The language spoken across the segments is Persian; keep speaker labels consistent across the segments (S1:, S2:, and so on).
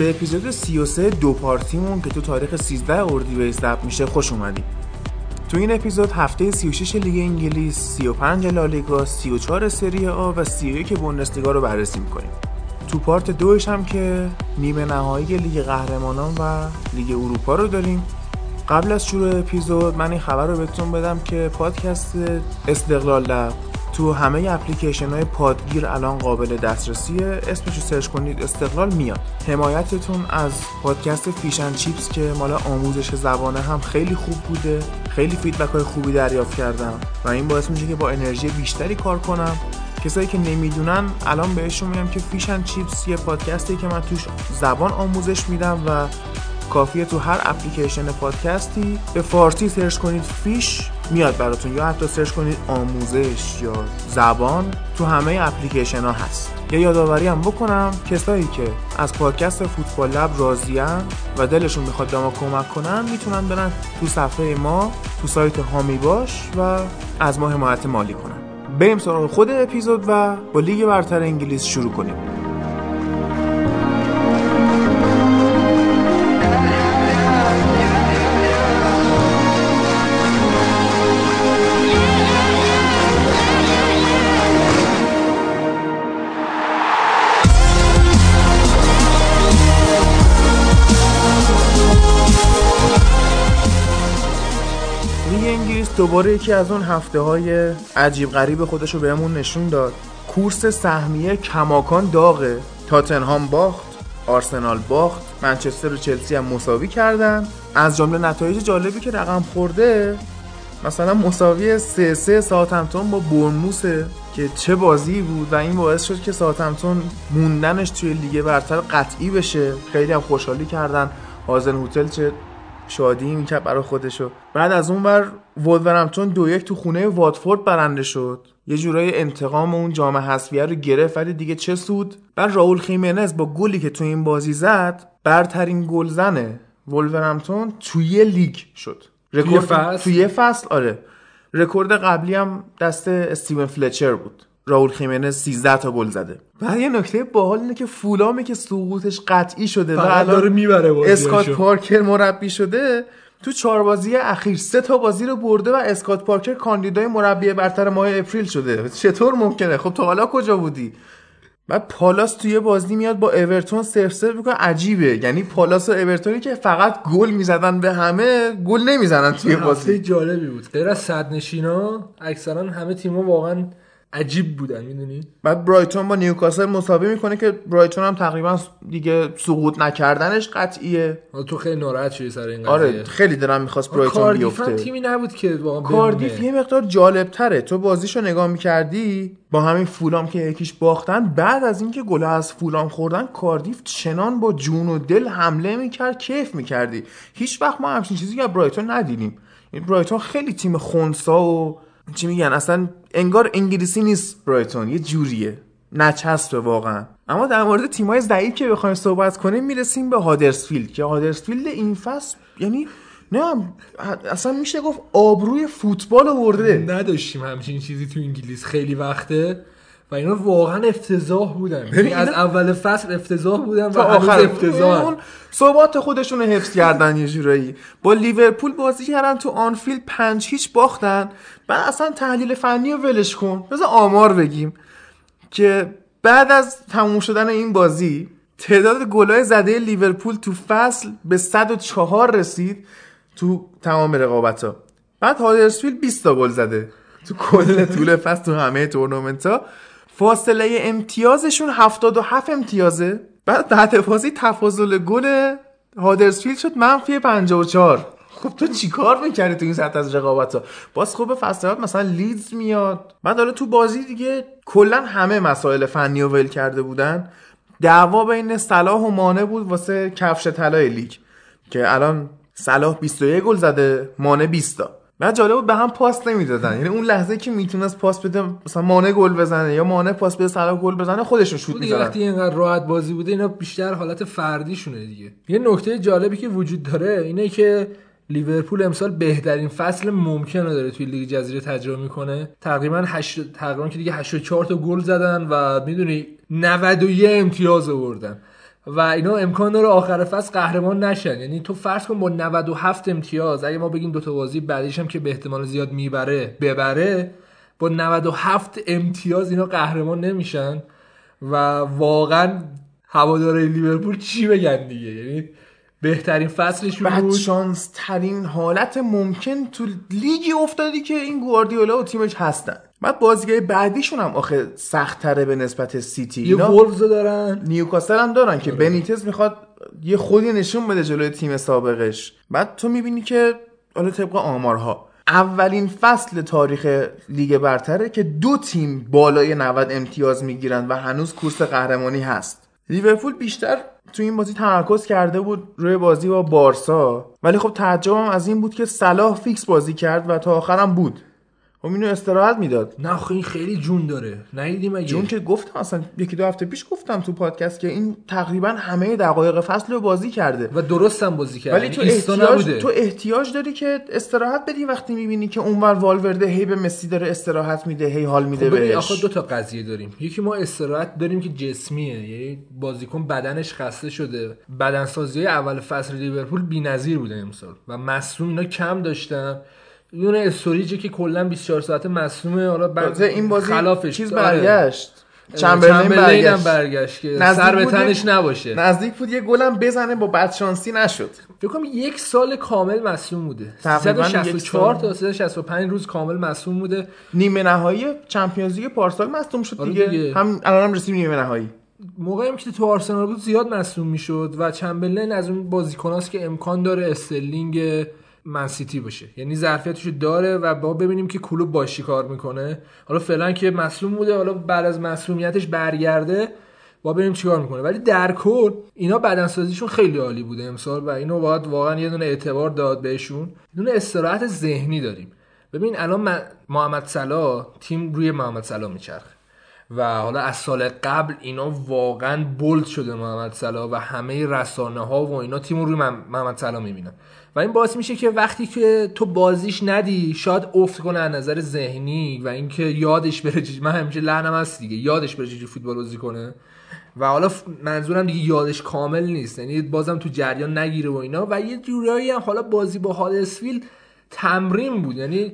S1: به اپیزود 33 دو part یمون که تو تاریخ 13 اردیبهشت ضبط میشه خوش اومدید تو این اپیزود هفته 36 لیگ انگلیس 35 لالیگا 34 سری آ و 31 بوندسلیگا رو بررسی می‌کنیم. تو part دوش هم که نیمه نهایی لیگ قهرمانان و لیگ اروپا رو داریم. قبل از شروع اپیزود من این خبر رو بهتون بدم که پادکست استقلال لب تو همه اپلیکیشن های پادگیر الان قابل دسترسیه. اسمش رو search کنید استقلال میاد. حمایتتون از پادکست Fish and Chips که مال آموزش زبانه هم خیلی خوب بوده. خیلی feedback های خوبی دریافت کردم و این باعث میشه که با انرژی بیشتری کار کنم. کسایی که نمی‌دونن الان بهشون میگم که Fish and Chips یه پادکستی که من توش زبان آموزش میدم و کافیه تو هر اپلیکیشن پادکستی. به فارسی search کنید فیش میاد براتون. یا حتی search کنید آموزش یا زبان تو همه اپلیکیشن ها هست. یه یادآوری هم بکنم کسایی که از پادکست فوتبال لب راضیان و دلشون می‌خواد به ما کمک کنن می‌تونن برن تو صفحه ما تو سایت هامی باش و از ما حمایت مالی کنن. بریم سراغ خود اپیزود و با لیگ برتر انگلیس شروع کنیم. دوباره یکی از اون هفته های عجیب غریب خودش رو بهمون نشون داد. کورس سهمیه کماکان داغه. تاتنهام باخت آرسنال باخت منچستر و چلسی هم مساوی کردن. از جمله نتایج جالبی که رقم خورده مثلا مساوی 3 3 ساعتمتون با برموسه که چه بازی بود و این باعث شد که ساعتمتون موندنش توی لیگ برتر قطعی بشه. خیلی هم خوشحالی کردن. هازنهوتل چه شادی می‌کرد برای خودشو. بعد از اون برد وولورهمپتون دو یک تو خونه واتفورد برنده شد. یه جورای انتقام اون جام حذفیه رو گرفت ولی دیگه چه سود؟ بعد راول خیمنز با گلی که تو این بازی زد برترین گلزنه وولورهمپتون توی لیگ شد.
S2: رکورد فصل؟
S1: توی فصل آره. رکورد قبلی هم دست استیون فلچر بود. راول خیمنز 13 تا گل زده. و یه نکته باحال اینه که فولامه که سقوطش قطعی شده و
S2: الان داره می‌بره
S1: اسکات پارکر مربی شده تو چهار بازی اخیر سه تا بازی رو برده و اسکات پارکر کاندیدای مربی برتر ماه اپریل شده. چطور ممکنه؟ خب تو حالا کجا بودی؟ بعد پالاس توی بازی میاد با اورتون سرف سرف می‌کنه. عجیبه. یعنی پالاس و اورتونی که فقط گل می‌زدن به همه گل نمی‌زنن توی بازی.
S2: جالبی بود. غیر از صد نشینا اکثرا همه تیم‌ها واقعا عجیب بودن می‌دونی؟
S1: بعد برایتون با نیوکاسل مساوی می‌کنه که برایتون هم تقریبا دیگه سقوط نکردنش قطعیه.
S2: تو خیلی ناراحت شدی سر این
S1: قضیه. آره خیلی دلم می‌خواست برایتون بیفته.
S2: تیمی نبود که واقعا
S1: کاردیف یه مقدار جالب تره تو بازیشو نگاه می‌کردی با همین فولام که یکیش باختن بعد از اینکه گل از فولام خوردن کاردیف چنان با جون و دل حمله می‌کرد کیف می‌کردی. هیچ وقت ما همچین چیزی که برایتون ندیدیم. این برایتون خیلی تیم خونسا و چی میگن؟ اصلا انگار انگلیسی نیست برایتون یه جوریه. نچسبه واقعا. اما در مورد تیمای ضعیف که بخوایم صحبت کنیم می‌رسیم به هادرسفیلد که هادرسفیلد این فصل یعنی نه اصلا میشه گفت آبروی فوتبال آورده.
S2: نداشتیم همچین چیزی تو انگلیس. خیلی وقته. و اینا واقعا افتضاح بودن. یعنی از اول فصل افتضاح بودن و آخر افتضاح.
S1: ثبات خودشون حفظ کردن یه جورایی. با لیورپول بازی کردن تو آنفیلد پنج هیچ باختن. بعد اصلا تحلیل فنی رو ولش کن. بذار آمار بگیم که بعد از تموم شدن این بازی تعداد گلای زده لیورپول تو فصل به 104 رسید تو تمام رقابت ها بعد هادرسفیلد 20 تا گل زده. تو کل طول فصل تو همه تورنمنت ها فاصله امتیازشون 77 امتیازه. بعد بعد بازی تفاضل گل هادرسفیلد شد منفی 54 خب تو چیکار می‌کردی تو این سطح از رقابت ها باز خوب فصل مثلا لیدز میاد. بعد حالا تو بازی دیگه کلا همه مسائل فنی و ول کرده بودن. دعوا بین صلاح و مانه بود واسه کفش طلای لیگ که الان صلاح 21 گل زده مانه 20 تا. بعد جالب بود به هم پاس نمی‌دادن. یعنی اون لحظه که می‌تونست پاس بده مثلا مانه گل بزنه یا مانه پاس بده صلاح گل بزنه خودشون شوت می‌زنن
S2: وقتی اینقدر راحت بازی بوده اینا بیشتر حالت فردیشونه دیگه. یه نکته جالبی که وجود داره اینه که لیورپول امسال بهترین فصل ممکن رو داره توی لیگ جزیره تجربه می‌کنه. تقریبا 8 تقریبا که دیگه 84 تا گل زدن و می‌دونی 91 امتیاز آوردن. و اینا امکان داره آخر فصل قهرمان نشن. یعنی تو فرض کن با 97 امتیاز اگه ما بگیم دو تا بازی بعدیش هم که به احتمال زیاد می‌بره ببره با 97 امتیاز اینا قهرمان نمیشن و واقعا هواداره لیورپول چی بگن دیگه؟ یعنی بهترین فصلش
S1: بود. بدشانس ترین حالت ممکن تو لیگی افتادی که این گواردیولا و تیمش هستن. بعد بازیای بعدیشون هم آخه سختتره به نسبت سیتی.
S2: یه وولفز دارن.
S1: نیوکاسل هم دارن که آره. بنیتز می‌خواد یه خودی نشون بده جلوی تیم سابقش. بعد تو می‌بینی که حالا طبق آمارها اولین فصل تاریخ لیگ برتره که دو تیم بالای 90 امتیاز می‌گیرن و هنوز کورس قهرمانی هست. لیورپول بیشتر تو این بازی تمرکز کرده بود روی بازی با بارسا ولی خب تعجبم از این بود که صلاح فیکس بازی کرد و تا آخرم بود. خب اینو استراحت می‌داد.
S2: نه خب این خیلی جون داره. ندیدیم اگه.
S1: جون که گفتم اصلا یکی دو هفته پیش گفتم تو پادکست که این تقریبا همه دقایق فصل رو بازی کرده.
S2: و درستم بازی کرده
S1: ولی تو احتیاج تو احتیاج داری که استراحت بدی وقتی می‌بینی که اونور والورده هی به مسی داره استراحت میده هی حال میده
S2: خب بهش. آخه دو تا قضیه داریم. یکی ما استراحت داریم که جسمیه. یعنی بازیکن بدنش خسته شده. بدنسازی اول فصل لیورپول بی‌نظیر بوده امسال. و مصوم اینا کم داشتن. یون استوریجی که کلا 24 ساعته مصومه حالا
S1: بعد این بازی
S2: خلافش.
S1: چیز برگشت.
S2: چمبرلین برگشت. برگشت که سر به تنش نباشه.
S1: نزدیک بود یه گلم بزنه با بد شانسی نشد.
S2: فکر کنم یک سال کامل مصوم بوده. 364 تا 365 روز کامل مصوم بوده.
S1: نیمه نهایی چمپیونز لیگ پارسال مصوم شد آره دیگه. دیگه. هم الان هم رسیدیم نیمه نهایی.
S2: موقعی که تو آرسنال بود زیاد مصوم می‌شد و چمبرلین از اون بازیکناست که امکان داره استرلینگ منسیتی باشه. یعنی ظرفیتش داره و با ببینیم که کلوب باشی کار می‌کنه. حالا فعلا که مصوم بوده حالا بعد از مصومیتش برگرده با ببینیم چیکار می‌کنه. ولی در کل اینا بدنسازیشون خیلی عالی بوده امسال و اینو باید واقعا یه دونه اعتبار داد بهشون. دونه استراحت ذهنی داریم. ببین الان محمد صلاح تیم روی محمد صلاح میچرخه. و حالا از سال قبل اینا واقعا بولد شده محمد صلاح و همه رسانه ها و اینا تیم روی محمد صلاح می‌بینن. و این باعث میشه که وقتی که تو بازیش ندی شاید افت کنه از نظر ذهنی و اینکه یادش بره من همیشه لعنم هست دیگه. یادش بره چجوری فوتبال بازی کنه. و حالا منظورم دیگه یادش کامل نیست. یعنی بازم تو جریان نگیره و اینا. و یه جورایی هم حالا بازی با حال اسفیل تمرین بود. یعنی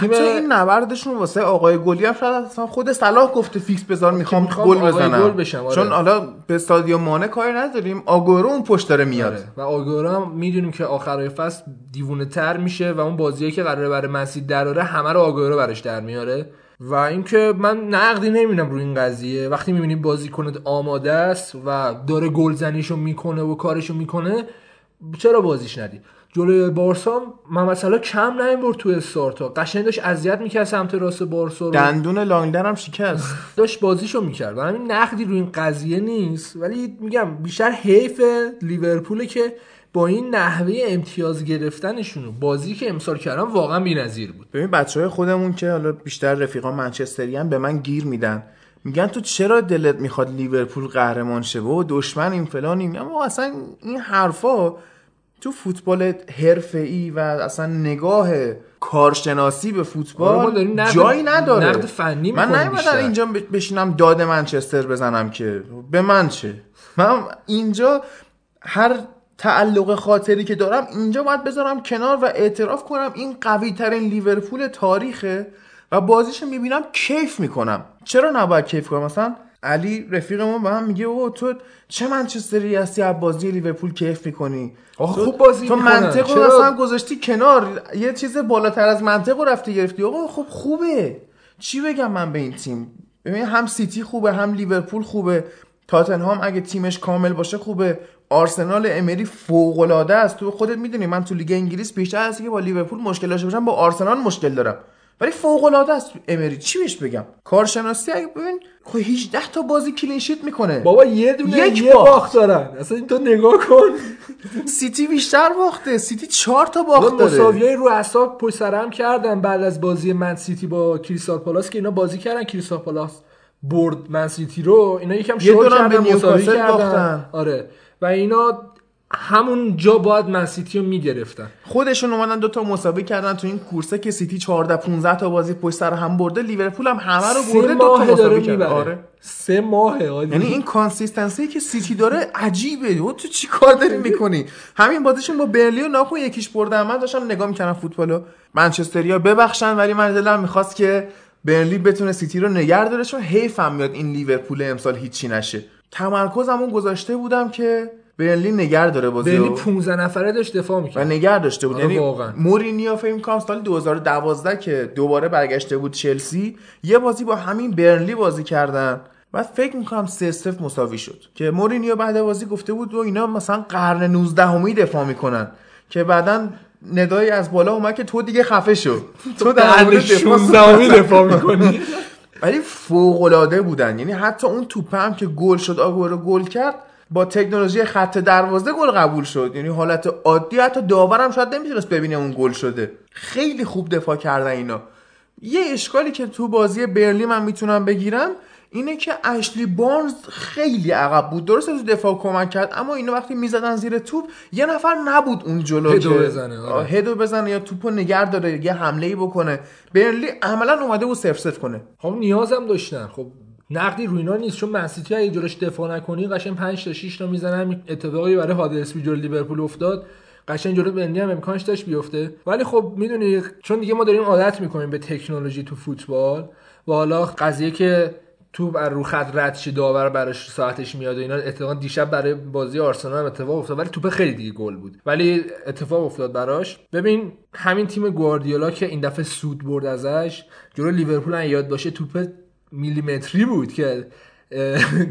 S1: تیم این نبردشون واسه آقای گلی هم شاید اصلا خود صلاح گفته فیکس بذار می‌خوام گل بزنم. گل بشم آره. چون حالا به استادیوم مانه کاری نداریم آگورو اون پشت داره میاد. آره.
S2: و آگورو هم می‌دونیم که آخرای فصل دیوونه تر میشه و اون بازیه که قراره برای مسید دراره همه رو آگورو براش در میاره. و اینکه من نقدی نمی‌بینم روی این قضیه. وقتی می‌بینیم بازیکن آماده است و داره گلزنیشو می‌کنه و کارشو می‌کنه چرا بازیش ندی؟ جلوی بارسا محمد صلاح کم نیورد تو استارتا. قشنگ داشت اذیت می‌کرد سمت راست بارسا رو.
S1: دندون لانگدر هم شکست.
S2: داشت بازیشو می‌کرد. و همین نقدی رو این قضیه نیست. ولی میگم بیشتر حیف لیورپول که با این نحوه امتیاز گرفتنشون بازی که امسال کردن واقعا بی‌نظیر بود.
S1: ببین بچهای خودمون که حالا بیشتر رفیقا منچستری به من گیر میدن. میگن تو چرا دلت می‌خواد لیورپول قهرمان شه؟ و دشمن این فلانی. میگم اصلا این حرفا تو فوتبال ای و اصلا نگاه کارشناسی به فوتبال آره، جایی نداره.
S2: نقد فنی
S1: من نمی‌دونم اینجا بشینم داد منچستر بزنم که. به من چه؟ من اینجا هر تعلق خاطری که دارم اینجا باید بذارم کنار و اعتراف کنم این قوی ترین لیورپول تاریخه و بازیش می‌بینم کیف می‌کنم. چرا نباید کیف کنم؟ مثلا علی رفیقمون به هم میگه او تو چه منچستری هستی؟ از بازی لیورپول کیف می‌کنی؟
S2: خوب بازی
S1: تو منطق رو اصلا گذاشتی کنار. یه چیز بالاتر از منطق رو رفتی گرفتی. آقا خب خوبه. چی بگم من به این تیم؟ ببین هم سیتی خوبه هم لیورپول خوبه. تاتنهام اگه تیمش کامل باشه خوبه. آرسنال امری فوق العاده است. تو خودت می‌دونی من تو لیگ انگلیس بیشتر از اینکه با لیورپول مشکل داشته باشم. با آرسنال مشکل دارم. ولی فوق العاده است. امری. چی بهش بگم؟ کارشناسی اگه ببین خب 18 تا بازی clean sheet می‌کنه.
S2: بابا یه دونه
S1: یک
S2: یه
S1: باخت.
S2: باخت دارن. اصلا این تو نگاه کن.
S1: سیتی بیشتر باخته. سیتی 4 تا باخت داره.
S2: مساویای رو اعصاب پشت سر هم کردن بعد از بازی من سیتی با کریستال پالاس که اینا بازی کردن. کریستال پالاس برد من سیتی رو. اینا یکم
S1: به
S2: کردن مساوی کردن. آره. و اینا همون جا باید من سیتی رو می‌گرفتن
S1: خودشون اومدن دو تا مساوی کردن تو این کورسه که سیتی 14 15 تا بازی پشت سر هم برده لیورپول هم همه رو برده دو تا مساوی کرد آره.
S2: سه ماه.
S1: یعنی این consistency که سیتی داره عجیبه. او تو چی کار داری می‌کنی؟ همین بازیشون با برنلی و ناپو یکیش بردن من داشتم نگاه می‌کردم فوتبالو منچستریا ببخشن ولی من دلم می‌خواست که برنلی بتونه سیتی رو نگه داره چون حیفم میاد این لیورپول امسال هیچی نشه. تمرکزمون گذاشته بودم که برنلی نگه داره بازی
S2: برنلی
S1: رو.
S2: 15 نفره داشت دفاع
S1: و
S2: می‌کرد
S1: نگه داشته بود.
S2: آره
S1: یعنی
S2: واقعا.
S1: مورینیو فکر کنم سال 2012 که دوباره برگشته بود چلسی یه بازی با همین برنلی بازی کردن و فکر می‌کنم 3 0 مساوی شد. که مورینیو بعد بازی گفته بود و اینا مثلا قرن 19 همی دفاع می‌کنن. که بعدا ندایی از بالا اومد که تو دیگه خفه شو. تو در مورد
S2: قرن
S1: دفاع.
S2: 16 دفاع می‌کنی.
S1: ولی فوق العاده بودن. یعنی حتی اون توپ هم که گل شد آگورو گل کرد با تکنولوژی خط دروازه گل قبول شد. یعنی حالت عادی حتی داورم شاید نمی‌تونست ببینه اون گل شده. خیلی خوب دفاع کردن اینا. یه اشکالی که تو بازی برلی من می‌تونم بگیرم اینه که اشلی بارنز خیلی عقب بود. درسته تو دفاع کمک کرد اما اینا وقتی می‌زدن زیر توپ یه نفر نبود اون جلو
S2: هدو
S1: که-
S2: بزنه، آره.
S1: هدو بزنه یا توپو نگر داره یه حمله ای بکنه. برلی عملا اومده بود سف کنه.
S2: خب نیازم داشتن. خب نقدی روی اینا نیست چون منسیتی اگه جلوش دفاع نکنی قشنگ 5 تا 6 تا می‌زنن اتفاقی برای هادرسفیلد جلوی لیورپول افتاد. قشنگ جلو بنلی هم امکانش داشت بیفته. ولی خب می‌دونی چون دیگه ما داریم عادت می‌کنیم به تکنولوژی تو فوتبال و حالا قضیه که تو بر رو خط رد داور براش ساعتش میاد و اینا اتفاقا دیشب برای بازی آرسنال هم اتفاق افتاد ولی توپ خیلی دیگه گل بود. ولی اتفاق افتاد براش. ببین همین تیم گواردیولا که این دفعه سود برد ازش جلو لیورپول هم یاد باشه توپ میلیمتری بود که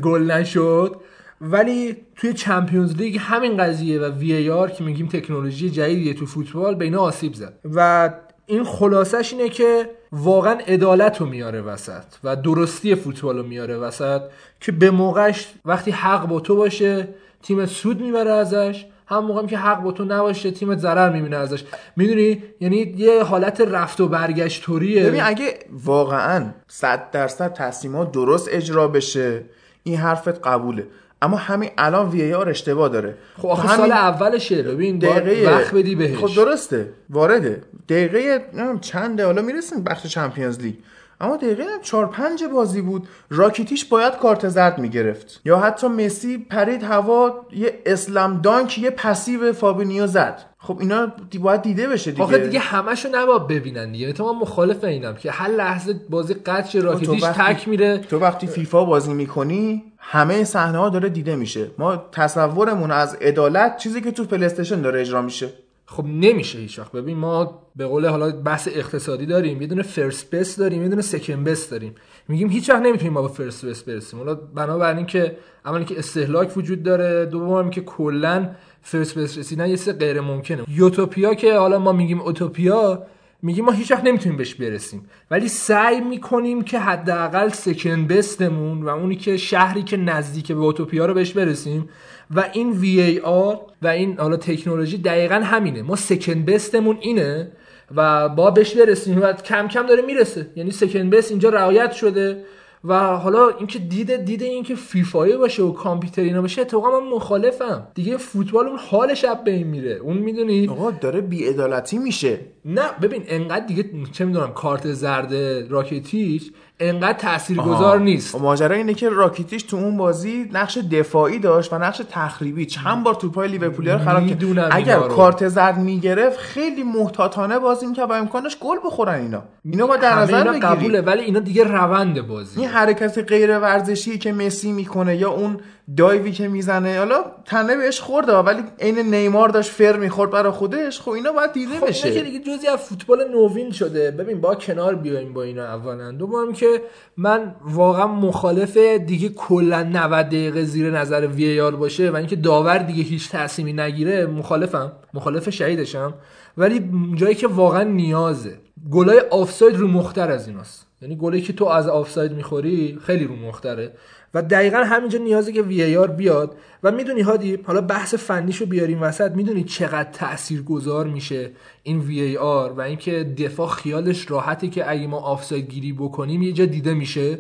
S2: گل نشد. ولی توی چمپیونز لیگ همین قضیه و وی آر که میگیم تکنولوژی جدیدیه تو فوتبال به اینا آسیب زد. و این خلاصش اینه که واقعا عدالت رو میاره وسط و درستی فوتبال رو میاره وسط که به موقعش وقتی حق با تو باشه تیم سود می‌بره ازش. هم موقعی که حق با تو نباشه تیم ضرر می‌بینه ازش. می‌دونی؟ یعنی یه حالت رفت و برگشت طوریه.
S1: ببین اگه واقعا 100 درصد تصمیمات درست اجرا بشه این حرفت قبوله. اما همین الان VAR اشتباه داره.
S2: خب آخه
S1: همین
S2: سال اولشه. ببین
S1: دقیقه
S2: وقت بدی بهش.
S1: خب درسته. وارده. دقیقه چنده. حالا می‌رسیم بخش چمپیونز لیگ. اما دقیقه 4 5 بازی بود راکیتیش باید کارت زرد می‌گرفت. یا حتی مسی پرید هوا یه slam dunk یه پسیو فابینیو زد. خب اینا دی- باید دیده بشه دیگه.
S2: آخه دیگه همشو نباید ببینن دیگه. تو من مخالف اینم که هر لحظه بازی شه راکیتیش
S1: وقتی-
S2: تک میره.
S1: تو وقتی فیفا بازی می‌کنی همه صحنه ها داره دیده میشه. ما تصورمون از عدالت چیزی که تو پلیستشن داره اجرا میشه.
S2: خب نمیشه هیچ وقت. ببین ما به قول حالا بحث اقتصادی داریم یه دونه فرست بس داریم یه دونه سکند بس داریم. میگیم هیچ وقت نمی‌تونیم ما به فرست بس برسیم. حالا بنابراین اینکه اولی که استهلاک وجود داره دوم که کلا فرست بس رسیدن یه چیز غیر ممکنه یوتوپیا که حالا ما میگیم اوتوپیا میگیم ما هیچ وقت نمی‌تونیم بهش برسیم. ولی سعی می‌کنیم که حداقل سکند بستمون و اونی که شهری که نزدیک به اوتوپیا رو بهش برسیم و این وی ای آر و این حالا تکنولوژی دقیقا همینه. ما سکند بستمون اینه و با بهش برسیم و کم کم داره می‌رسه. یعنی سکند بست اینجا رعایت شده و حالا اینکه دیده دیده اینکه فیفایی باشه و کامپیوتر اینا باشه اتفاقا من مخالفم. دیگه فوتبال اون حالش از بین میره. اون می‌دونی؟
S1: آقا داره بیعدالتی میشه.
S2: نه ببین انقدر دیگه چه می‌دونم کارت زرد راکتیش انقدر تاثیرگذار نیست.
S1: ماجرا اینه که راکیتیش تو اون بازی نقش دفاعی داشت و نقش تخریبی. چند بار توپای لیورپول رو خراب کرد. اگر. کارت زرد می‌گرفت خیلی محتاطانه بازی می‌کرد و امکانش گل بخورن اینا. اینا با در نظر
S2: قبوله ولی اینا دیگه روند بازی
S1: این حرکت غیر ورزشی که مسی می‌کنه یا اون دایوی که می‌زنه حالا تنه بهش خورده ولی عین نیمار داشت فر می‌خورد برای خودش خب اینا باید دیده
S2: خب
S1: بشه.
S2: دیگه جزی از فوتبال نوین شده. ببین باید کنار بیایم با اینا اولا. دوم که من واقعا مخالف دیگه کلا 90 دقیقه زیر نظر VAR باشه و اینکه داور دیگه هیچ تصمیمی نگیره مخالفم. مخالف شدیدشم. ولی جایی که واقعا نیازه. گلای آفساید رو مختر از ایناست. یعنی گلی که تو از آفساید می‌خوری خیلی رو مختره. و دقیقا همینجا نیازه که VAR بیاد. و می‌دونی هادی حالا بحث فنیشو بیاریم وسط می‌دونی چقدر تأثیر گذار میشه این وی آر و اینکه دفاع خیالش راحته که اگه ما آفساید گیری بکنیم یه جا دیده میشه.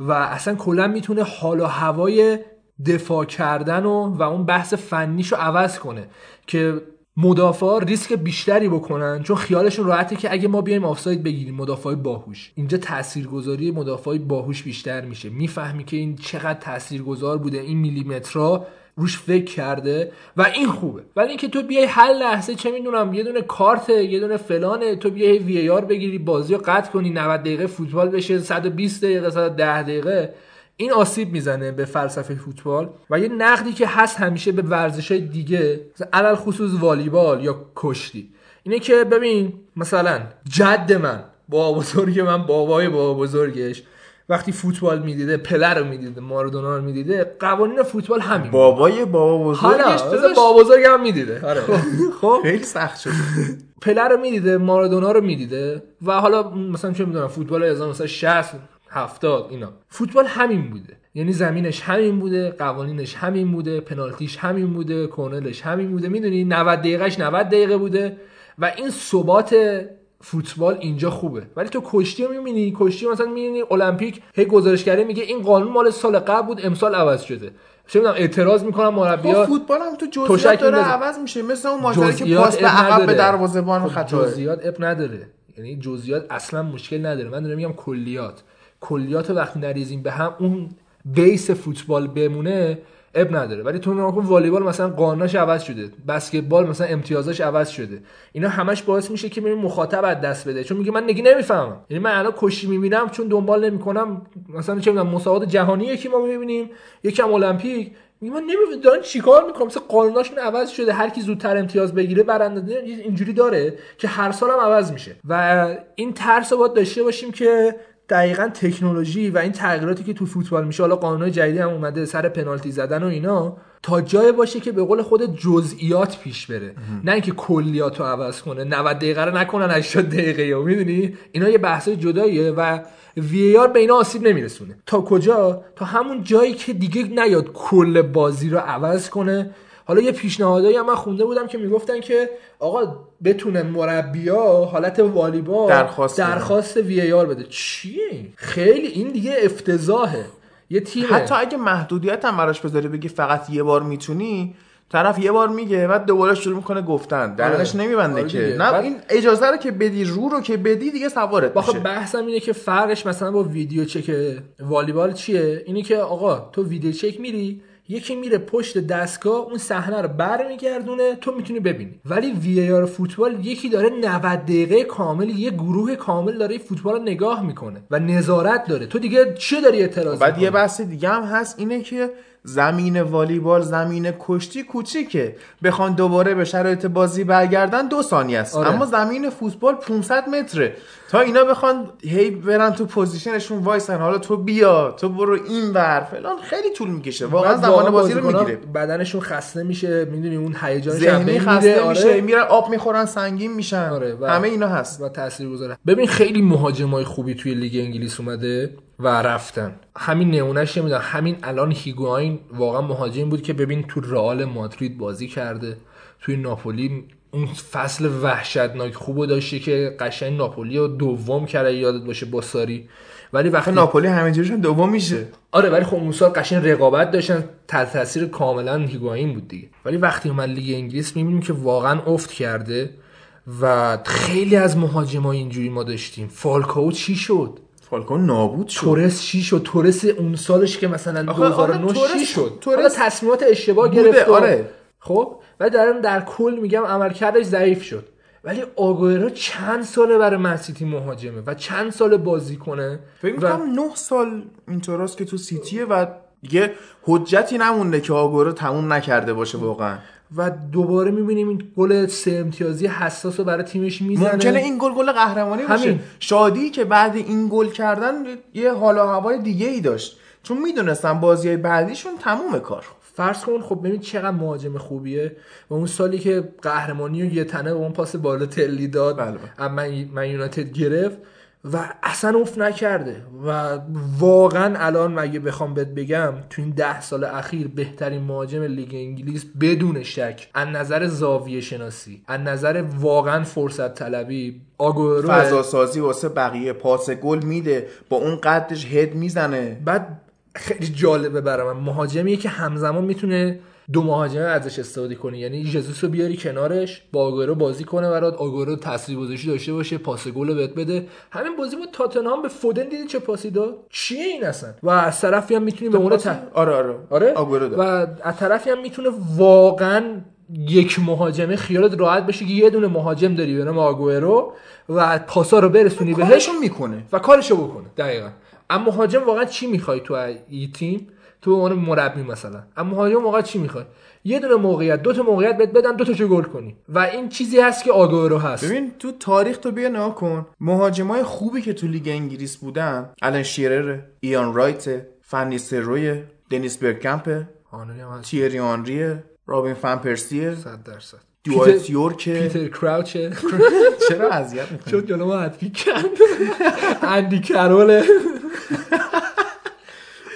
S2: و اصلا کلا می‌تونه حال و هوای دفاع کردن و, و اون بحث فنیشو عوض کنه که مدافع ریسک بیشتری بکنن چون خیالشون راحته که اگه ما بیایم آفساید بگیریم مدافع باهوش. اینجا تاثیرگذاری مدافع باهوش بیشتر میشه. می‌فهمی که این چقدر تاثیرگذار بوده این میلیمترها روش فکر کرده و این خوبه. ولی اینکه تو بیای هر لحظه چه می‌دونم یه دونه کارت یه دونه فلانه تو بیای وی آر بگیری بازی رو قطع کنی 90 دقیقه فوتبال بشه 120 دقیقه 110 دقیقه. این آسیب می‌زنه به فلسفه فوتبال و یه نقدی که هست همیشه به ورزش دیگه علل خصوص والیبال یا کشتی. اینه که ببین مثلا جد من با بزرگ من بابای بابا بزرگش وقتی فوتبال می‌دیده پله رو می‌دیده مارادونا رو می‌دیده قوانین فوتبال همین.
S1: بابای بابا بزرگش؟
S2: بابا بزرگ هم می‌دیده. آره.
S1: خب خیلی سخت شده
S2: پله رو می‌دیده مارادونا رو می‌دیده و حالا مثلا چه می‌دونم فوتبال 1960 هفتاد اینا. فوتبال همین بوده. یعنی زمینش همین بوده قوانینش همین بوده پنالتیش همین بوده کورنرش همین بوده. می‌دونی؟ 90 دقیقهش 90 دقیقه بوده و این ثبات فوتبال اینجا خوبه. ولی تو کشتی رو می‌بینی؟ کشتی مثلا می‌بینی المپیک هی گزارشگری میگه این قانون مال سال قبل بود امسال عوض شده. چه می‌دونم اعتراض می‌کنم مربیات
S1: خب فوتبال هم تو جزئیات داره عوض میشه. مثل اون ماجرا که پاس به عقب به دروازه‌بان
S2: خب خطا. جزئیات اب نداره. یعنی جزئیات اصلا مشکل نداره. من دارم میگم کلیات. کلیات وقتی نریزیم به هم اون بیس فوتبال بمونه اب نداره. ولی تو نگاه والیبال مثلا قانونش عوض شده بسکتبال مثلا امتیازش عوض شده. اینا همش باعث میشه که ببین مخاطب از دست بده. چون میگه من نگی نمی‌فهمم. یعنی من الان کشی می‌بینم چون دنبال نمی‌کنم. مثلا چه می‌دونم مسابقات جهانی یکی ما می‌بینیم یکم المپیک. میگه من نمی‌دونم دارن چیکار می‌کنم مثلا قانوناشون عوض شده. هر کی زودتر امتیاز بگیره برنده اینجوری داره که هر سال هم عوض میشه. و این ترس رو باید داشته باشیم که دقیقا تکنولوژی و این تغییراتی که تو فوتبال میشه حالا قانون جدیدی هم اومده سر پنالتی زدن و اینا تا جای باشه که به قول خود جزئیات پیش بره. نه اینکه کلیات رو عوض کنه 90 دقیقه رو نکنن 80 دقیقه یا می‌دونی؟ اینا یه بحث جداییه و وی آر به اینا آسیب نمیرسونه. تا کجا؟ تا همون جایی که دیگه نیاد کل بازی رو عوض کنه. حالا یه پیشنهادایی هم من خونده بودم که می‌گفتن که آقا بتونه مربیا حالت والیبال
S1: درخواست,
S2: درخواست وی آر بده. چیه خیلی این دیگه افتضاحه. یه تیم
S1: حتی اگه محدودیت هم براش بذاری بگی فقط یه بار می‌تونی طرف یه بار میگه بعد دوباره شروع می‌کنه گفتن. درنش آره. نمیبنده آره که. نه این اجازه رو که بدی رو رو که بدی دیگه سوارت
S2: میشه. بحثم اینه که فرقش مثلا با ویدیو چک والیبال چیه؟ اینه که آقا تو ویدیو چک میری یکی میره پشت دستگاه اون صحنه رو برمیگردونه تو می‌تونی ببینی. ولی وی آر فوتبال یکی داره 90 دقیقه کامل یه گروه کامل داره فوتبال رو نگاه می‌کنه و نظارت داره. تو دیگه چه داری اعتراض
S1: بعد یه بحث دیگه هم هست اینه که زمین والیبال زمین کشتی کوچیکه. بخوان دوباره به شرایط بازی برگردن دو ثانیه است. آره. اما زمین فوتبال 500 متره. تا اینا بخوان هی برن تو position شون وایسن حالا تو بیا تو برو این ور فلان خیلی طول می‌کشه. واقعا زمان بازی رو می‌گیره.
S2: بدنشون خسته میشه می‌دونی اون هیجان
S1: ذهنی خسته آره. میشه میرن آب می‌خورن سنگین میشن. آره. همه اینا هست.
S2: و تاثیرگذاره. ببین خیلی مهاجمای خوبی توی لیگ انگلیس اومده. و رفتن. همین نمونهش نمی‌دونم همین الان هیگواین واقعا مهاجم بود که ببین تو رئال مادرید بازی کرده. توی ناپولی اون فصل وحشتناک خوبو داشته که قشنگ ناپولی رو دوم کرده یادت باشه با ساری. ولی وقتی
S1: ناپولی همینجوریشون دوم میشه.
S2: آره ولی خب اون سال قشنگ رقابت داشتن. تحت تاثیر کاملا هیگواین بود دیگه. ولی وقتی اومد لیگ انگلیس می‌بینیم که واقعا افت کرده و خیلی از مهاجمای اینجوری ما داشتیم. فالکاو چی شد؟
S1: فالکون نابود شد.
S2: تورس چی شد؟ تورس اون سالش که مثلا 2009 چی شد؟ تورس تصمیمات اشتباه گرفت
S1: آره.
S2: خب و در در کل میگم عملکردش ضعیف شد. ولی آگوئرو چند ساله برای منسیتی مهاجمه و چند سال بازی کنه
S1: فکر می‌کنم و... 9 سال اینطوراست که تو سیتیه و دیگه حجتی نمونده که آگوئرو تموم نکرده باشه واقعا.
S2: و دوباره می‌بینیم این گل سه امتیازی حساس رو برای تیمش می‌زنه.
S1: ممکنه این گل گل قهرمانی باشه.
S2: همین.
S1: شادی که بعد این گل کردن یه حال و هوای دیگه ای داشت. چون می‌دونستم بازی های بعدیشون تموم کار.
S2: فرض کن خب ببین چقدر مهاجم خوبیه و اون سالی که قهرمانی رو یه تنه به اون پاس بالا تلی داد.
S1: بله.
S2: اما من من یونایتد گرفت. و اصلا افت نکرده. و واقعا الان مگه بخوام بهت بگم تو این ده سال اخیر بهترین مهاجم لیگ انگلیس بدون شک از نظر زاویه شناسی از نظر واقعا فرصت طلبی آگورو
S1: فضا سازی واسه بقیه پاس گل میده با اون قدش هد می‌زنه.
S2: بعد خیلی جالبه برای من. مهاجمیه که همزمان می‌تونه دو مهاجمه ازش استفاده کنی. یعنی ژزوس رو بیاری کنارش با آگورو بازی کنه برات آگورو تاثیرگذاری داشته باشه پاس گل رو بهت بده. همین بازی با تاتنهام به فودن دیدی چه پاسی داد؟ چیه این اصلا؟ و از طرفی هم می‌تونی به اون
S1: پاس- آره آره.
S2: آره؟
S1: آگورو داد.
S2: و از طرفی هم می‌تونه واقعا یک مهاجمه خیالت راحت بشه که یه دونه مهاجم داری به نام آگورو و پاسا رو برسونی بهش
S1: می‌کنه.
S2: و کارشو بکنه. دقیقا. اما مهاجم واقعا چی می‌خوای تو این تیم؟ تو عنوان مربی مثلا. اما مهاجم واقعا چی می‌خوای؟ یه دونه موقعیت دو تا موقعیت بهت بدن دو تا گل کنی. و این چیزی هست که آگورو هست.
S1: ببین تو تاریخ تو بیا نگاه کن. مهاجمای خوبی که تو لیگ انگلیس بودن الان شیرر ایان رایت فنیستروی دنیس برکمپ تیری آنری رابین فن پرسیه
S2: 100 درصد.
S1: دوایت یورک.
S2: پیتر کراوچه
S1: چرا اذیت می‌کنی؟
S2: چون جلو ما کرد اندی کروله.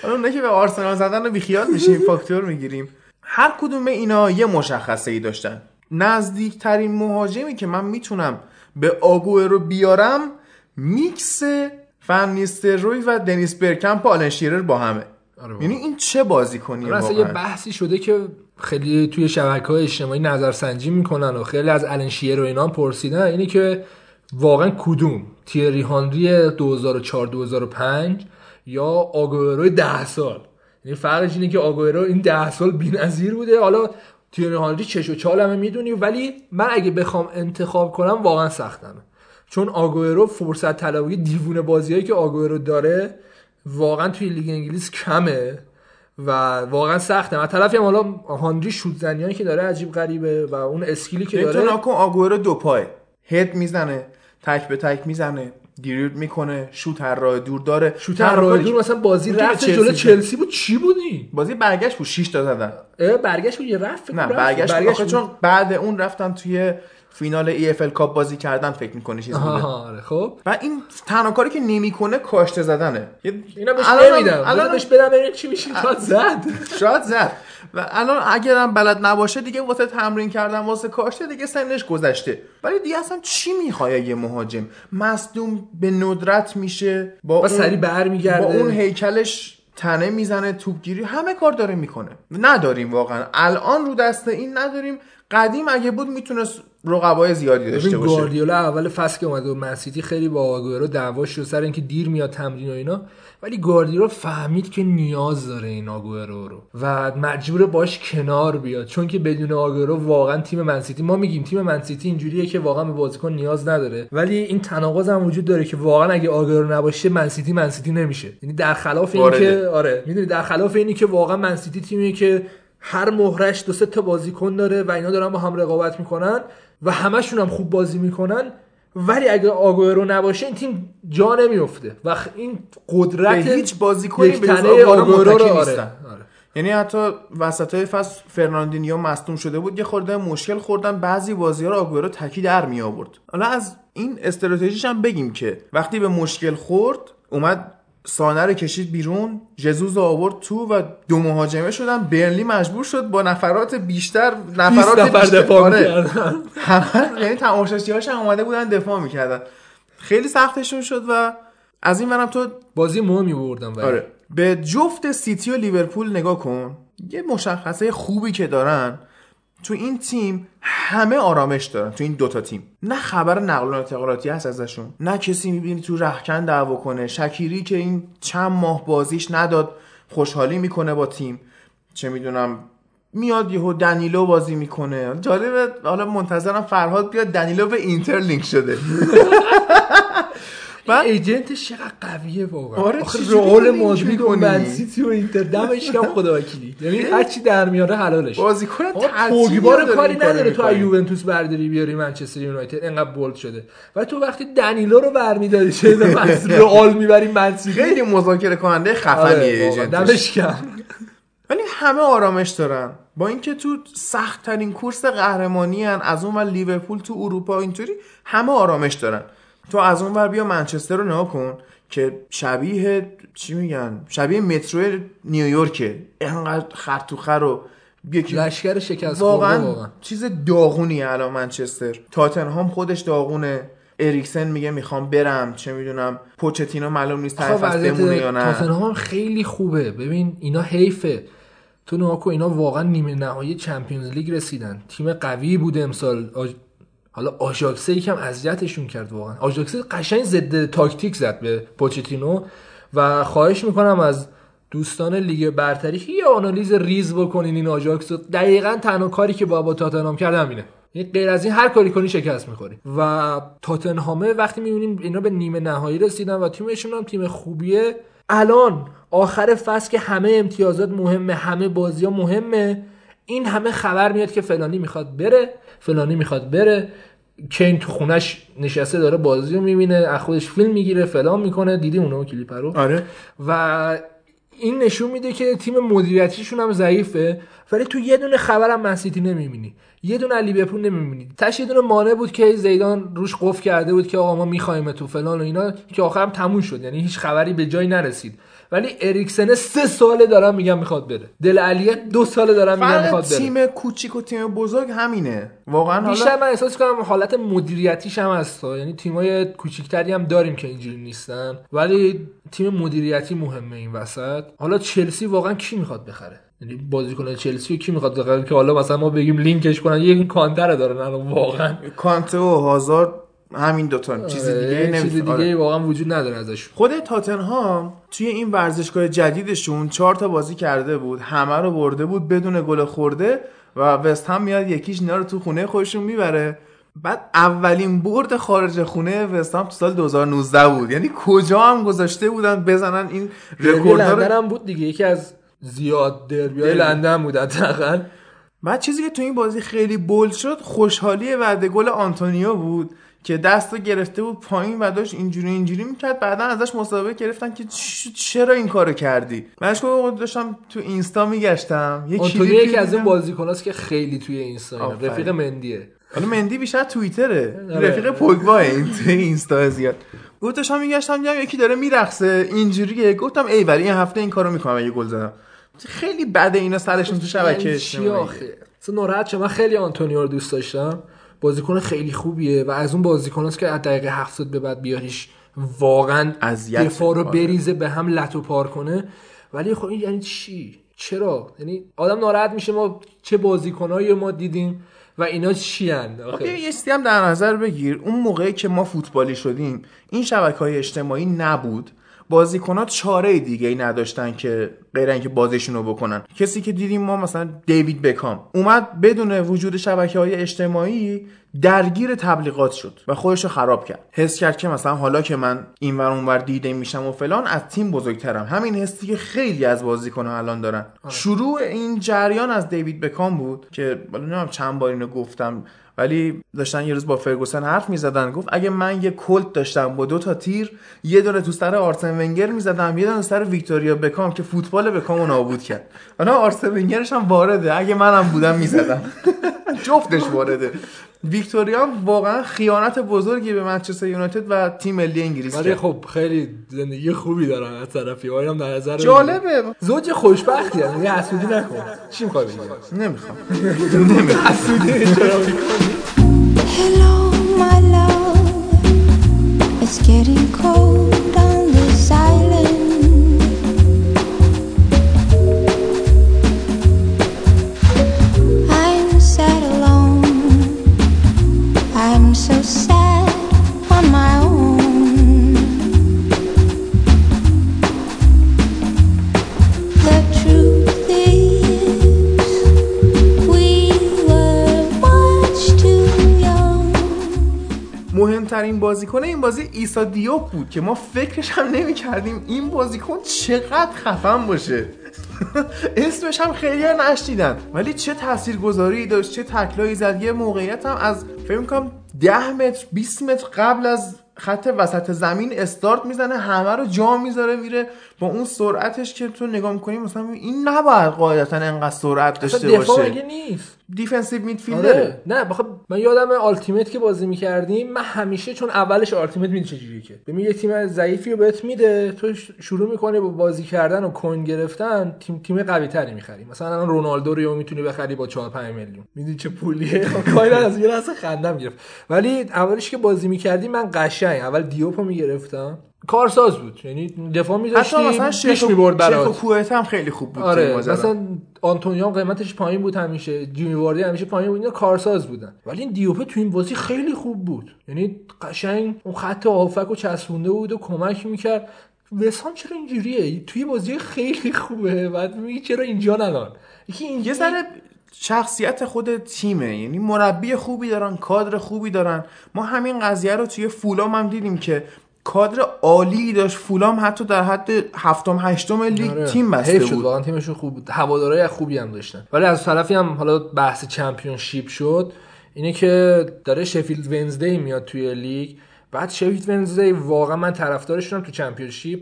S1: حالا اونایی که به آرسنال زدن رو بیخیال میشیم فاکتور می‌گیریم. هر کدوم اینا یه مشخصه ای داشتن. نزدیکترین مهاجمی که من می‌تونم به آگوه رو بیارم میکس فنیستروی و دنیس برکمپ و آلن شیرر با همه.
S2: آره
S1: یعنی این چه بازی کنی
S2: اصلا یه بحثی شده که خیلی توی شبکه های اجتماعی نظرسنجی می‌کنن و خیلی از الان شیر و اینا پرسیدن. اینه که واقعا کدوم؟ تیری هانری 2004 2005 یا آگوئرو 10 سال. یعنی فرقش اینه که آگوئرو این 10 سال بی‌نظیر بوده. حالا تیری هانری چش و چال همه می‌دونی ولی من اگه بخوام انتخاب کنم واقعا سختمه. چون آگوئرو فرصت طلبی دیوونه بازیایی که آگوئرو داره واقعا توی لیگ انگلیس کمه و واقعا سخته و طرفی هم حالا هانری شوت زنیایی که داره عجیب غریبه و اون اسکیلی که
S1: تو
S2: داره
S1: ناکن آگوئرو دو پای هد می‌زنه تک به تک می‌زنه. دیریب می‌کنه شوت هر راه دور داره.
S2: شوت
S1: تنها
S2: راه دور مثلا بازی رفت
S1: چلسی
S2: جلو. چلسی بود. چی بودی؟
S1: بازی برگشت بود 6 تا زدن.
S2: برگشت بود یه رفت
S1: نه برگشت,
S2: برگشت بود.
S1: چون بعد اون رفتن توی فینال ای اف کاپ بازی کردن فکر می‌کنه چیز
S2: آره خب.
S1: و این تنها کاری که نمی‌کنه کاشته زدنه.
S2: اینا بهش نمیدم
S1: الان
S2: بهش بدم ببینیم چی میشه. تا زد.
S1: شاید زد. و الان اگرم بلد نباشه دیگه واسه تمرین کردن واسه کاشته دیگه سنش گذشته. ولی دیگه اصلا چی می‌خواد یه مهاجم؟ مصدوم به ندرت میشه با اون-
S2: سری برمیگرده.
S1: با اون هیکلش تنه می‌زنه توپگیری همه کار داره می‌کنه. نداریم واقعا. الان رو دست این نداریم. قدیم اگه بود می‌تونست رقبای زیادی داشته باشه.
S2: گواردیولا اول فصل که اومده و منسیتی خیلی با آگوئرو دعواش شد سر اینکه دیر میاد تمرین و اینا. ولی گواردیولا فهمید که نیاز داره این آگوئرو رو و مجبور باش کنار بیاد. چون که بدون آگوئرو واقعا تیم منسیتی ما میگیم تیم منسیتی اینجوریه که واقعا به بازیکن نیاز نداره. ولی این تناقض هم وجود داره که واقعا اگه آگوئرو نباشه منسیتی منسیتی نمیشه. یعنی در خلاف این
S1: وارده.
S2: که آره. می‌دونی در خلاف اینی که واقعا منسیتی تیمیه که هر مهرش دو سه تا بازیکن داره و اینا دارن با هم رقابت می‌کنن و همشون هم خوب بازی می‌کنن ولی اگه آگوئرو نباشه این تیم جا نمیفته و این قدرت
S1: به هیچ بازیکنی
S2: یک
S1: به آگوئرو
S2: رو آره. آره.
S1: یعنی حتی وسط های فصل فرناندینیو مصدوم شده بود یه خورده مشکل خوردن بعضی بازی ها رو آگوئرو تکی در می آورد حالا از این استراتژیش هم بگیم که وقتی به مشکل خورد اومد سانه رو کشید بیرون جزوز آورد تو و دو مهاجمه شدن. برنلی مجبور شد با نفرات بیشتر
S2: 20
S1: نفرات
S2: نفر
S1: بیشتر.
S2: دفاع
S1: آره.
S2: می‌کردن.
S1: همه یعنی تماشاچی‌هاش هم اومده بودن دفاع می‌کردن. خیلی سختشون شد و از این ورم تو
S2: بازی مهمی بردن ولی.
S1: آره. به جفت سیتی و لیورپول نگاه کن. یه مشخصه خوبی که دارن تو این تیم همه آرامش دارن تو این دوتا تیم. نه خبر نقل و انتقالاتی هست ازشون نه کسی می‌بینی تو رخکن دعوا کنه. شکیری که این چند ماه بازیش نداد خوشحالی می‌کنه با تیم. چه می‌دونم میاد یهو دنیلو بازی می‌کنه. جالبه حالا منتظرم فرهاد بیاد دنیلو به اینتر لینک شده.
S2: بعد agent ش چقدر قویه واقعا.
S1: آره
S2: رئال مادرید و
S1: می‌کنی؟
S2: من سیتی و اینتر دمش کم خدا وکیلی. یعنی هر چی در میاره حلالش.
S1: بازیکن
S2: پوگبا کاری نداره تو از. یوونتوس برداری بیاری منچستر یونایتد انقدر بولد شده. و تو وقتی دنیلو رو برمیداری چه من رئال می‌بری من
S1: خیلی مذاکره کننده خفنیه
S2: آره، واقعا.
S1: agent ش
S2: دمش کم
S1: ولی همه آرامش دارن. با اینکه تو سخت ترین کورس قهرمانی هن از اون ور لیورپول تو اروپا اینطوری همه آرامش دارن. تو از اون ور بیا منچستر رو نگاه کن که شبیه چی میگن؟ شبیه مترو نیویورکه اینقدر خر تو خر و یکی
S2: لشکر شکست
S1: واقعا
S2: واقعا.
S1: چیز داغونیه الان منچستر. تاتنهام خودش داغونه. اریکسن میگه می‌خوام برم. چه می‌دونم پوچتینو معلوم نیست طرف از
S2: وضعیت
S1: بمونه یا نه.
S2: تاتنهام خیلی خوبه. ببین اینا حیفه. تو نگاه کن اینا واقعا نیمه نهایی چمپیونز لیگ رسیدن. تیم قوی بود امسال. حالا آژاکسه یکم اذیتشون کرد واقعا. آژاکسه قشنگ ضد تاکتیک زد به پوچتینو و خواهش می‌کنم از دوستان لیگ برتری یه آنالیز ریز بکنین این آژاکس. دقیقا تنها کاری که با با تاتنهام کرد همینه یعنی غیر از این هر کاری کنی شکست می‌خوری. و تاتنهامه وقتی می‌بینیم اینا به نیمه نهایی رسیدن و تیمشون هم تیم خوبیه الان آخر فصل که همه امتیازات مهمه همه بازی ها مهمه این همه خبر میاد که فلانی می‌خواد بره فلانی می‌خواد بره کین تو خونش نشسته داره بازی رو می‌بینه از خودش فیلم می‌گیره فلان می‌کنه دیدی اونو کلیپ رو؟
S1: آره.
S2: و این نشون میده که تیم مدیریتیشون هم ضعیفه ولی تو یه دونه خبرم منسیتی نمی‌بینی. یه دونه علی لیورپول نمی‌بینی. تاش یه دونه مانع بود که زیدان روش قفل کرده بود که آقا ما می‌خوایم تو فلان و اینا که آخرم تموم شد. یعنی هیچ خبری به جایی نرسید. ولی اریکسن سه ساله دارم میگم می‌خواد بره. دل علیه دو ساله دارم میگم می‌خواد بره.
S1: تیم کوچیک و تیم بزرگ همینه. واقعا
S2: بیشتر
S1: حالا
S2: من احساس کنم حالت مدیریتیش هم هست. یعنی تیمای کوچیکتری هم داریم که اینجوری نیستن. ولی تیم مدیریتی مهمه این وسط. حالا چلسی واقعا کی می‌خواد بخره؟ یعنی بازیکن چلسی کی می‌خواد بخره؟ که حالا مثلا ما بگیم لینکش کنن. یه کانتر دارن الان واقعا.
S1: کانته و هازارد همین دوتا چیز
S2: آره،
S1: دیگه
S2: چیز
S1: نمیشه
S2: دیگه
S1: آره.
S2: واقعا وجود نداره ازش.
S1: خود تاتنهام توی این ورزشگاه جدیدشون چهار تا بازی کرده بود همه رو برده بود بدون گل خورده و وست هم میاد یکیش اینا رو تو خونه خودشون می‌بره. بعد اولین برد خارج خونه وست هم تو سال 2019 بود. یعنی کجا هم گذاشته بودن بزنن این
S2: لندن
S1: رو؟
S2: هم بود دیگه یکی از زیاد دربیای
S1: دربی.
S2: لندن بود حداقل.
S1: بعد چیزی که تو این بازی خیلی بولد شد خوشحالی وعده گل آنتونیو بود. که دست رو گرفته بود پایین و داشت اینجوری اینجوری می‌کرد. بعدا ازش مسابقه گرفتن که چرا این کارو کردی؟ منش داشتم تو اینستا میگشتم. یه کلیپی
S2: یکی از این. بازیکناست که خیلی توی اینستا. رفیق مندیه.
S1: حالا مندی بیشتر توییتره.
S2: آره.
S1: رفیق پوگبا این تو اینستا زیاد. گفت داشتم میگشتم دیدم یکی داره میرقصه اینجوریه. گفتم ای ولی این هفته این کارو می‌کنم اگه گل زدم. خیلی بده اینا سرشون تو شبکه
S2: یعنی چی
S1: اجتماعی.
S2: آخه؟ اصلا ناراحت شدم. من خیلی آنتونیو رو دوست داشتم. بازیکن خیلی خوبیه و از اون بازیکناست که از دقیقه 70 به بعد بیاریش واقعا
S1: اذیت
S2: دفاع رو. بریزه به هم لتو پار کنه. ولی خب این یعنی چی؟ چرا؟ یعنی آدم ناراحت میشه ما چه بازیکنایی ما دیدیم و اینا چی
S1: بیا
S2: آخه
S1: یه چیزی هم در نظر بگیر. اون موقعی که ما فوتبالی شدیم این شبکه های اجتماعی نبود. بازیکنات چاره دیگه ای نداشتن که غیر اینکه بازیشون رو بکنن. کسی که دیدیم ما مثلا دیوید بکام اومد بدون وجود شبکه های اجتماعی درگیر تبلیغات شد و خودش رو خراب کرد. حس کرد که مثلا حالا که من این ور اونور دیده میشم و فلان از تیم بزرگترم. همین حسی که خیلی از بازیکن‌ها الان دارن. شروع این جریان از دیوید بکام بود که حالا چند بار اینو گفتم ولی داشتن یه روز با فرگوسن حرف می‌زدن گفت اگه من یه کلت داشتم با دو تا تیر یه دونه تو سر آرسن ونگر می‌زدم یه دونه سر ویکتوریا بکام که فوتبال بکام رو نابود کرد. حالا آرسن ونگرش هم وارده اگه منم بودم می‌زدم. جفتش وارده. ویکتوریا واقعا خیانت بزرگی به منچستر یونایتد و تیم ملی انگلیس
S2: ولی
S1: کرد.
S2: خب خیلی زندگی خوبی دارن از طرفی. هم در نظر.
S1: جالبه.
S2: زوج خوشبختی هم یه حسودی نکن. چی می‌خوای بگی؟
S1: نمی‌خوام.
S2: حسودی چرا می‌کنی
S3: Hello, my love. It's getting cold so sad on my own. The truth is, we were much too young.
S1: مهمترین بازیکن این بازی ایسا دیوب بود که ما فکرش هم نمی کردیم این بازیکن چقدر خفن باشه اسمش هم خیلی نشنیدن ولی چه تاثیرگذاری داشت چه تکلایی زد یه موقعیت هم از فکر می‌کنم 10 متر 20 متر قبل از خط وسط زمین استارت می‌زنه همه رو جا می‌ذاره میره با اون سرعتش که تو نگاه می‌کنی مثلا این نباید قاعدتا انقدر سرعت داشته
S2: دفاع
S1: باشه.
S2: مگه نیست.
S1: defensive midfielder ه
S2: آره. نه بخواد من یادم Ultimate که بازی می‌کردیم من همیشه چون اولش Ultimate می‌دونی چجوریه که. ببین یه تیم ضعیفی رو بهت میده تو شروع می‌کنی با بازی کردن و coin گرفتن تیم تیم قوی تری می‌خری. مثلا الان رونالدو رو می‌تونی بخری با 4 5 میلیون. می‌دونی چه پولیه؟ کایلا از یه لحظه خندم گرفت. ولی اولش که بازی می‌کردیم من قشنگ. اول دیوپو می‌گرفتم. کارساز بود. یعنی دفاع میذاشتی
S1: مثلا
S2: پیش می‌برد
S1: شیخ
S2: برات
S1: کوهت هم خیلی خوب بود
S2: آره. مثلا آنتونیو قیمتش پایین بود همیشه جیمی واردی همیشه پایین بود اینا کارساز بودن. ولی این دیوپه تو این بازی خیلی خوب بود. یعنی قشنگ اون خط هافک رو چسبونده بود و کمک می‌کرد. وسام چرا اینجوریه؟ توی بازی خیلی خوبه. بعد میگی چرا اینجا ندارن یکی این
S1: یه ذره شخصیت خود تیمه. یعنی مربی خوبی دارن کادر خوبی دارن. ما همین قضیه رو توی فولام هم دیدیم که کادر عالی داشت. فولام حتی در حد هفتم هشتم لیگ
S2: آره.
S1: تیم بسته
S2: حیف شد
S1: بود.
S2: واقعا تیمشون خوب بود. هوادارهای خوبی هم داشتن. ولی از طرفی هم حالا بحث چمپیونشیپ شد. اینه که داره شفیلد ونزدی میاد توی لیگ. بعد شفیلد ونزدی واقعا من طرفدارشونم تو چمپیونشیپ.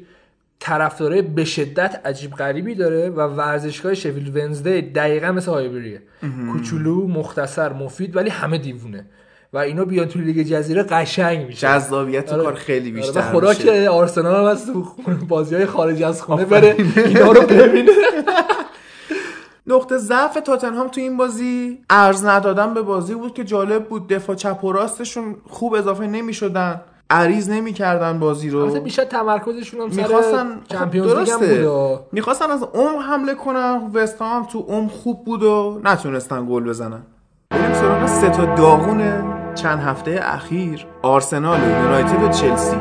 S2: طرفدارای به شدت عجیب غریبی داره و ورزشگاه شفیلد ونزدی دقیقا مثل هایبریه. کوچولو مختصر مفید ولی همه دیوونه. و اینا بیان تو لیگ جزیره قشنگ میشه.
S1: جذابیت
S2: آره.
S1: کار خیلی
S2: آره،
S1: بیشتر
S2: خوراک
S1: میشه.
S2: آرسنال هم از تو بازی های خارج از خونه بره اینا رو ببینه.
S1: نقطه ضعف تاتنهام تو این بازی ارز ندادن به بازی بود که جالب بود. دفاع چپ و راستشون خوب اضافه نمی‌شدن. عریض نمی‌کردن بازی
S2: البته
S1: رو
S2: بیشتر تمرکزشون هم
S1: می‌خواستن
S2: سر چمپیونز لیگ هم بود و-
S1: می‌خواستن از عمق حمله کنن. وست هم تو عمق خوب بود و نتونستن گل بزنن. بریم سراغ سه تا داغون چند هفته اخیر آرسنال و یونایتد و چلسی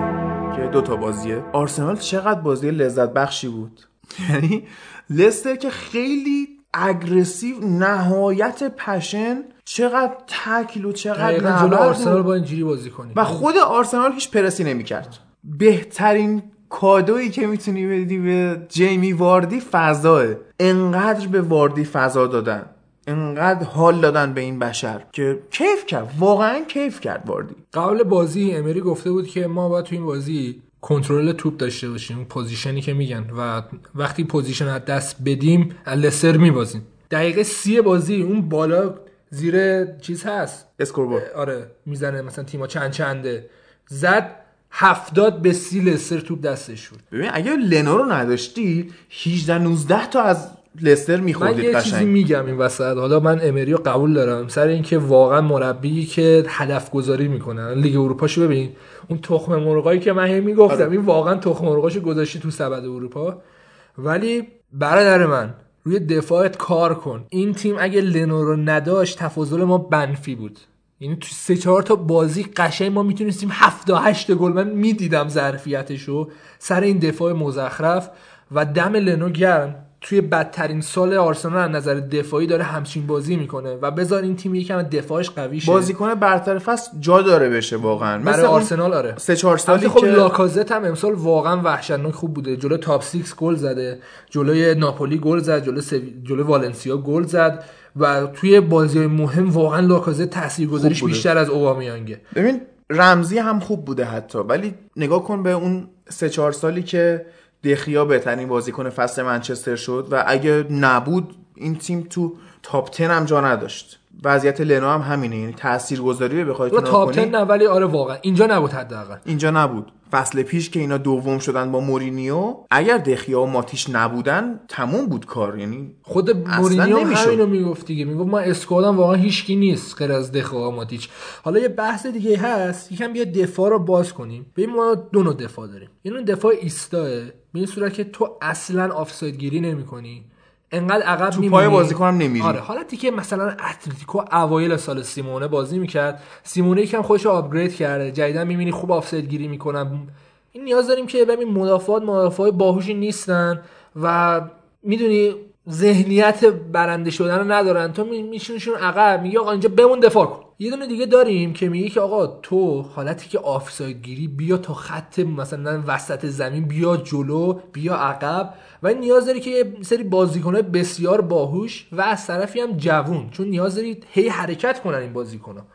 S1: که دو تا بازیه. آرسنال چقدر بازی لذت بخشی بود. یعنی لستر که خیلی اگرسیو نهایت پشن چقدر تکل و چقدر
S2: جلو آرسنال با اینجوری بازی کنی
S1: و خود آرسنال هیچ پرسی نمی‌کرد. بهترین کادویی که می‌تونی بدی به جیمی واردی فضاه انقدر به واردی فضا دادن. انقدر حال دادن به این بشر که کیف کرد واقعا کیف کرد واردی.
S2: قبل بازی امری گفته بود که ما باید تو این بازی کنترل توپ داشته باشیم اون possession ی که میگن و وقتی possession از دست بدیم لستر میبازیم. دقیقه سی بازی اون بالا زیر چیز هست.
S1: scoreboard.
S2: آره می‌زنه مثلا تیما چند چنده. زد هفتاد به سی لستر توپ دستش بود.
S1: ببین اگه لنو رو نداشتی 18 19 تا از لستر
S2: من
S1: میخوردید
S2: یه چیزی
S1: قشنگ.
S2: میگم این وسط. حالا من امری رو قبول دارم. سر اینکه واقعا مربی که هدف گذاری می‌کنه لیگ اروپاشو ببین. اون تخم مرغایی که من هی می‌گفتم
S1: آره.
S2: این واقعا تخم مرغاشو گذاشتی تو سبد اروپا. ولی برادر من روی دفاعت کار کن. این تیم اگه لنو رو نداشت تفاضل ما منفی بود. یعنی تو سه چهار تا بازی قشنگ ما می‌تونستیم هفت تا هشت گل. من می‌دیدم ظرفیتشو سر این دفاع مزخرف و دم لنو گرم. توی بدترین سال آرسنال از نظر دفاعی داره همچین بازی می‌کنه و بذار این تیم یکم دفاعش قوی شه.
S1: بازیکن برتر فصل جا داره بشه واقعا.
S2: برای آرسنال آره.
S1: سه چهار سالی
S2: خب
S1: که
S2: لاکازت هم امسال واقعا وحشتناک خوب بوده. جلو تاپ 6 گل زده جلوی ناپولی گل زد جلو سوی... جلو والنسیا گل زد و توی بازی مهم واقعا لاکازت تاثیرگذاریش. بیشتر از اوبامیانگه.
S1: ببین رمزی هم خوب بوده حتی ولی نگاه کن به اون سه چهار سالی که دخیا بهترین بازیکن فصل منچستر شد و اگه نبود این تیم تو top 10 هم جا نداشت. وضعیت لنو هم همینه. یعنی تاثیرگذاری بخوای تو
S2: top 10
S1: کنی.
S2: نه ولی آره واقعا. اینجا نبود حداقل.
S1: اینجا نبود. فصل پیش که اینا دوم شدن با مورینیو اگر دخیا و ماتیچ نبودن تموم بود کار. یعنی
S2: خود مورینیو. همینو می‌گفت دیگه. می‌گفت ما squad م واقعا هیچکی نیست غیر از دخیا و ماتیچ. حالا یه بحث دیگه هست. یکم بیا دفاع رو باز کنیم. ببین ما دو نوع دفاع داریم. یه نوع دفاع ایستاه. به این صورت که تو اصلا آفساید گیری نمی‌کنی. انقدر عقب
S1: تو. پای بازیکنم نمیری.
S2: آره حالتی که مثلا اتلتیکو اوایل سال سیمونه بازی می‌کرد. سیمونه یکم خودش upgrade کرده. جدیدا می‌بینی خوب آفساید گیری می‌کنن. این نیاز داریم که ببین مدافعات مدافعای باهوشی نیستن و می‌دونی ذهنیت برنده شدن رو ندارن. تو میشونیشون عقب. میگی آقا اینجا بمون دفاع کن. یه دونه دیگه داریم که میگه که آقا تو حالتی که آفساید گیری بیا تا خط مثلا وسط زمین بیا جلو بیا عقب و نیاز داری که یه سری بازیکنه بسیار باهوش و از طرفی هم جوون چون نیاز داری هی حرکت کنن این بازیکنها.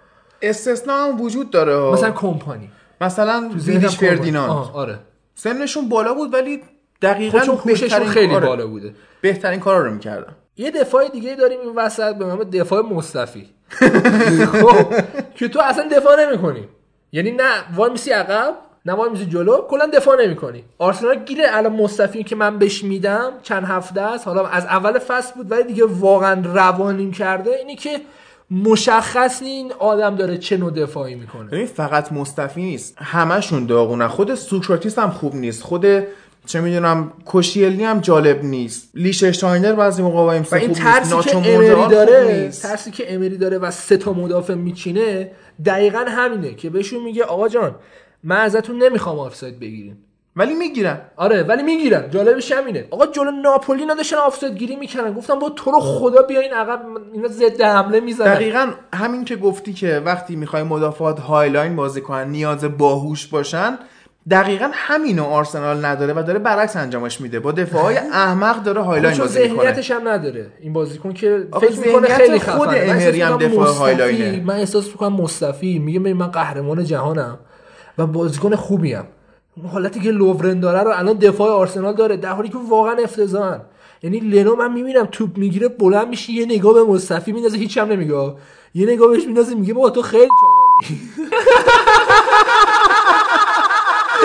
S1: استثنا هم وجود داره.
S2: مثلا کمپانی.
S1: مثلا
S2: کمپانی.
S1: فردیناند.
S2: آره.
S1: سنشون بالا بود ولی دقیقا
S2: خب
S1: بهترین
S2: خیلی
S1: آره،
S2: بالا بوده.
S1: بهترین کارا رو می‌کردن.
S2: یه دفاع دیگه داریم این وسط به نام دفاع مصطفی. خب که تو اصلا دفاع نمی‌کنی. یعنی نه وای میسی عقب نه وایمیسی جلو کلا دفاع نمی‌کنی. آرسنال گیره الان موستافی که من بهش میدم چند هفته است. حالا از اول فصل بود ولی دیگه واقعا روانیم کرده اینی که مشخص این آدم داره چه نوع دفاعی می‌کنه.
S1: ببین فقط موستافی نیست. همشون داغونه. خود سوکراتیس هم خوب نیست. خود چه می‌دونم کوشیلنی هم جالب نیست. لیشتاینر بعضی موقع با
S2: و این ترسی که امری داره. ترسی که امری داره و سه تا مدافع میچینه دقیقا همینه که بهشون میگه آقا جان من ازتون نمی‌خوام آفساید بگیرین.
S1: ولی می‌گیرن.
S2: آره ولی می‌گیرن. جالبش همینه. آقا جلو ناپولی اینا داشتن آفساید گیری می‌کنن گفتم با تو رو خدا بیاین عقب اینا ضد حمله می‌زنن.
S1: دقیقا همین که گفتی که وقتی می‌خوای مدافعات high line بازی کنن نیاز باهوش باشن دقیقا همینو آرسنال نداره و داره برعکس انجامش میده. با دفاعهای احمق داره high
S2: line
S1: بازی می‌کنه.
S2: ذهنیتش هم نداره. این بازیکن که فکر می‌کنه خیلی
S1: خود
S2: خفنه.
S1: امری هم دفاع
S2: high
S1: line ه.
S2: من احساس می‌کنم موستافی میگه من من قهرمان جهانم و بازیکن خوبیم. اون حالتی که لوورن داره رو الان دفاع آرسنال داره در حالی که واقعا افتضاحن. یعنی لنو من می‌بینم توپ می‌گیره بلند میشه یه نگاه به مصطفی میندازه هیچ هم نمیگه. یه نگاه بهش میندازه میگه بابا تو خیلی چاقالی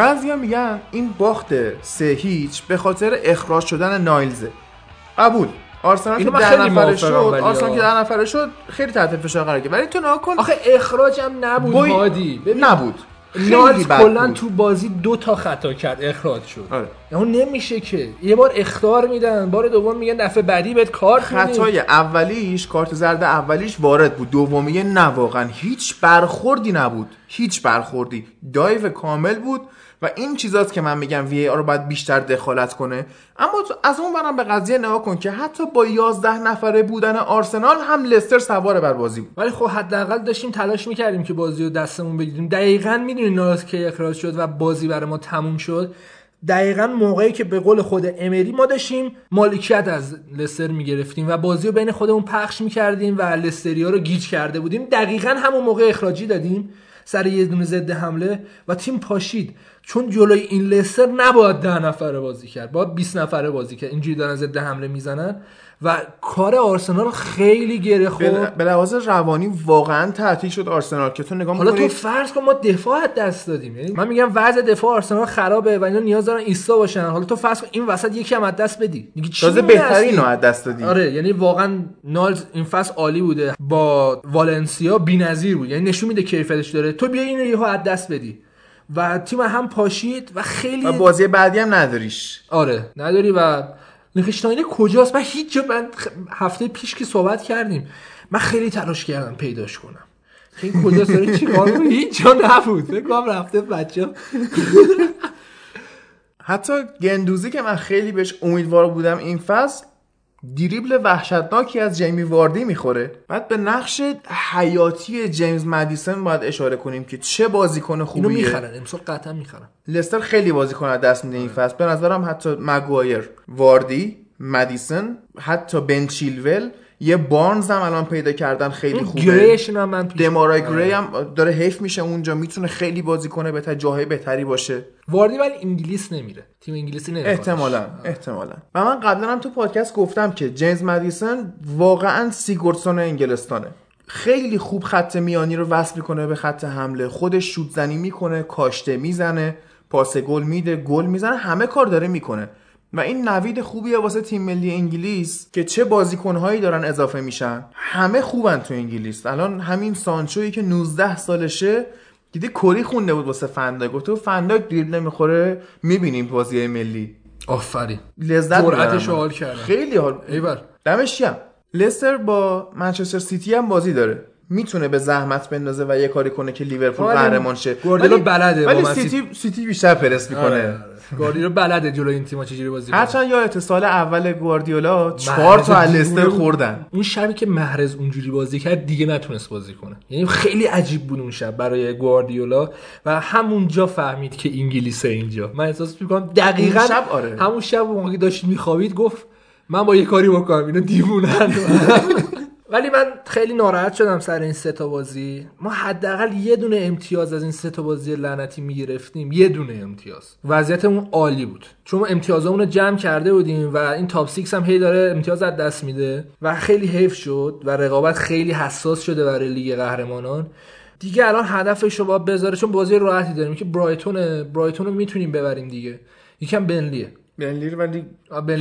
S1: بعضیا میگن این باخت سه هیچ به خاطر اخراج شدن نایلزه. قبول. آرسنال که
S2: خیلی
S1: نفره شد آرسنال. که ده نفره شد خیلی تحت فشار قرار گرفت. ولی تو نگاه کن
S2: آخه اخراجم نبود
S1: بوی-
S2: هادی.
S1: نبود. بد
S2: کلا. تو بازی دو تا خطا کرد اخراج شد.
S1: آره.
S2: اون نمیشه که. یه بار اختار میدن بار دوم میگن دفعه بعدی بهت کار
S1: خطای اولیش کارت زرد اولیش وارد بود. دومیه نه واقعا. هیچ برخوردی نبود. هیچ برخوردی. دایو کامل بود. و این چیزاست که من میگم وی رو باید بیشتر دخالت کنه. اما از اون برم به قضیه نگاه کن که حتی با 11 نفره بودن آرسنال هم لستر سوار بر بازی بود.
S2: ولی خب حداقل داشتیم تلاش می‌کردیم که بازی رو دستمون بگیریم. دقیقا می‌دونی ناز که اخراج شد و بازی برای ما تموم شد. دقیقا موقعی که به قول خود امری ما داشتیم مالکیت از لستر می‌گرفتیم و بازی رو بین خودمون پخش می‌کردیم و لستریا رو گیج کرده بودیم. دقیقا همون موقع اخراجی دادیم. سر یه دونه ضد حمله. و تیم پاشید. چون جلوی این لستر نباید ده نفره بازی کرد. باید 20 نفره بازی کرد. اینجوری دارن ضد حمله می‌زنن. و کار آرسنال خیلی گره خورد.
S1: به لحاظ روانی واقعا تعطیل شد آرسنال که تو نگاه
S2: حالا تو فرض کن ما دفاع دست دادیم. یعنی من میگم وضع دفاع آرسنال خرابه و اینا نیاز دارن ایستا باشن. حالا تو فرض کن این وسط یکی هم از دست بدی. دیگه چی
S1: بهترین؟ رو از دست دادی.
S2: آره یعنی واقعا نالز این فصل عالی بوده. با والنسیا بی‌نظیر بود. یعنی نشون میده کیفیتش داره. تو بیا اینو یهو از دست بدی. و تیم هم پاشید و خیلی
S1: و بازی بعدی هم نداریش.
S2: آره نداری و لیخشتاینه کجاست؟ من هیچ جا من هفته پیش که صحبت کردیم من خیلی تلاش کردم پیداش کنم. که این کجاست؟ داره چی کار می‌کنه؟ هیچ جا نبود. فکر رفته بچه
S1: حتی گندوزی که من خیلی بهش امیدوار بودم این فصل دریبل وحشتناکی از جیمی واردی می‌خوره. بعد به نقش حیاتی جیمز مدیسن باید اشاره کنیم که چه بازیکن
S2: اینو
S1: خوبیه
S2: می‌خرن امسال قطعا می‌خرن.
S1: لستر خیلی بازیکن از دست میده این فصل. به نظرم حتی مگوایر واردی مدیسن حتی بن چیلول یه بارنز هم الان پیدا کردن خیلی خوبه.
S2: گریشون هم من
S1: دمارای
S2: آره.
S1: گری هم داره حیف میشه اونجا می‌تونه خیلی بازی کنه بهتر جاهای بهتری باشه.
S2: واردی ولی انگلیس نمیره. تیم انگلیسی نمیره
S1: احتمالا احتمالا. و من قبلا هم تو پادکست گفتم که جیمز مدیسن واقعا سیگورسون انگلستانه. خیلی خوب خط میانی رو وصل می‌کنه به خط حمله. خودش شوت زنی می‌کنه کاشته می‌زنه پاس گل میده گل می‌زنه همه کار داره می‌کنه. و این نوید خوبیه واسه تیم ملی انگلیس که چه بازیکنهایی دارن اضافه میشن. همه خوبن تو انگلیس. الان همین سانچویی که 19 سالشه دیده کری خونده بود واسه فنداک گفته بود فنداک دریبل نمی‌خوره می‌بینیم بازی ملی.
S2: آفرین.
S1: لذت
S2: جرأتش. حال کردم.
S1: خیلی حال.
S2: ایول.
S1: دمش گرم. لستر با منچستر سیتی هم بازی داره. می‌تونه به زحمت بندازه و یه کاری کنه که لیورپول
S2: آره.
S1: قهرمان شه
S2: گواردیولا بلده
S1: ولی سیتی سیتی بیشتر پرس می‌کنه
S2: آره. گواردیولا بلده جلوی این تیم‌ها چجوری بازی کنه
S1: هرچند سال اول گواردیولا چهار تا از
S2: محرز
S1: لستر
S2: دیوونه بود.
S1: خوردن
S2: اون شبی که محرز اونجوری بازی کرد دیگه نتونست بازی کنه یعنی خیلی عجیب بود اون شب برای گواردیولا و همونجا فهمید که انگلیسه اینجا من احساس می‌کنم دقیقا
S1: اون شب آره.
S2: همون شب موقعی داشت میخوابید گفت من با یه کاری بکنم اینا دیوونن ولی من خیلی ناراحت شدم سر این سه تا بازی. ما حداقل یه دونه امتیاز از این سه تا بازی لعنتی می‌گرفتیم. یه دونه امتیاز. وضعیتمون عالی بود. چون ما امتیازامون رو جمع کرده بودیم و این تاپ 6 هم هی داره امتیاز از دست میده و خیلی حیف شد و رقابت خیلی حساس شده برای لیگ قهرمانان. دیگه الان هدفش رو باید بذاره چون بازی راحتی داریم. که برایتون برایتون رو می‌تونیم ببریم دیگه. یکم برنلیه.
S1: برنلی ولی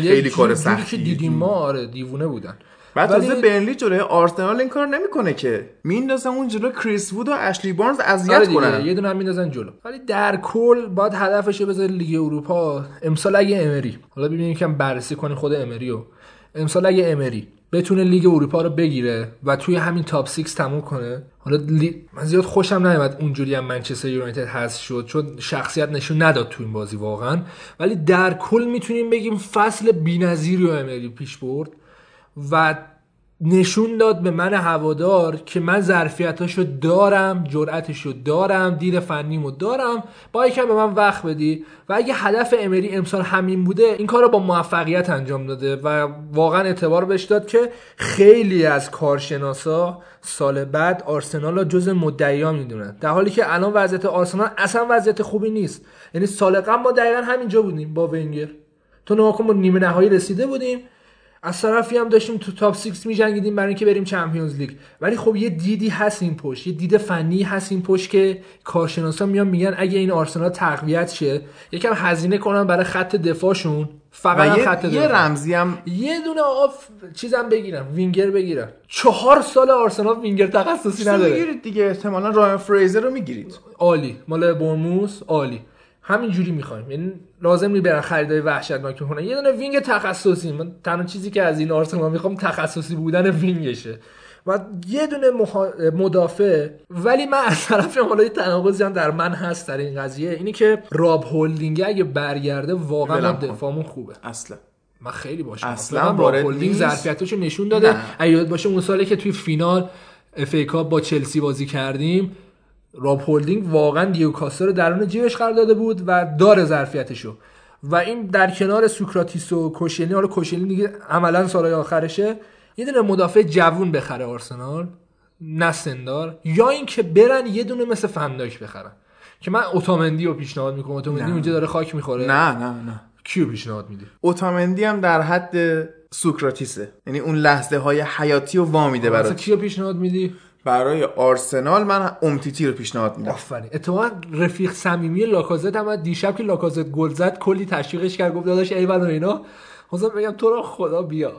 S1: خیلی کار سختی
S2: دیدیم ما آره دیوونه بودن.
S1: بعد
S2: ولی-
S1: تازه برنلی جلوی آرسنال این کار نمی‌کنه که. میندازه اون جلو کریس وود و اشلی بارنز
S2: آره
S1: اذیت
S2: دیگه،
S1: کنن.
S2: یه دونه هم میندازن جلو. ولی در کل باید هدفش بذاره لیگ اروپا. امسال اگه امری حالا ببینیم یکم بررسی کنیم خود امری رو امسال اگه امری بتونه لیگ اروپا رو بگیره و توی همین top 6 تموم کنه حالا لی... من زیاد خوشم نیومد اونجوری هم منچستر یونایتد هست شد چون شخصیت نشون نداد تو این بازی واقعا. ولی در کل می‌تونیم بگیم فصل بی‌نظیری رو امری پیش برد. و نشون داد به من هوادار که من ظرفیتاشو دارم جرأتشو دارم دید فنیمو دارم. با یکم به من وقت بدی و اگه هدف امری امسال همین بوده این کار رو با موفقیت انجام داده و واقعا اعتبار بهش داد که خیلی از کارشناسا سال بعد آرسنال رو جز مدعیان می‌دونن. در حالی که الان وضعیت آرسنال اصلا وضعیت خوبی نیست. یعنی سال قبل ما دقیقا همینجا بودیم با ونگر. تو نگاه کن نیمه نهایی رسیده بودیم. از طرفی هم داشتیم تو top 6 میجنگیدیم برای اینکه بریم Champions League ولی خب یه دیدی هست این پشت یه دید فنی هست این پشت که کارشناسا میان میگن اگه این آرسنال تقویت شه یکم هزینه کنن برای خط دفاعشون. فقط هم خط
S1: یه, یه. رمزی هم
S2: یه دونه آف چیزم بگیرم وینگر بگیرم. چهار سال آرسنال وینگر تخصصی نداره.
S1: می‌گیرید دیگه احتمالا رایان فریزر رو می‌گیرید.
S2: عالی. مال بورنموث عالی. همین جوری می‌خوایم. یعنی لازم نیست برن خریدای وحشتناک کنن. یه دونه وینگ تخصصی. من تنها چیزی که از این آرسنال می‌خوام تخصصی بودن وینگشه. و یه دونه مدافع. ولی من از طرف حالا یه تناقضی هم در من هست در این قضیه. اینی که راب هولدینگ اگه برگرده واقعا. دفاعمون خوبه.
S1: اصلا.
S2: من خیلی باش
S1: اصلا
S2: راب هولدینگ
S1: نیست.
S2: ظرفیتاشو نشون داده.
S1: نه.
S2: اگه یاد باشه اون سالی که توی فینال FA Cup با چلسی بازی کردیم راب هولدینگ واقعا دیگو کاستا رو درون جیبش قرار داده بود و داره ظرفیتشو. و این در کنار سوکراتیس و کوشیلنی حالا کوشیلنی دیگه عملا سالهای آخرشه یه دونه مدافع جوون بخره آرسنال نه سندار یا اینکه برن یه دونه مثل فن‌دایک بخرن. که من اوتامندی رو پیشنهاد می‌کنم. اوتامندی. اونجا داره خاک می‌خوره.
S1: نه نه نه.
S2: کیو پیشنهاد میدی
S1: اوتامندی هم در حد سوکراتیسه. یعنی اون لحظه های حیاتی رو وامیده برات.
S2: کیو پیشنهاد میدی؟
S1: برای آرسنال من امتیتی رو پیشنهاد میدم.
S2: آفرین. اتفاقا رفیق صمیمی لاکازت هم دیشب که لاکازت گل زد کلی تشویقش کرد گفت داداش ایول و اینا. خواستم بگم تو رو خدا بیا.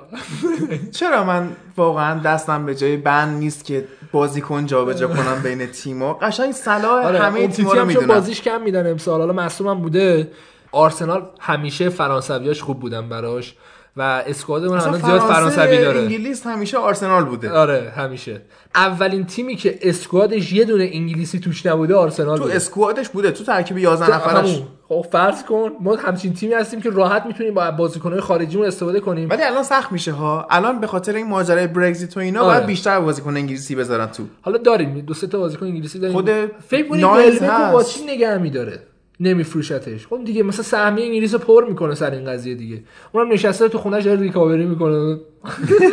S1: چرا من واقعا دستم به جای بند نیست که بازیکن جابجا کنم بین تیم‌ها؟ قشنگ صلاح
S2: آره
S1: همه تیم‌ها رو می‌دونم.
S2: بازیش کم میدن امسال. حالا مصومم بوده. آرسنال همیشه فرانسویاش خوب بودن براش. و اسکوادمون الان زیاد فرانسوی داره
S1: انگلیس همیشه آرسنال بوده.
S2: آره همیشه. اولین تیمی که اسکوادش یه دونه انگلیسی توش نبوده آرسنال
S1: تو
S2: بوده.
S1: اسکوادش بوده تو ترکیب 11 نفرش.
S2: خب فرض کن ما همچین تیمی هستیم که راحت می‌تونیم با بازیکن‌های خارجیمون استفاده کنیم.
S1: ولی الان سخت میشه ها. الان به خاطر این ماجرای برگزیت و اینا
S2: آره.
S1: باید بیشتر بازیکن انگلیسی بذارن تو.
S2: حالا داریم. دو سه تا بازیکن انگلیسی داریم.
S1: خود
S2: فکر کنید
S1: نایز
S2: ولبکو
S1: هست.
S2: با چی نگه میداره نمیفروشتش. خب دیگه مثلا سهمیه انگلیس پر می‌کنه سر این قضیه دیگه. اونم نشسته تو خونهش داره ریکاوری می‌کنه.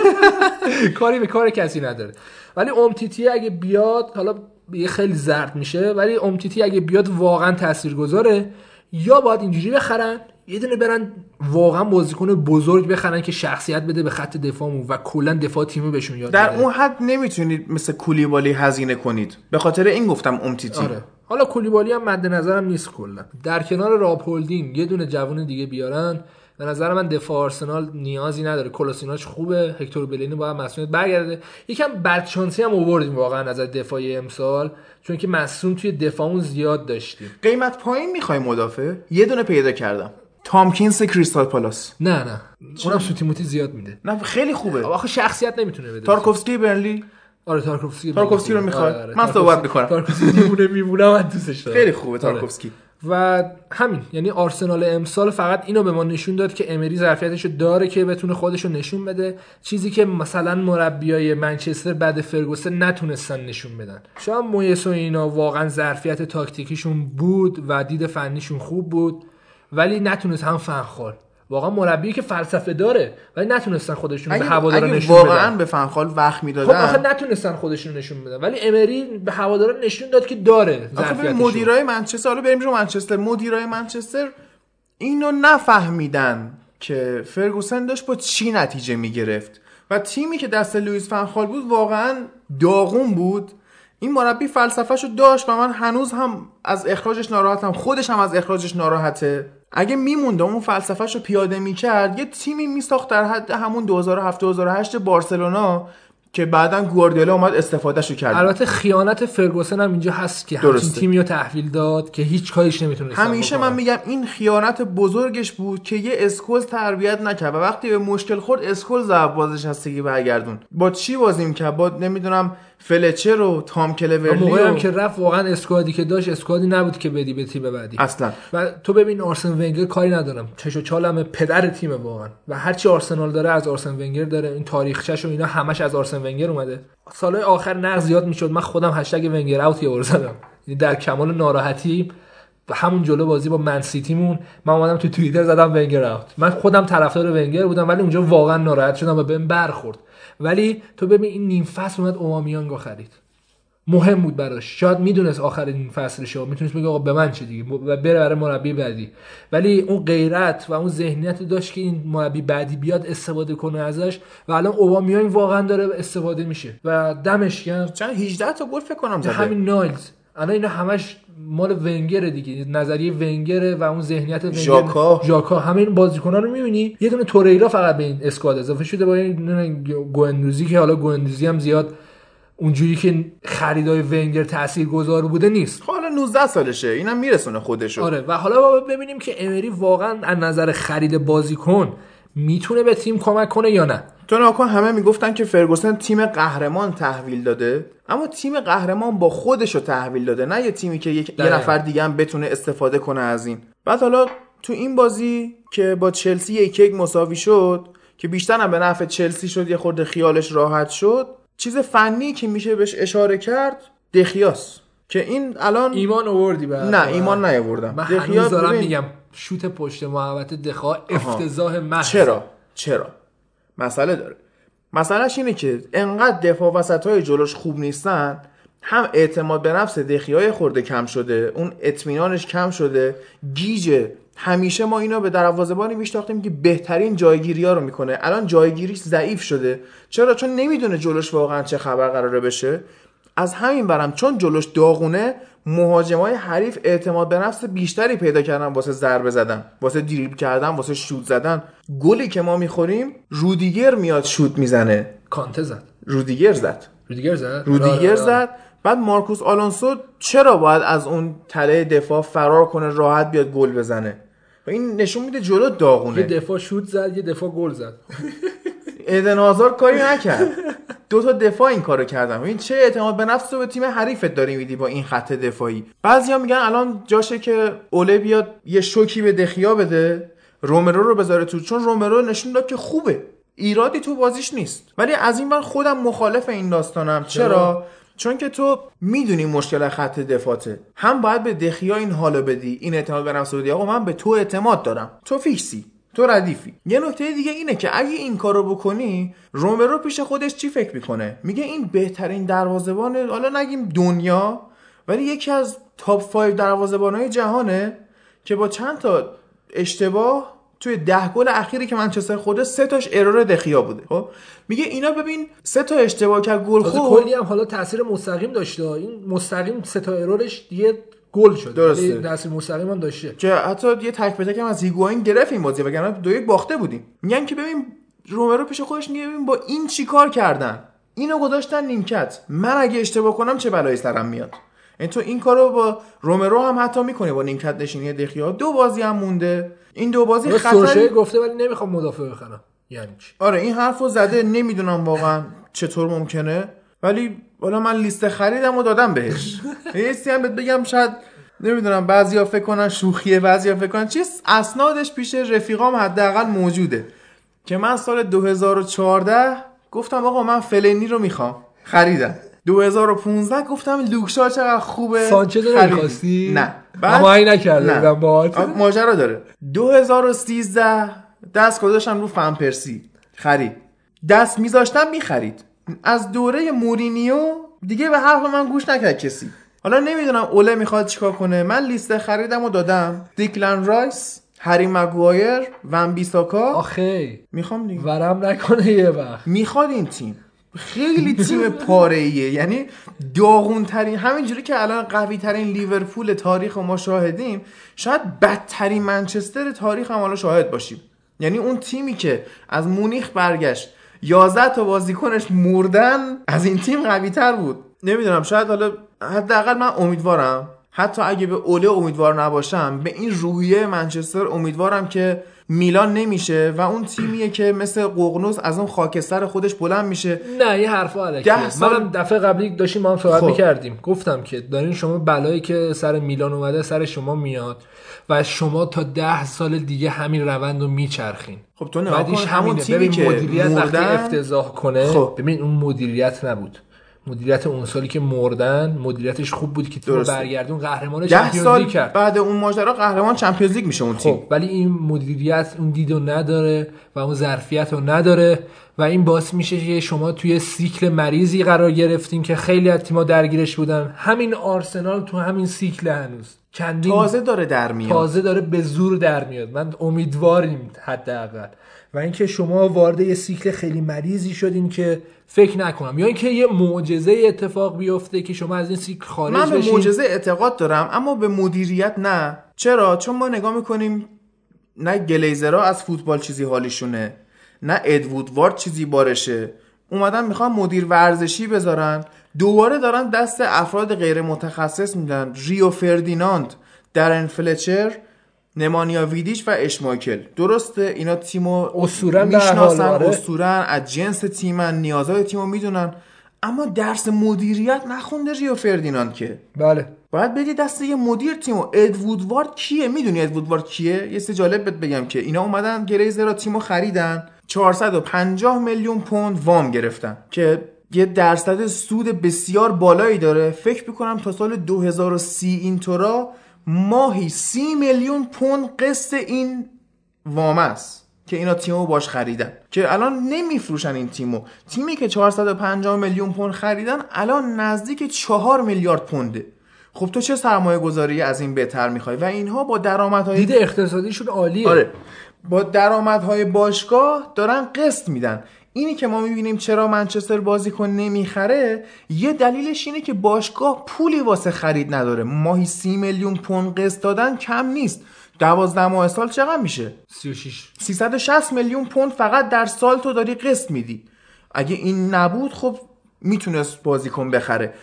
S2: کاری به کار کسی نداره. ولی امتیتی اگه بیاد حالا یه خیلی زرد میشه ولی امتیتی اگه بیاد واقعا تاثیرگذاره. یا باید اینجوری بخرن یه دونه برن واقعا بازیکن بزرگ بخرن که شخصیت بده به خط دفاعمون و کلا دفاع تیمو بهشون یاد
S1: در
S2: بده.
S1: اون حد نمی‌تونید مثل کولیبالی هزینه کنید. به خاطر این گفتم امتیتی
S2: آره. حالا کولیبالی هم مد نظرم نیست کلا. در کنار راب هولدینگ یه دونه جوون دیگه بیارن. به نظر من دفاع آرسنال نیازی نداره. کلاسیناچ خوبه. هکتور بلینی باید مسئولیت برگرده. یکم بدشانسی هم آوردیم واقعا از دفاعی امسال. چون که مصوم توی دفاعمون زیاد داشتیم.
S1: قیمت پایین می‌خوای مدافع؟ یه دونه پیدا کردم. تامکینز کریستال پالاس.
S2: نه نه. اونم سوتی موتی زیاد میده.
S1: نه خیلی خوبه.
S2: آخه شخصیت نمی‌تونه بده.
S1: تارکوفسکی برنلی.
S2: آره تارکوفسکی
S1: تارکوفسکی رو می‌خوای؟
S2: آره، آره.
S1: من صحبت می‌کنم.
S2: تارکوفسکی میمونه میمونه من دوستش دارم
S1: خیلی خوبه
S2: آره.
S1: تارکوفسکی
S2: و همین یعنی آرسنال امسال فقط اینو به ما نشون داد که امری ظرفیتش رو داره که بتونه خودش رو نشون بده چیزی که مثلا مربیای منچستر بعد فرگوسن نتونستن نشون بدن شاید مویس و اینا واقعا ظرفیت تاکتیکیشون بود و دید فنیشون خوب بود ولی نتونست هم فنخال واقعا مربی که فلسفه داره ولی نتونستن خودشون به هوادارا نشون
S1: واقعا
S2: بدن.
S1: به فنخال وقت
S2: خب آخه
S1: می‌دادن
S2: نتونستن خودشون نشون بدن. ولی امری به هوادارا نشون داد که داره
S1: آخه. مدیرای منچستر حالا بریم رو منچستر. مدیرای منچستر اینو نفهمیدن که فرگوسن داشت با چی نتیجه می‌گرفت. و تیمی که دست لوئیس فنخال بود واقعا داغون بود. این مربی فلسفهشو داشت و من هنوز هم از اخراجش ناراحتم. خودش هم از اخراجش ناراحته. اگه میمونده اون فلسفهش رو پیاده می‌کرد یه تیمی میساخت در حد همون 2007 2008 بارسلونا که بعدا گواردیولا اومد استفادهشو کرد.
S2: البته خیانت فرگوسن هم اینجا هست که همچین. تیمی رو تحویل داد که هیچ کاریش نمی‌تونه
S1: همیشه من میگم این خیانت بزرگش بود که یه اسکولز تربیت نکرد و وقتی به مشکل خورد اسکولز از بازنشستگی برگردون با چی بازیم کرد با نمی‌دونم فلچر و تام کلورلی
S2: موقعی هم
S1: و...
S2: که رفت واقعا squad ی که داشت squad ی نبود که بدی به تیم بعدی.
S1: اصلا.
S2: و تو ببین آرسن ونگر کاری ندارم. چش و چالم پدر تیم واقعا. و هرچی آرسنال داره از آرسن ونگر داره. این تاریخچش و اینا همش از آرسن ونگر اومده. سالهای آخر نقد زیاد می‌شد. من خودم هشتگ ونگر اوت یه زدم. یعنی در کمال ناراحتی و همون جلو بازی با من سیتیمون من اومدم تو توییتر زدم ونگر اوت. من خودم طرفدار ونگر بودم ولی اونجا واقعا ناراحت شدم و بهم برخورد. ولی تو ببین این نیم فصل اومد اومامیانگو خرید. مهم بود براش. شاید می‌دونست آخر این فصلشه می‌تونست بگه آقا به من چه دیگه؟ و بره برای مربی بعدی. ولی اون غیرت و اون ذهنیت داشت که این مربی بعدی بیاد استفاده کنه ازش و الان اوبامیانگ واقعا داره استفاده میشه. و دمش گرم.
S1: چند 18 تا گل فکر کنم زده.
S2: همین نایلز. الان اینا همش مال ونگره دیگه. نظریه ونگره و اون ذهنیت ونگر.
S1: ژاکا.
S2: ژاکا. همه این بازیکن‌ها رو می‌بینی؟ یه دونه توریرا فقط به این اسکواد اضافه شده با این گوندوزی که حالا گوندوزی هم زیاد اونجوری که خریدای ونگر تاثیرگذار بوده نیست.
S1: خب حالا 19 سالشه. اینم میرسونه خودشو.
S2: آره. و حالا با ببینیم که امری واقعا از نظر خرید بازیکن می‌تونه به تیم کمک کنه یا نه.
S1: تو ناکن همه می‌گفتن که فرگوسن تیم قهرمان تحویل داده اما تیم قهرمان با خودش رو تحویل داده نه یه تیمی که یک یه. نفر دیگه هم بتونه استفاده کنه از این. بعد حالا تو این بازی که با چلسی یک یک مساوی شد که بیشتر هم به نفع چلسی شد یه خورده خیالش راحت شد چیز فنی که میشه بهش اشاره کرد دخیاس. که این الان
S2: ایمان آوردی به
S1: نه ایمان نیاوردم.
S2: من
S1: دخیا
S2: هنوز دارم میگم شوت پشت محوطه دخا افتضاح محض.
S1: چرا؟ چرا؟ مسئله داره. مسئلهش اینه که انقدر دفاع وسط های جلوش خوب نیستن هم اعتماد به نفس دخی های خورده کم شده اون اطمینانش کم شده. گیجه همیشه ما اینا به دروازه‌بانی میشتاختیم که بهترین جایگیری ها رو می‌کنه. الان جایگیریش ضعیف شده. چرا؟ چون نمی‌دونه جلوش واقعا چه خبر قراره بشه. از همین برم چون جلوش داغونه مهاجمای حریف اعتماد به نفس بیشتری پیدا کردن واسه ضربه زدن واسه دریبل کردن واسه شوت زدن. گلی که ما می‌خوریم رودیگر میاد شوت می‌زنه.
S2: کانته زد.
S1: رودیگر زد.
S2: رودیگر زد؟
S1: رودیگر. زد. بعد مارکوس آلونسو چرا باید از اون تله دفاع فرار کنه راحت بیاد گل بزنه؟ و این نشون میده جلو
S2: یه
S1: داغونه
S2: دفاع شوت زد یه دفاع گل زد.
S1: ایدن آزار کاری نکرد. دو تا دفاع این کارو کردن. این چه اعتماد به نفس رو به تیم حریفت داری میدی با این خط دفاعی؟ بعضیا میگن الان جاشه که اوله بیاد یه شوکی به دخیا بده رومرو رو بذاره تو چون رومرو نشون داد که خوبه. ایرادی تو بازیش نیست. ولی از این ور خودم مخالف این داستانم. چرا؟ چون که تو می‌دونی مشکل خط دفاعته. هم باید به دخیا این حالو بدی این اعتماد به نفس بدی. آقا من به تو اعتماد دارم. تو فیکسی. تو ردیفی. یه نکته دیگه اینه که اگه این کارو بکنی رومرو پیش خودش چی فکر می‌کنه؟ میگه این بهترین دروازه‌بان حالا نگیم دنیا ولی یکی از تاپ 5 دروازه‌بانای جهانه که با چند تا اشتباه توی ده گل اخیری که منچستر خورده سه تاش ارور دخیا بوده. خب؟ میگه اینا ببین سه تا اشتباه کرد گل خورد.
S2: کلی هم حالا تاثیر مستقیم داشته. این مستقیم سه تا ارورش دیگه گل شد
S1: درسته.
S2: نصیر مستقیم هم داشته.
S1: که حتی یه تک به تک هم از هیگواین گرفت این بازی وگرنه دو یک باخته بودیم. میگن که ببین رومرو پیش خودش میگه ببین با این چی کار کردن؟ اینو گذاشتن نیمکت. من اگه اشتباه کنم چه بلایی سرم میاد؟ این تو این کارو با رومرو هم حتی می‌کنه با نیمکت نشینی دخیا دو بازی هم مونده. این دو بازی خطری
S2: گفته ولی نمی‌خوام مدافع بخرم. یعنی چی؟
S1: آره این حرفو زده نمی‌دونم واقعا چطور ممکنه. ولی حالا من لیست خریدم و دادم بهش. یه هم بهت بگم شاید نمی‌دونم بعضیا فکر کنن شوخیه بعضیا فکر کنن چیز اسنادش پیش رفیقام حداقل موجوده. که من سال 2014 گفتم آقا من فلینی رو می‌خوام. خریدم. 2015 گفتم لوکشا چقدر خوبه.
S2: سانچز رو
S1: خریدیم.
S2: نمی‌خواستی؟
S1: نه.
S2: اما این نکرده. بودم باهات.
S1: ماجرا داره. 2013 دست گذاشتم رو فنپرسی. خرید. دست میذاشتم می‌خرید. از دوره مورینیو دیگه به حرف من گوش نکرد کسی. حالا نمی‌دونم اوله می‌خواد چیکار کنه. من لیست خریدم و دادم. دیکلن رایس هری مگوایر ون بیساکا.
S2: آخه.
S1: می‌خوام دیگه.
S2: ورم نکنه یه وقت.
S1: می‌خواد این تیم. خیلی تیم پاره ایه یعنی داغون ترین همینجوری که الان قوی ترین لیورپول تاریخ ما شاهدیم شاید بدترین منچستر تاریخ هم حالا شاهد باشیم. یعنی اون تیمی که از مونیخ برگشت 11 تا بازیکنش مردن از این تیم قوی تر بود. نمی‌دونم شاید حالا حداقل من امیدوارم حتی اگه به اوله امیدوار نباشم به این روحیه منچستر امیدوارم که میلان نمیشه و اون تیمیه که مثل ققنوس از اون خاکستر خودش بلند میشه.
S2: نه یه حرفا
S1: ده
S2: علکیه
S1: سال-
S2: منم دفعه قبلی داشتیم ما هم صحبت
S1: خب.
S2: می‌کردیم. گفتم که دارین شما بلایی که سر میلان اومده سر شما میاد و شما تا ده سال دیگه همین روند رو میچرخین.
S1: خب تو
S2: بعدیش
S1: کن همون تیمی که
S2: مدیریت وقتی
S1: مردن
S2: افتضاح کنه
S1: خب.
S2: ببین اون مدیریت نبود. مدیریت اون سالی که مردن مدیریتش خوب بود که تیم. برگردون قهرمان
S1: Champions
S2: League کرد.
S1: بعد اون ماجرا قهرمان Champions League میشه اون تیم.
S2: خب ولی این مدیریت اون دیدو نداره و اون ظرفیت رو نداره و این باعث میشه که شما توی سیکل مریضی قرار گرفتین که خیلی از تیم‌ها درگیرش بودن. همین آرسنال تو همین سیکل هنوز. چندین
S1: تازه داره در میاد.
S2: تازه داره به زور در میاد. من امیدواریم حداقل. و اینکه شما وارد یه سیکل خیلی مریضی شدین که فکر نکنم. یا اینکه یه معجزه اتفاق بیفته که شما از این سیکل خارج
S1: من به معجزه اعتقاد دارم اما به مدیریت نه. چرا؟ چون ما نگاه می‌کنیم نه گلیزرها از فوتبال چیزی حالیشونه نه ادوود وارد چیزی بارشه. اومدن می‌خوان مدیر ورزشی بذارن. دوباره دارن دست افراد غیر متخصص میدن. ریو فردیناند درن فلچر نمانیا ویدیچ و اشماکل. درسته؟ اینا تیمو
S2: حال،
S1: می‌شناسن
S2: آره.
S1: اسطورن از جنس تیمن نیازهای تیمو می‌دونن. اما درس مدیریت نخونده ریو فردیناند که.
S2: بله.
S1: باید بدی دست یه مدیر تیمو. ادوود وارد کیه؟ می‌دونی ادوود وارد کیه؟ یه سه جالب بهت بگم که اینا اومدن گریزر را تیمو خریدن. 450 میلیون پوند وام گرفتن. که یه درصد سود بسیار بالایی داره. فکر می‌کنم تا سال 2030 اینطورا ماهی 30 میلیون پوند قسط این وام است که اینا تیمو باش خریدن. که الان نمیفروشن این تیمو. تیمی که 450 میلیون پوند خریدن الان نزدیک 4 میلیارد پونده. خب تو چه سرمایه گذاری از این بهتر می‌خوای؟ و اینها با درآمدهای
S2: دید اقتصادیشون عالیه.
S1: آره. با درآمدهای باشگاه دارن قسط میدن. اینی که ما می‌بینیم چرا منچستر بازیکن نمی‌خره یه دلیلش اینه که باشگاه پولی واسه خرید نداره. ماهی سی میلیون پوند قسط دادن کم نیست. دوازده ماه سال چقدر میشه؟
S2: 36
S1: 360 میلیون پوند فقط در سال تو داری قسط میدی. اگه این نبود خب می‌تونست بازیکن بخره.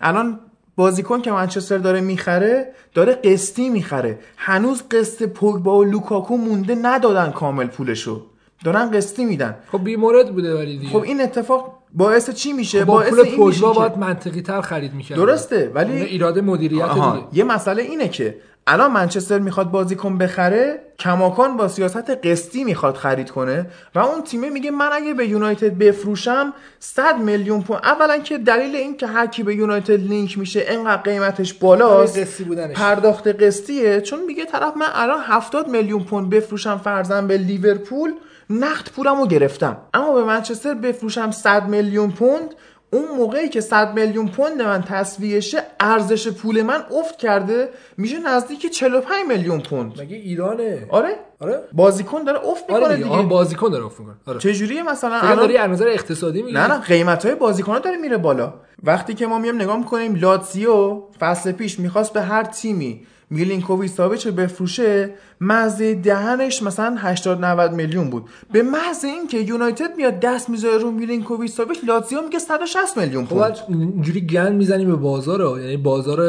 S1: الان بازیکن که منچستر داره می‌خره داره قسطی می‌خره. هنوز قسط پوگبا و لوکاکو مونده ندادن کامل پولشو. دارن قسطی میدن.
S2: خب بیمورد بوده ولی دیگه.
S1: خب این اتفاق باعث چی میشه؟
S2: با
S1: باعث
S2: پول
S1: این میشه
S2: باید منطقی تر خرید می‌کرد
S1: درسته ولی
S2: ایراد مدیریت
S1: آها.
S2: دیگه.
S1: یه مسئله اینه که الان منچستر می‌خواد بازیکن بخره کماکان با سیاست قسطی می‌خواد خرید کنه و اون تیمه میگه من اگه به یونایتد بفروشم 100 میلیون پوند. اولا که دلیل این که هر کی به یونایتد لینک میشه انقدر قیمتش بالاست
S2: قسطی بودنش.
S1: پرداخت قسطیه. چون میگه طرف من الان 70 میلیون پوند بفروشم فرضاً به لیورپول نقد پولمو گرفتم. اما به منچستر بفروشم 100 میلیون پوند اون موقعی که 100 میلیون پوند من تصویهشه ارزش پول من افت کرده میشه نزدیک 45 میلیون پوند.
S2: مگه ایرانه؟
S1: آره.
S2: آره؟
S1: بازیکن داره افت می‌کنه
S2: آره دیگه.
S1: دیگه
S2: بازیکن داره افت می‌کنه. آره.
S1: چجوریه مثلا؟ الان
S2: داری از نظر اقتصادی میگی.
S1: نه نه قیمت های بازیکن داره میره بالا. وقتی که ما میام نگاه می‌کنیم لاتزیو فصل پیش می‌خواست به هر تیمی میلینکوویچ ساویچ رو بفروشه مزه دهنش مثلا 80 90 میلیون بود. به محض اینکه یونایتد میاد دست می‌ذاره رو میلینکوویچ ساویچ لاتزیو میگه 160 میلیون
S2: خب
S1: پوند.
S2: بعد اینجوری گند می‌زنیم به بازار رو. یعنی بازار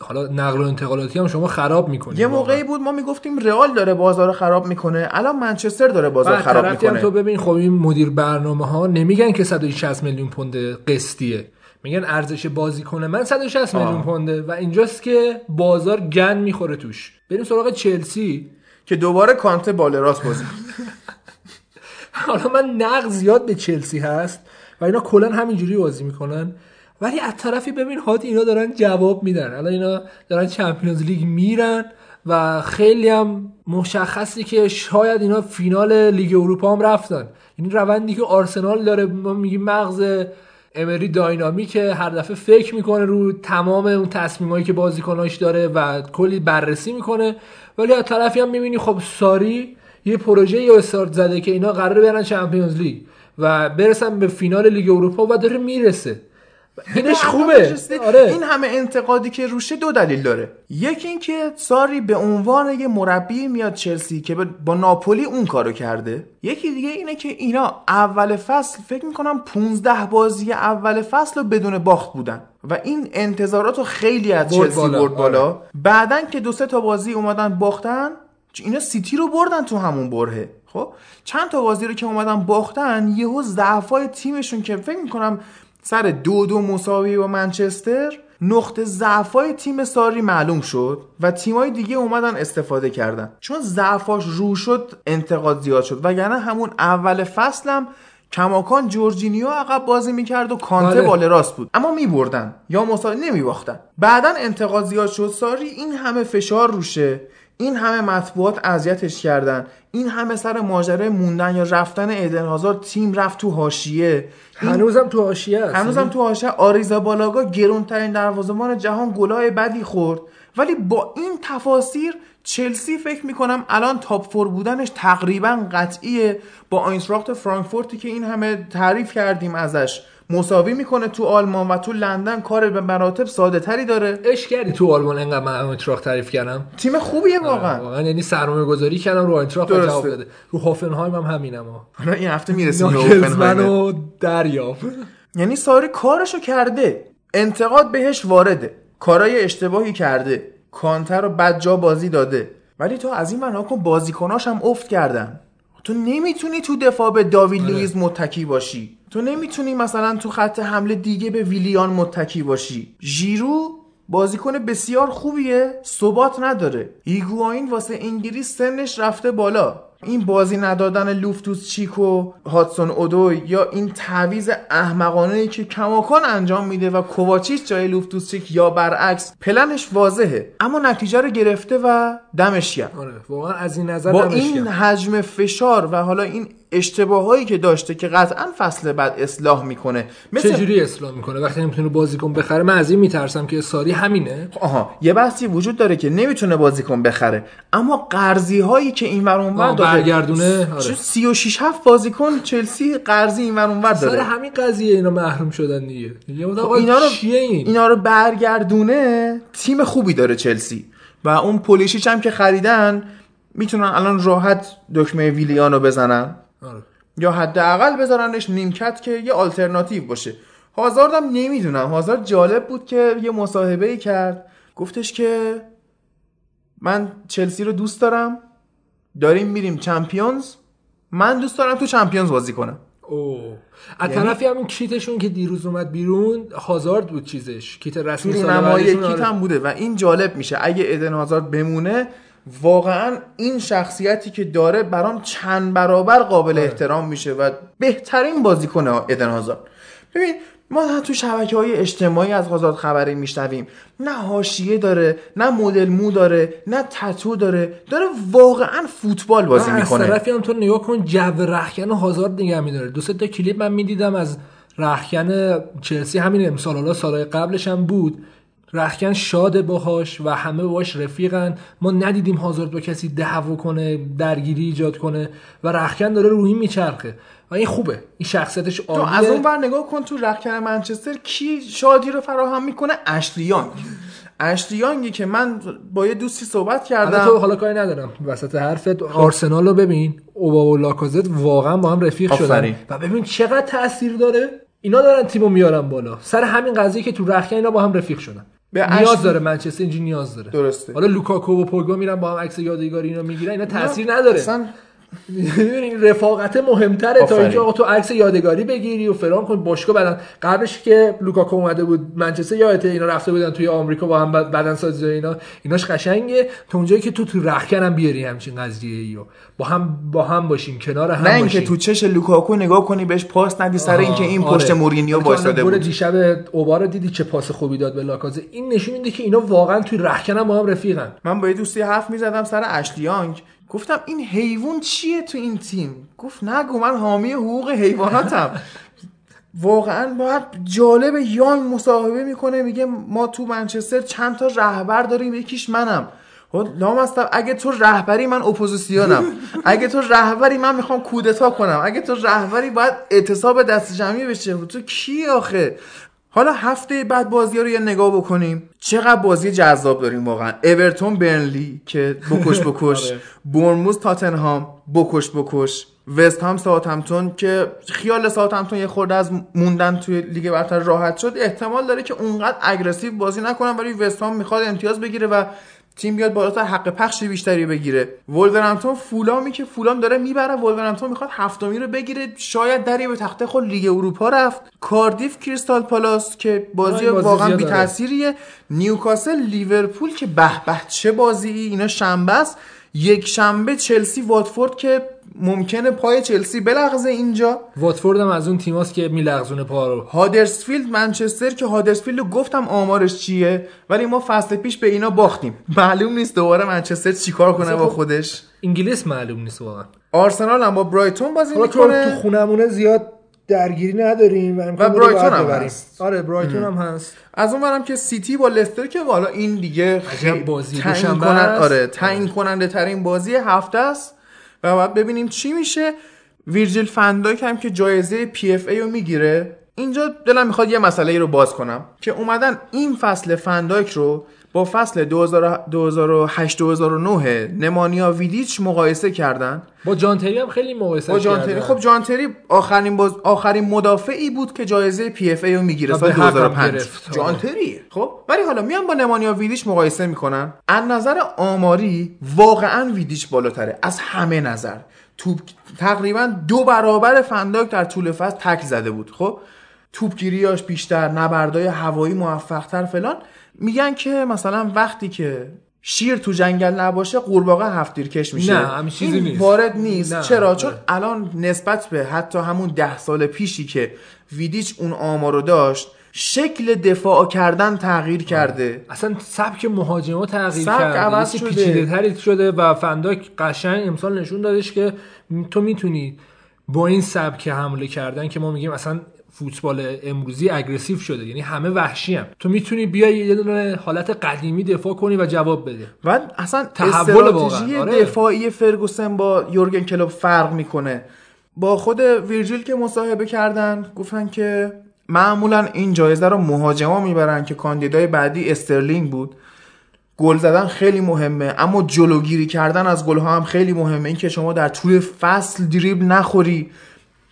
S2: حالا نقل و انتقالاتی هم شما خراب می‌کنید
S1: یه موقعی بود ما می‌گفتیم رئال داره بازار رو خراب می‌کنه الان منچستر داره بازار خراب می‌کنه.
S2: تو ببین خب این مدیر برنامه ها نمیگن که 160 میلیون پوند قسطیه. میگن ارزش بازیکن من 160 میلیون پونده و اینجاست که بازار گند می‌خوره توش. بریم سراغ چلسی.
S1: که دوباره کانته بال راست بازی.
S2: حالا من نقد زیاد به چلسی هست و اینا کلا همینجوری بازی می‌کنن. ولی از طرفی ببین هات اینا دارن جواب میدن. الان اینا دارن چمپیونز لیگ میرن و خیلی هم مشخصی که شاید اینا فینال لیگ اروپا هم رفتن. این روندی که آرسنال داره ما میگیم مغز امری داینامیکه هر دفعه فکر می‌کنه رو تمام اون تصمیمایی که بازیکناش داره و کلی بررسی می‌کنه. ولی از طرفی هم می‌بینی خب ساری یه پروژه یا استارت زده که اینا قراره برن چمپیونز لیگ و برسن به فینال لیگ اروپا و داره می‌رسه. اینش خوبه. آره.
S1: این همه انتقادی که روشه دو دلیل داره. یکی اینکه ساری به عنوان یه مربی میاد چلسی که با ناپولی اون کارو کرده. یکی دیگه اینه که اینا اول فصل فکر می‌کنم 15 بازی اول فصل رو بدون باخت بودن. و این انتظارات رو خیلی از چلسی
S2: بالا.
S1: برد بالا.
S2: آره.
S1: بعدن که دو سه تا بازی اومدن باختن اینا سیتی رو بردن تو همون برهه. خب؟ چند تا بازی رو که اومدن باختن یهو ضعفای تیمشون که فکر می‌کنم سر دو دو مساوی با منچستر نقطه ضعفای تیم ساری معلوم شد و تیمای دیگه اومدن استفاده کردن. چون ضعفاش رو شد انتقاد زیاد شد. وگرنه همون اول فصلم کماکان جورجینیو عقب بازی می‌کرد و کانته
S2: بله.
S1: بال راست بود. اما میبردن یا مساوی نمیباختن. بعدا انتقاد زیاد شد. ساری این همه فشار روشه. این همه مطبوعات اذیتش کردن. این همه سر ماجرای موندن یا رفتن ایدن هازارد تیم رفت تو حاشیه. این
S2: هنوزم تو حاشیه است
S1: هنوزم تو حاشیه. آریزابالاگا گرونترین دروازه‌بان جهان گلای بدی خورد. ولی با این تفاسیر چلسی فکر می‌کنم الان top four بودنش تقریبا قطعیه. با آینتراخت فرانکفورتی که این همه تعریف کردیم ازش. مساوی می‌کنه تو آلمان و تو لندن کار به مراتب ساده تری داره.
S2: اش کردی تو آلمان انقدر من آینتراخت تعریف کردم.
S1: تیم خوبیه واقعا.
S2: واقعا یعنی سرمایه گذاری کردم رو آینتراخت. جواب داده رو هافنهایم هم همینم
S1: حالا این هفته می‌رسیم به.
S2: و دریاب
S1: یعنی ساری کارشو کرده. انتقاد بهش وارده. کارای اشتباهی کرده. کانته رو بد جا بازی داده. ولی تو از این بنا کن بازیکناش هم افت کردن. تو نمی‌تونی تو دفاع به داوید
S2: آره.
S1: لوئیس متکی باشی. تو نمی‌تونی مثلا تو خط حمله دیگه به ویلیان متکی باشی. ژیرو بازیکن بسیار خوبیه ثبات نداره. ایگواین واسه انگلیس سنش رفته بالا. این بازی ندادن لوفتوس چیک و هاتسون اودوی یا این تعویز احمقانه ای که کماکان انجام میده و کوواچیچ جای لوفتوس چیک یا برعکس پلنش واضحه اما نتیجه رو گرفته و دمش گرم
S2: آره واقعا از این نظر
S1: با این. حجم فشار و حالا این اشتباهایی که داشته که قطعا فصل بعد اصلاح می‌کنه. مثل
S2: چجوری اصلاح می‌کنه؟ وقتی نمی‌تونه بازیکن بخره من از این میترسم که ساری همینه.
S1: آها یه بحثی وجود داره که نمی‌تونه بازیکن بخره. اما قرضی هایی که این ور اونور داره
S2: برگردونه، آره.
S1: 36 7 بازیکن چلسی قرضی این ور اونور
S2: سر
S1: داره
S2: همین قضیه اینا محروم شدن دیگه. آقا
S1: اینا رو
S2: چیه این؟
S1: اینا رو برگردونه تیم خوبی داره چلسی. و اون پولیشیچ هم که خریدن می‌تونن الان راحت دکمه ویلیان رو بزنن.
S2: آره.
S1: یا حداقل بذارنش نیمکت که یه آلترناتیو باشه. هازاردم نمی‌دونم. هازارد جالب بود که یه مصاحبه ای کرد. گفتش که من چلسی رو دوست دارم. داریم میریم چمپیونز. من دوست دارم تو چمپیونز بازی کنم.
S2: اوه. از
S1: یعنی-
S2: طرفی کیتشون که دیروز اومد بیرون هازارد بود چیزش. کیت رسمی سال
S1: کیت
S2: آره.
S1: هم بوده و این جالب میشه. اگه ادن هازارد بمونه واقعا این شخصیتی که داره برام چند برابر قابل احترام میشه و بهترین بازیکن ادن هازارد ببین ما تو شبکه های اجتماعی از هازارد خبری میشنویم نه حاشیه داره نه مدل مو داره نه تتو داره داره واقعا فوتبال بازی
S2: نه، از
S1: می‌کنه.
S2: طرفی هم تو نگاه کن جو رخکن و هازارد نگه میداره. دو تا کلیپ من می‌دیدم از رخکن چلسی همین امسال حالا سالهای قبلش هم بود. رخکن شاده باهاش و همه باهاش رفیقن. ما ندیدیم هازارد با کسی دعوا کنه درگیری ایجاد کنه و رخکن داره روی میچرخه. و این خوبه. این شخصیتش عالیه.
S1: از اون ور نگاه کن تو رخکن منچستر کی شادی رو فراهم می‌کنه؟ اشلیانگ اشلیانگی که من با یه دوستی صحبت کردم.
S2: تو حالا کاری ندارم. وسط حرفت آرسنال رو ببین. اوبا و لاکازت واقعا با هم رفیق
S1: آفرین.
S2: شدن و ببین چقدر تاثیر داره. اینا دارن تیمو میارن بالا. سر همین قضیه که تو رخکن اینا با هم رفیق شدن.
S1: به
S2: نیاز داره منچستر اینجوری نیاز داره
S1: درسته.
S2: حالا لوکاکو و پوگبا میرن با هم عکس یادگاری اینا می‌گیرن اینا تاثیر نداره
S1: اصلا
S2: رفاقت مهمتره تا. اینکه آقا تو عکس یادگاری بگیری و فلان کن باشگاه بعدن قبلش که لوکاکو اومده بود منچستر یادته اینا رفته بودن توی آمریکا با هم بدن سازی اینا. ایناش قشنگه. تا اونجایی که تو تو رخکن هم بیاری همچین قضیه ایو با هم با هم باشیم کنار هم
S1: نه اینکه
S2: باشیم.
S1: تو چش لوکاکو نگاه کنی بهش پاس ندی سر اینکه این
S2: آره.
S1: پشت مورینیو
S2: تو الان
S1: وایساده بود.
S2: دیشب اوبا رو دیدی چه پاس خوبی داد به لاکازه. این نشون میده که اینا واقعا توی رخکن هم با هم رفیقن.
S1: من با یه دوستی حرف می‌زدم سر اشلی یانگ. گفتم این حیوان چیه تو این تیم؟ گفت نگو من حامی حقوق حیواناتم. واقعا باید جالب یانگ مصاحبه می‌کنه میگه ما تو منچستر چند تا رهبر داریم یکیش منم. خب لامصب اگه تو رهبری من اپوزیسیونم. اگه تو رهبری من می‌خوام کودتا کنم. اگه تو رهبری باید اعتصاب دست جمعی بشه. تو کی آخه؟ حالا هفته بعد بازی رو یه نگاه بکنیم. چقدر بازی جذاب داریم واقعا. اورتون برنلی که بکش بکش.
S2: آره.
S1: برموز تاتنهام بکش بکش. وست هم ساوثهمپتون که خیال ساوثهمپتون یه خورده از موندن توی لیگ برتر راحت شد. احتمال داره که اونقدر aggressive بازی نکنن ولی وست هم می‌خواد امتیاز بگیره و تیم بیاد بالاتر حق پخش بیشتری بگیره. ولورهمپتون فولامی که فولام داره می‌بره ولورهمپتون می‌خواد هفتمی رو بگیره. شاید دری به تخته خورد لیگ اروپا رفت. کاردیف کریستال پالاس که بازی
S2: بازی
S1: واقعا بی. تاثیریه نیوکاسل لیورپول که به به چه بازی اینا شنبه است. یک شنبه چلسی واتفورد که ممکنه پای چلسی بلغزه اینجا.
S2: واتفورد هم از اون تیماست که میلغزونه پا رو.
S1: هادرسفیلد منچستر که هادرسفیلد رو گفتم آمارش چیه ولی ما فصل پیش به اینا باختیم. معلوم نیست دوباره منچستر چیکار کنه با
S2: خب،
S1: خودش.
S2: انگلیس معلوم نیست واقعا.
S1: آرسنال هم با برایتون بازی
S2: تو
S1: می‌کنه.
S2: تو خونمونه زیاد درگیری نداریم و, امکان
S1: و برایتون هم
S2: ببریم.
S1: هست.
S2: آره برایتون هم هست.
S1: از اون برم که سیتی با لستر که والا این دیگه خیلی
S2: بازی
S1: تعیین کنن
S2: است.
S1: آره تعیین کننده ترین بازی هفته است. و باید ببینیم چی میشه. ویرجیل فندایک هم که جایزه PFA رو می‌گیره. اینجا دلم می‌خواد یه مسئله ای رو باز کنم. که اومدن این فصل فندایک رو با فصل 2008 2009 نمانیا ویدیچ مقایسه کردن.
S2: با جان تری هم خیلی مقایسه
S1: با جان تری خب جان تری آخرین باز آخرین مدافعی بود که جایزه PFA رو می‌گیره سال
S2: به حقم
S1: 2005
S2: گرفت.
S1: جان تری خب ولی حالا میان با نمانیا ویدیچ مقایسه می‌کنن. از نظر آماری واقعا ویدیچ بالاتره. از همه نظر. توپ تقریبا دو برابر فنداک در طول فصل تک زده بود. خب توپگیریاش بیشتر نبردای هوایی موفقتر فلان. میگن که مثلا وقتی که شیر تو جنگل نباشه قورباغه هفتیرکش میشه
S2: نه، همین چیزی
S1: این
S2: نیست.
S1: وارد نیست
S2: نه،
S1: چرا. چون الان نسبت به حتی همون ده سال پیشی که ویدیچ اون آمارو داشت شکل دفاع کردن تغییر کرده
S2: اصلا سبک مهاجما تغییر
S1: سبک
S2: کرده
S1: عوض شده.
S2: پیچیده تری شده و فنداک قشنگ امسال نشون دادش که تو می‌تونی با این سبک حمله کردن که ما میگیم اصلا فوتبال امروزی aggressive شده. یعنی همه وحشی هم. تو می‌تونی بیای یه دونه حالت قدیمی دفاع کنی و جواب بده.
S1: و اصلا
S2: تحول
S1: استراتژی
S2: آره.
S1: دفاعی فرگوسن با یورگن کلوب فرق می‌کنه. با خود ویرجیل که مصاحبه کردن گفتن که معمولا این جایزه رو مهاجما می‌برن که کاندیدای بعدی استرلینگ بود. گل زدن خیلی مهمه اما جلوگیری کردن از گل ها هم خیلی مهمه. اینکه شما در طول فصل دریبل نخوری.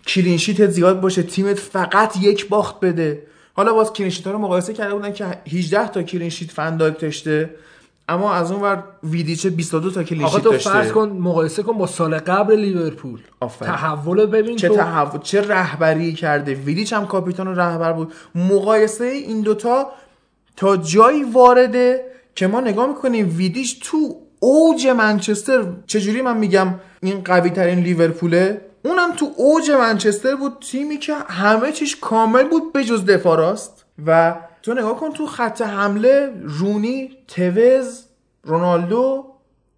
S1: clean sheet زیاد باشه تیمت فقط یک باخت بده. حالا باز clean sheet ها رو مقایسه کرده بودن که 18 تا clean sheet فندایک داشته اما از اون ور ویدیچه 22 تا
S2: آقا
S1: clean sheet
S2: تو
S1: داشته.
S2: فرض کن مقایسه کن با سال قبل لیورپول. تحول رو ببین
S1: چه
S2: تو.
S1: تحول چه رهبری کرده. ویدیچ هم کاپیتان و رهبر بود. مقایسه این دوتا تا جایی وارده که ما نگاه می‌کنیم ویدیچ تو اوج منچستر چجوری من میگم این قوی ترین لیورپوله؟ اونم تو اوج منچستر بود تیمی که همه چیش کامل بود به جز دفاع راست. و تو نگاه کن تو خط حمله رونی توز رونالدو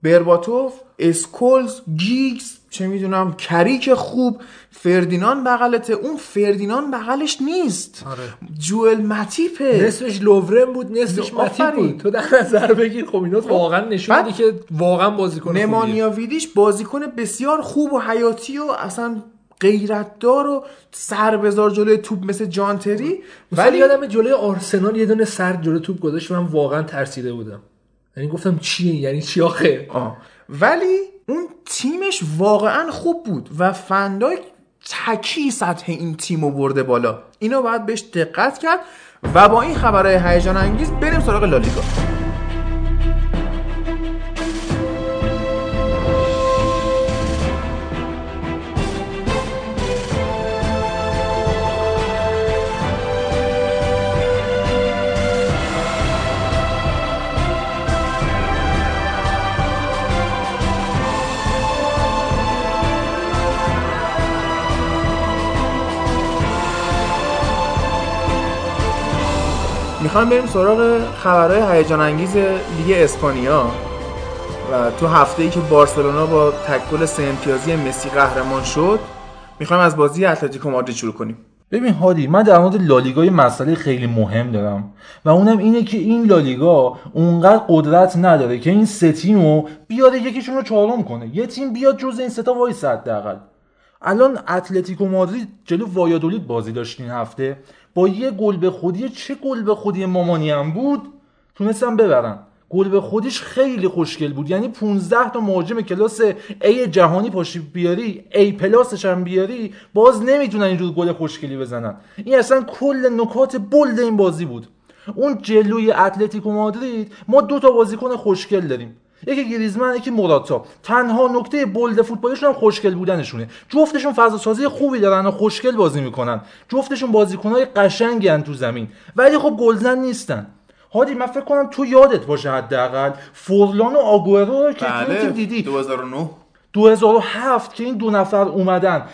S1: برباتوف اسکولز گیگز چه می‌دونم کریک خوب فردینان بغلته. اون فردینان بغلش نیست.
S2: آره.
S1: جوئل متیپه
S2: نصفش لوورن بود نصفش متیپ بود. تو در نظر بگیر. خب اینا واقعا نشون میده که واقعا بازیکن
S1: نمانیا ویدیچ بازیکن بسیار خوب و حیاتی و اصلا غیرتدار و سر بذار جلوی توپ مثل جانتری
S2: ولی یادم جلوی آرسنال یه دونه سر جلوی توپ گذاشت. من واقعا ترسیده بودم. یعنی گفتم چیه؟ یعنی چی آخه؟
S1: آه. ولی اون تیمش واقعا خوب بود و فندایک تکی سطح این تیم رو برده بالا. اینو باید بهش دقت کرد و با این خبرهای هیجان انگیز بریم سراغ لالیگا. می‌خوایم بریم سراغ خبرهای هیجان انگیز لیگ اسپانیا. و تو هفته ای که بارسلونا با تکل سه امتیازی مسی قهرمان شد می‌خوایم از بازی اتلتیکو مادرید شروع کنیم.
S4: ببین هادی من در مورد لالیگا یه مسئله خیلی مهم دارم. و اونم اینه که این لالیگا اونقدر قدرت نداره که این سه تیمو بیاره یکیشون رو چهارم کنه. یه تیم بیاد جز این سه تا وایسه حداقل. الان اتلتیکو مادرید جلو وایادولید بازی داشت این هفته. با یه گل به خودی چه گل به خودی مامانی هم بود؟ تونستم ببرن گل به خودش خیلی خوشگل بود. یعنی 15 تا مهاجم کلاس A جهانی پاشی بیاری A پلاسش هم بیاری باز نمی‌تونن اینجور گل خوشگلی بزنن. این اصلا کل نکات بلد این بازی بود. اون جلوی اتلتیکو مادرید ما دو تا بازیکن خوشگل داریم. یکی گریزمن یکی موراتا تنها نکته بلد فوتبالشون هم خوشگل بودنشونه. جفتشون فضا سازی خوبی دارن و خوشگل بازی می‌کنن. جفتشون بازیکنهای قشنگی هن تو زمین. ولی خب گلزن نیستن. هادی من فکر کنم تو یادت باشه حداقل فورلان و آگورو رو که تیم دیدی.
S1: 2009
S4: 2007 که این دو نفر اومدن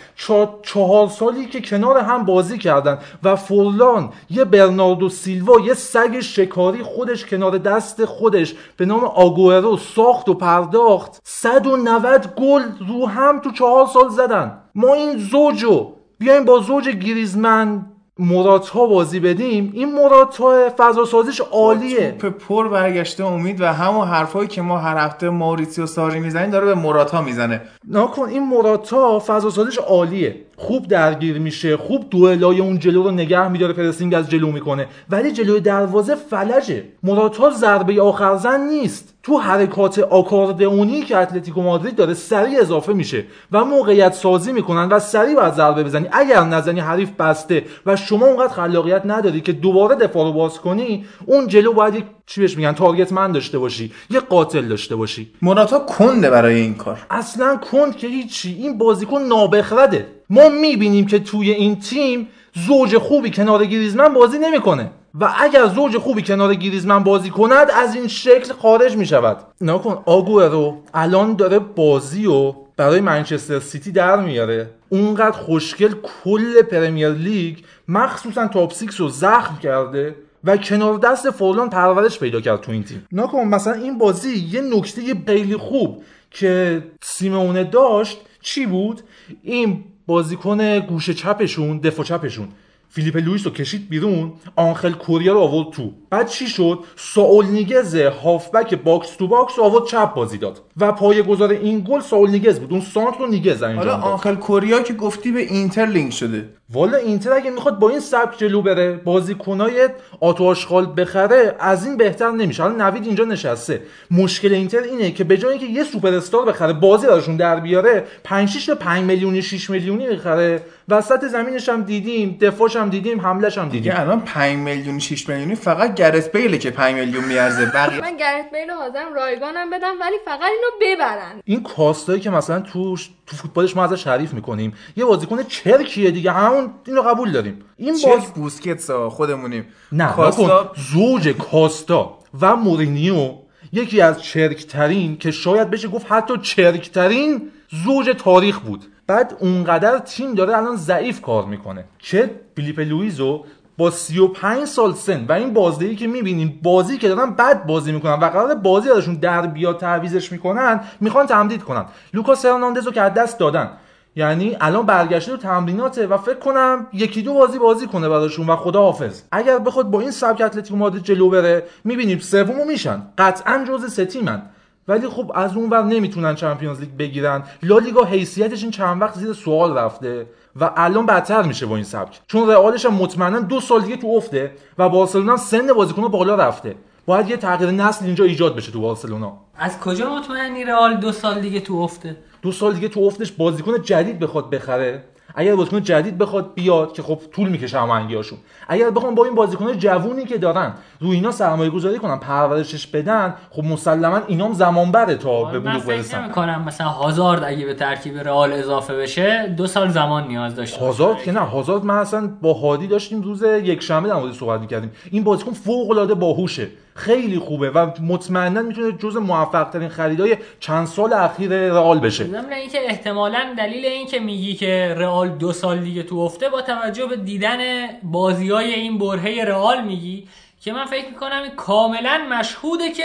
S4: چهار, سالی که کنار هم بازی کردن و فورلان یه برناردو سیلوا یه سگ شکاری خودش کنار دست خودش به نام آگوئرو ساخت و پرداخت. 190 گل رو هم تو چهار سال زدن. ما این زوجو بیایم با زوج گریزمن موراتا بازی بدیم این موراتا فضا سازیش عالیه.
S1: توپ پر برگشته امید و همون حرفایی که ما هر هفته ماریتیو ساری می‌زنیم داره به موراتا می‌زنه.
S4: نکن این موراتا فضا سازیش عالیه. خوب درگیر میشه خوب دوئلای اون جلو رو نگه میداره پرسینگ از جلو می‌کنه. ولی جلوی دروازه فلجه. موراتا ضربه آخر زن نیست. تو حرکات آکاردئونی که اتلتیکو مادرید داره سریع اضافه میشه و موقعیت سازی می‌کنن و سریع باید ضربه بزنی. اگر نزنی حریف بسته و شما اونقدر خلاقیت نداری که دوباره دفاع رو باز کنی اون جلو باید یک چی بهش میگن؟ تارگت من داشته باشی. یه قاتل داشته باشی.
S1: موراتا کنده برای این کار.
S4: اصلا کند که هیچی. این بازیکن نابخرده. ما می‌بینیم که توی این تیم زوج خوبی کنار گریزمن بازی نمی‌کنه. و اگر زوج خوبی کنار گریزمن بازی کند از این شکل خارج می‌شود. نکن آگورو الان داره بازی و برای منچستر سیتی در میاره. اونقدر خوشگل کل پرمیر لیگ مخصوصا top six رو زخم کرده. و کنار دست فولان پرورش پیدا کرد تو این تیم. نکن مثلا این بازی یه نکته خیلی خوب که سیمونه داشت چی بود؟ این بازیکن گوشه چپشون دفاع چپشون. فیلیپ لوئیس رو کشید بیرون. آنخل کوریا رو آورد تو. بعد چی شد؟ ساول نیگز هافبک box to box آورد چپ بازی داد. و پایه گذار این گل ساول نیگز بود. اون سانتر رو نیگز انجام
S1: حالا آنخل کوریا که گفتی به اینتر لینک شده.
S4: والا اینتر اگه می‌خواد با این سبک جلو بره بازیکنای آتو آشغال بخره از این بهتر نمیشه. حالا نوید اینجا نشسته. مشکل اینتر اینه که به جای اینکه یه سوپر استار بخره بازی براشون در بیاره 5 6 تا 5 میلیونی 6 میلیونی بخره وسط زمینش هم دیدیم دفاعش هم دیدیم حملش هم دیدیم.
S1: الان 5 میلیون 6 میلیونی فقط گرت بیله که 5 میلیون میارزه بقیه
S5: من گرت بیل رو حاضرم رایگانم بدم ولی فقط اینو ببرن.
S4: این کاستایی که مثلا تو تو فوتبالش ما ازش تعریف می‌کنیم یه بازیکن چرکیه دیگه همون اینو قبول داریم. این باز
S1: بوسکتس خودمونیم.
S4: نه
S1: کاستا.
S4: زوج کاستا و مورینیو یکی از چرکترین که شاید بشه گفت حتی چرکترین زوج تاریخ بود. بعد اونقدر تیم داره الان ضعیف کار می‌کنه. چه فیلیپ لویزو با 35 سال سن و این بازدهی که می‌بینیم بازی که دارن بد بازی می‌کنن و قرار بازی ازشون در بیاد تعویضش می‌کنن می‌خوان تمدید کنن. لوکاس هرناندز رو که از دست دادن. یعنی الان برگشته تو تمریناته و فکر کنم یکی دو بازی بازی کنه براشون و خدا حافظ اگر بخواد با این سبک اتلتیکو مادرید جلو بره می‌بینیم سومو میشن. قطعا جزء سه تیمن ولی خب از اون ور نمی‌تونن چمپیونز لیگ بگیرن. لالیگا حیثیتش این چند وقت زیر سوال رفته. و الان بدتر میشه با این سبک. چون رئالش هم مطمئنا دو سال دیگه تو افته و بارسلونا سن بازیکن‌ها بالا رفته. باید یه تغییر نسل اینجا ایجاد بشه تو بارسلونا.
S6: از کجا مطمئنی رئال دو سال دیگه تو افته؟
S4: دو سال دیگه تو افتش بازیکن جدید بخواد بخره. اگر بازیکن جدید بخواد بیاد که خب طول می‌کشه هماهنگی‌هاشون اگر بخوام با این بازیکن جوونی که دارن روی اینا سرمایه گذاری کنن پرورشش بدن خب مسلما اینام زمان بره تا به
S6: من
S4: بلوغ برسن.
S6: نمی‌کنم مثلا هازارد اگه به ترکیب رئال اضافه بشه دو سال زمان نیاز باشه.
S4: هازارد که نه هازارد من اصلا با هادی داشتیم روز یک شنبه در موردش صحبت می‌کردیم. این بازیکن فوق العاده باهوشه. خیلی خوبه و مطمئنا می‌تونه جز موفق ترین خریدای چند سال اخیر رئال بشه.
S6: ضمن اینکه احتمالا دلیل این که میگی که رئال دو سال دیگه تو افته با توجه به دیدن بازی های این برهه رئال میگی که من فکر می‌کنم کاملا مشهوده که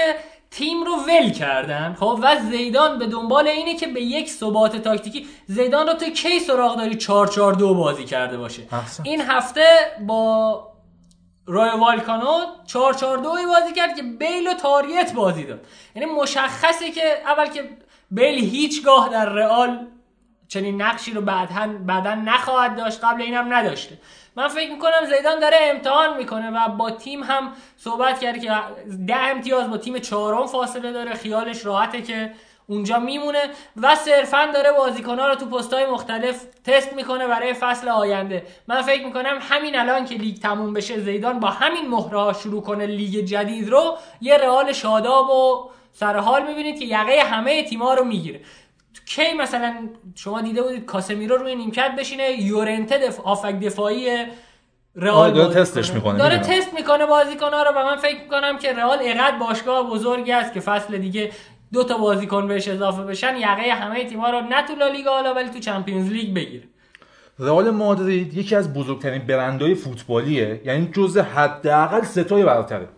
S6: تیم رو ول کردن. خب و زیدان به دنبال اینه که به یک ثبات تاکتیکی زیدان رو تو کی سراغ داری 4 4 2 بازی کرده باشه؟
S4: احسن.
S6: این هفته با رای والکانو 4 4 2 بازی کرد که بیل و تاریت بازی داد. یعنی مشخصه که اول که بیل هیچگاه در رئال چنین نقشی رو بعدا بعدا نخواهد داشت قبل اینم نداشته. من فکر می‌کنم زیدان داره امتحان می‌کنه و با تیم هم صحبت کرده که ده امتیاز با تیم چهارم فاصله داره. خیالش راحته که اونجا میمونه و صرفا داره بازیکنها رو تو پستهای مختلف تست می‌کنه برای فصل آینده من فکر می‌کنم همین الان که لیگ تموم بشه زیدان با همین مهره شروع کنه لیگ جدید رو یه رئال شاداب و سرحال می‌بینید که یقه همه تیم‌ها رو می‌گیره کی مثلا شما دیده بودید کاسمیرو روی نیمکت بشینه یورنته دف... آفک دفاعی
S4: آره،
S6: رئال
S4: داره
S6: بازی
S4: تستش
S6: کنه.
S4: می‌کنه،
S6: داره. تست می‌کنه بازیکن‌ها رو و من فکر می‌کنم که رئال اینقدر باشگاه بزرگی است که فصل دیگه دو تا بازیکن بهش اضافه بشن یقه همه تیم‌ها رو نه تو لالیگا حالا ولی تو چمپیونز لیگ بگیره
S4: رئال مادرید یکی از بزرگترین برندهای فوتبالیه. یعنی جزء حداقل ستای برتره.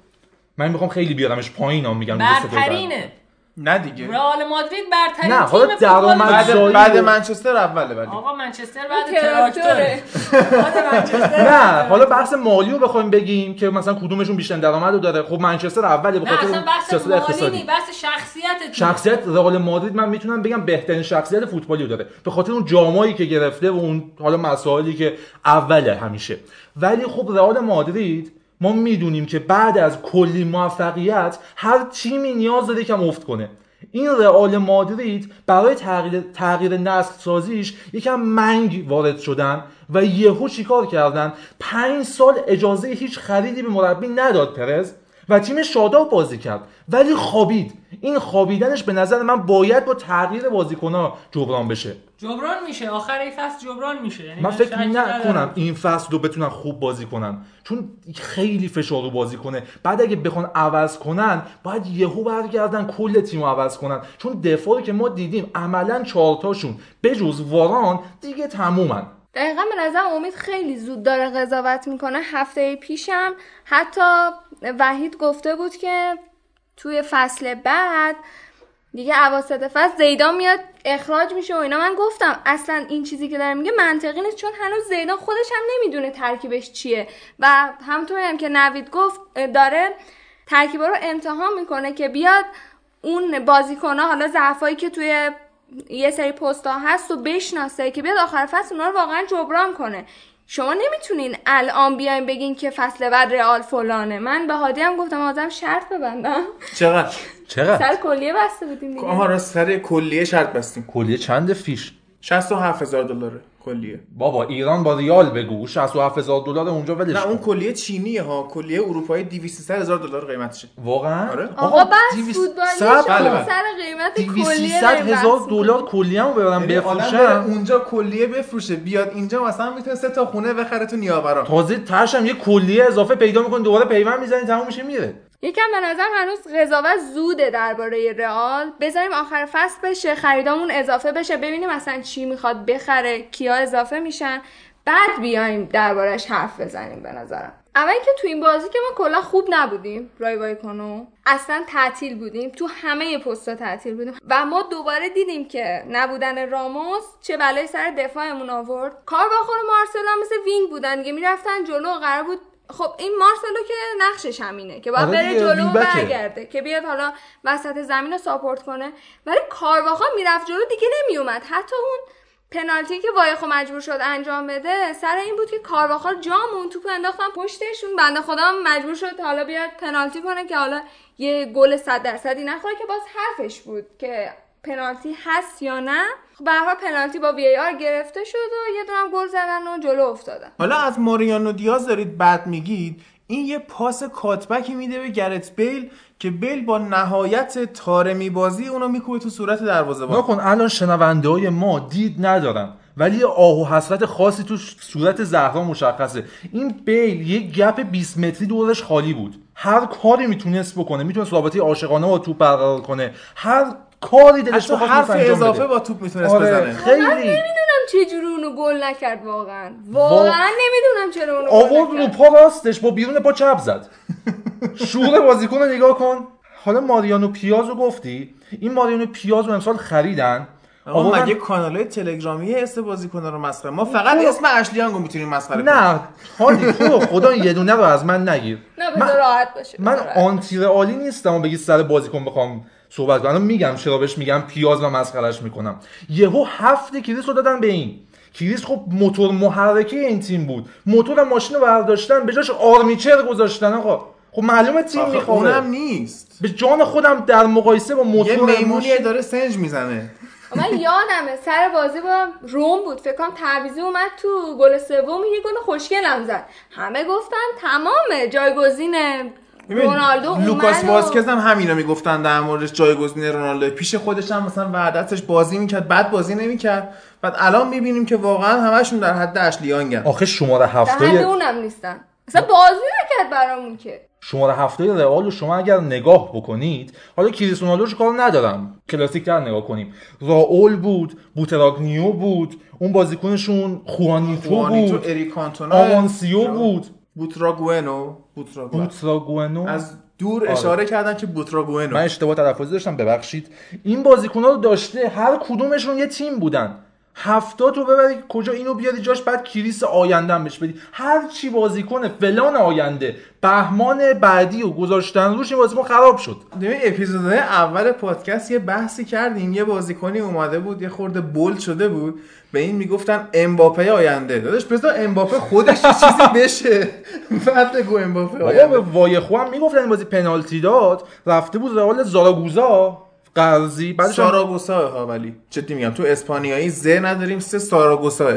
S4: من می‌خوام خیلی بیارمش پایین هم میگم.
S6: برترینه.
S1: نه دیگه.
S6: رئال مادرید برترین
S4: نه، حالا
S6: تیم فوتبال
S4: درآمد
S6: بعد-
S1: بعد, منچستر اوله ولی.
S6: آقا منچستر بعد
S5: تراکتوره.
S6: تراکتوره. بعد منچستر
S4: نه حالا بحث مالی رو بخوایم بگیم که مثلا کدومشون بیشتر درآمد رو داره. خب منچستر اوله به خاطر سیاست
S6: مالی
S4: اقتصادی.
S6: بحث شخصیت.
S4: شخصیت رئال مادرید من می‌تونم بگم بهترین شخصیت فوتبالی رو داره. به خاطر اون جامایی که گرفته و اون حالا مسائلی که اوله همیشه. ولی خب رئال مادرید ما می‌دونیم که بعد از کلی موفقیت هر تیمی نیاز داره یکم افت کنه. این رئال مادرید برای تغییر, تغییر نسل سازیش یکم منگ وارد شدن و یهو چیکار کردن؟ پنج سال اجازه هیچ خریدی به مربی نداد پرز. و تیم شاداب بازی کرد. ولی خوابید. این خوابیدنش به نظر من باید با تغییر بازیکنها جبران بشه.
S6: جبران میشه. آخر این فصل جبران میشه. یعنی
S4: من فکر. نکنم این فصل رو بتونن خوب بازی کنن. چون خیلی فشار رو بازی کنه. بعد اگه بخوان عوض کنن باید یهو برگردن کل تیم رو عوض کنن. چون دفاعی که ما دیدیم عملا چهارتاشون. بجز واران دیگه تمومن.
S5: دقیقا به نظر امید خیلی زود داره قضاوت می‌کنه. هفته پیشم حتی وحید گفته بود که توی فصل بعد دیگه اواسط فصل زیدان میاد اخراج میشه و اینا. من گفتم اصلا این چیزی که داره میگه منطقی نیست چون هنوز زیدان خودش هم نمی‌دونه ترکیبش چیه. و همونطوری هم که نوید گفت داره ترکیبا رو امتحان می‌کنه که بیاد اون بازیکنها حالا ضعفایی که توی یه سری پست هست و بشناسه که بیاد آخر فصل اونا رو واقعا جبران کنه. شما نمی‌تونین الان بیاین بگین که فصل بعد رئال فلانه. من به هادی هم گفتم آدم شرط ببندم.
S1: چقدر؟
S4: چقدر؟
S5: سر کلیه بسته بودیم دیگه.
S1: آها راست سر کلیه شرط بستیم.
S4: کلیه چند فیش؟
S1: 67 هزار دلاره. کلیه.
S4: بابا ایران با ریال بگو. 67 هزار دلار اونجا ولش
S1: نه. اون کلیه چینیه ها. کلیه اروپایی 200 هزار دلار قیمتشه.
S4: واقعا؟
S1: آره.
S5: آقا بس شما
S1: بله، بله.
S5: سر قیمت
S4: 200
S5: کلیه
S4: هزار دلار کلیه رو ببرم
S1: یعنی
S4: بفروشم.
S1: اونجا کلیه بفروشه بیاد اینجا مثلا می‌تونه سه تا خونه بخره تو نیاوران
S4: تازه ترشم یه کلیه اضافه پیدا می‌کنه دوباره پیوند می‌زنی تموم میشه میره.
S5: یکم به نظر هنوز قضاوت زوده درباره رئال. بذاریم آخر فصل بشه خریدامون اضافه بشه ببینیم اصلا چی می‌خواد بخره کیا اضافه میشن. بعد بیایم دربارش حرف بزنیم به نظرم. اول که تو این بازی که ما کلا خوب نبودیم رای وای کنو. اصلا تعطیل بودیم. تو همه پستا تعطیل بودیم. و ما دوباره دیدیم که نبودن راموس چه بلایی سر دفاعمون آورد. کار با مارسلو هم مثل wing بودن دیگه. می‌رفتن جلو قرار بود خب این مارسلو که نقشش همینه که باید
S4: آره
S5: بره جلو و. برگرده که بیاد حالا وسط زمین رو support کنه. ولی کارواخال می‌رفت جلو دیگه نمیومد. حتی اون پنالتی که وایخو مجبور شد انجام بده سر این بود که کارواخال جا موند توپ انداختن پشتشون بنده خدا مجبور شد حالا بیاد پنالتی کنه که حالا یه گل 100 درصدی نخوره که باز حرفش بود که پنالتی هست یا نه. خب به هر پنالتی با وی آر گرفته شد و یه دونم گل زدن و جلو افتادن.
S1: حالا از ماریانو دیاز دارید بد میگید این یه پاس کاتبکی میده به گرت بیل که بیل با نهایت تارمی بازی اونو میکوبه تو صورت دروازه
S4: نکن الان شنونده های ما دید ندارن ولی آه و حسرت خاصی تو صورت زهرا مشخصه. این بیل یه گپ 20 متری دورش خالی بود. هر کاری می‌تونست بکنه می‌تونست رابطه عاشقانه با توپ برقرار کنه. هر کاری دلش بخواد
S1: حرف اضافه
S4: بده.
S1: با توپ می‌تونست
S4: آره.
S1: بزنه.
S5: من
S4: خیلی
S5: نمی‌دونم چه جوری اونو گل نکرد واقعا. واقعا نمی‌دونم چرا اونو
S4: آورد رو پا راستش با بیرون پا چپ زد. شعور بازیکن رو نگاه کن. حالا ماریانو پیاز رو گفتی. این ماریانو پیاز رو امسال خریدن.
S1: آقا
S4: آوردن-
S1: مگه کانال های تلگرامی اسم بازیکن رو مسخره؟ ما فقط اسم اشلیانگو می‌تونیم مسخره کنیم.
S4: نه حالی تو رو خدا یه دونه رو از من نگیر.
S5: نه
S4: من-
S5: بذار راحت باشه
S4: من. anti رئالی نیستم و بگی سر بازیکن بخوام صحبت کنم. میگم چرا بهش میگم پیاز و مسخرش می‌کنم. یهو هفت کریس رو دادن به این. کریس خب موتور محرکه این تیم بود. موتور ماشین رو برداشتن به جاش آرمیچر گذاشتن آقا. خب معلومه تیم می‌خواد
S1: اونم نیست.
S4: به جان خودم در مقایسه با
S1: یه
S4: موتور
S1: میمونی
S4: ماشین-
S1: داره سنج می‌زنه.
S5: من یادمه سر بازی با روم بود. فکر کنم تعویضی اومد تو گل سوم یه گل خوشگل هم زد. همه گفتن تمامه جایگزین رونالدو
S1: لوکاس واسکز هم همینو می‌گفتن در موردش جایگزین رونالدو. پیش خودش هم مثلا وعدتش بازی می‌کرد بعد بازی نمی‌کرد. بعد الان می‌بینیم که واقعا همشون در حد اشلیانگن.
S4: آخه شماره
S5: در حد
S4: هفتای
S5: اونم نیستن. اصلا بازی نکرد برامون که.
S4: شماره هفتای رئال رو شما اگر نگاه بکنید حالا کریس رونالدوش کار ندارم. کلاسیک تر نگاه کنیم. راول بود بوتراگنیو بود اون بازیکنشون خوانیتو
S1: خوانیتو
S4: بود.
S1: اریک کانتونا
S4: آوانسیو بود.
S1: بوتراگوئنو بوتراگوئنو؟ از دور اشاره کردن که بوتراگوئنو.
S4: من اشتباه تلفظی داشتم ببخشید. این بازیکن‌ها رو داشته هر کدومشون یه تیم بودن. هفتا تو ببری کجا اینو بیاری جاش بعد کریس آینده هم بهش بدی. هر چی بازیکن فلان آینده بهمان بعدی و گذاشتن روش این بازیکن خراب شد.
S1: ببین اپیزودهای اول پادکست یه بحثی کردیم. یه بازیکنی اومده بود یه خورده بولد شده بود. به این می‌گفتن امباپه آینده. داداش بذار امباپه خودش چیزی بشه. بعد بگو امباپه
S4: به
S1: آینده.
S4: وایخو هم می‌گفتن این بازی پنالتی داد؟ رفته بود رئال زاراگوزا. قرضی بعدش هم-
S1: ساراگوسا ها ولی جدی میگم تو اسپانیایی زه نداریم سه ساراگوسا.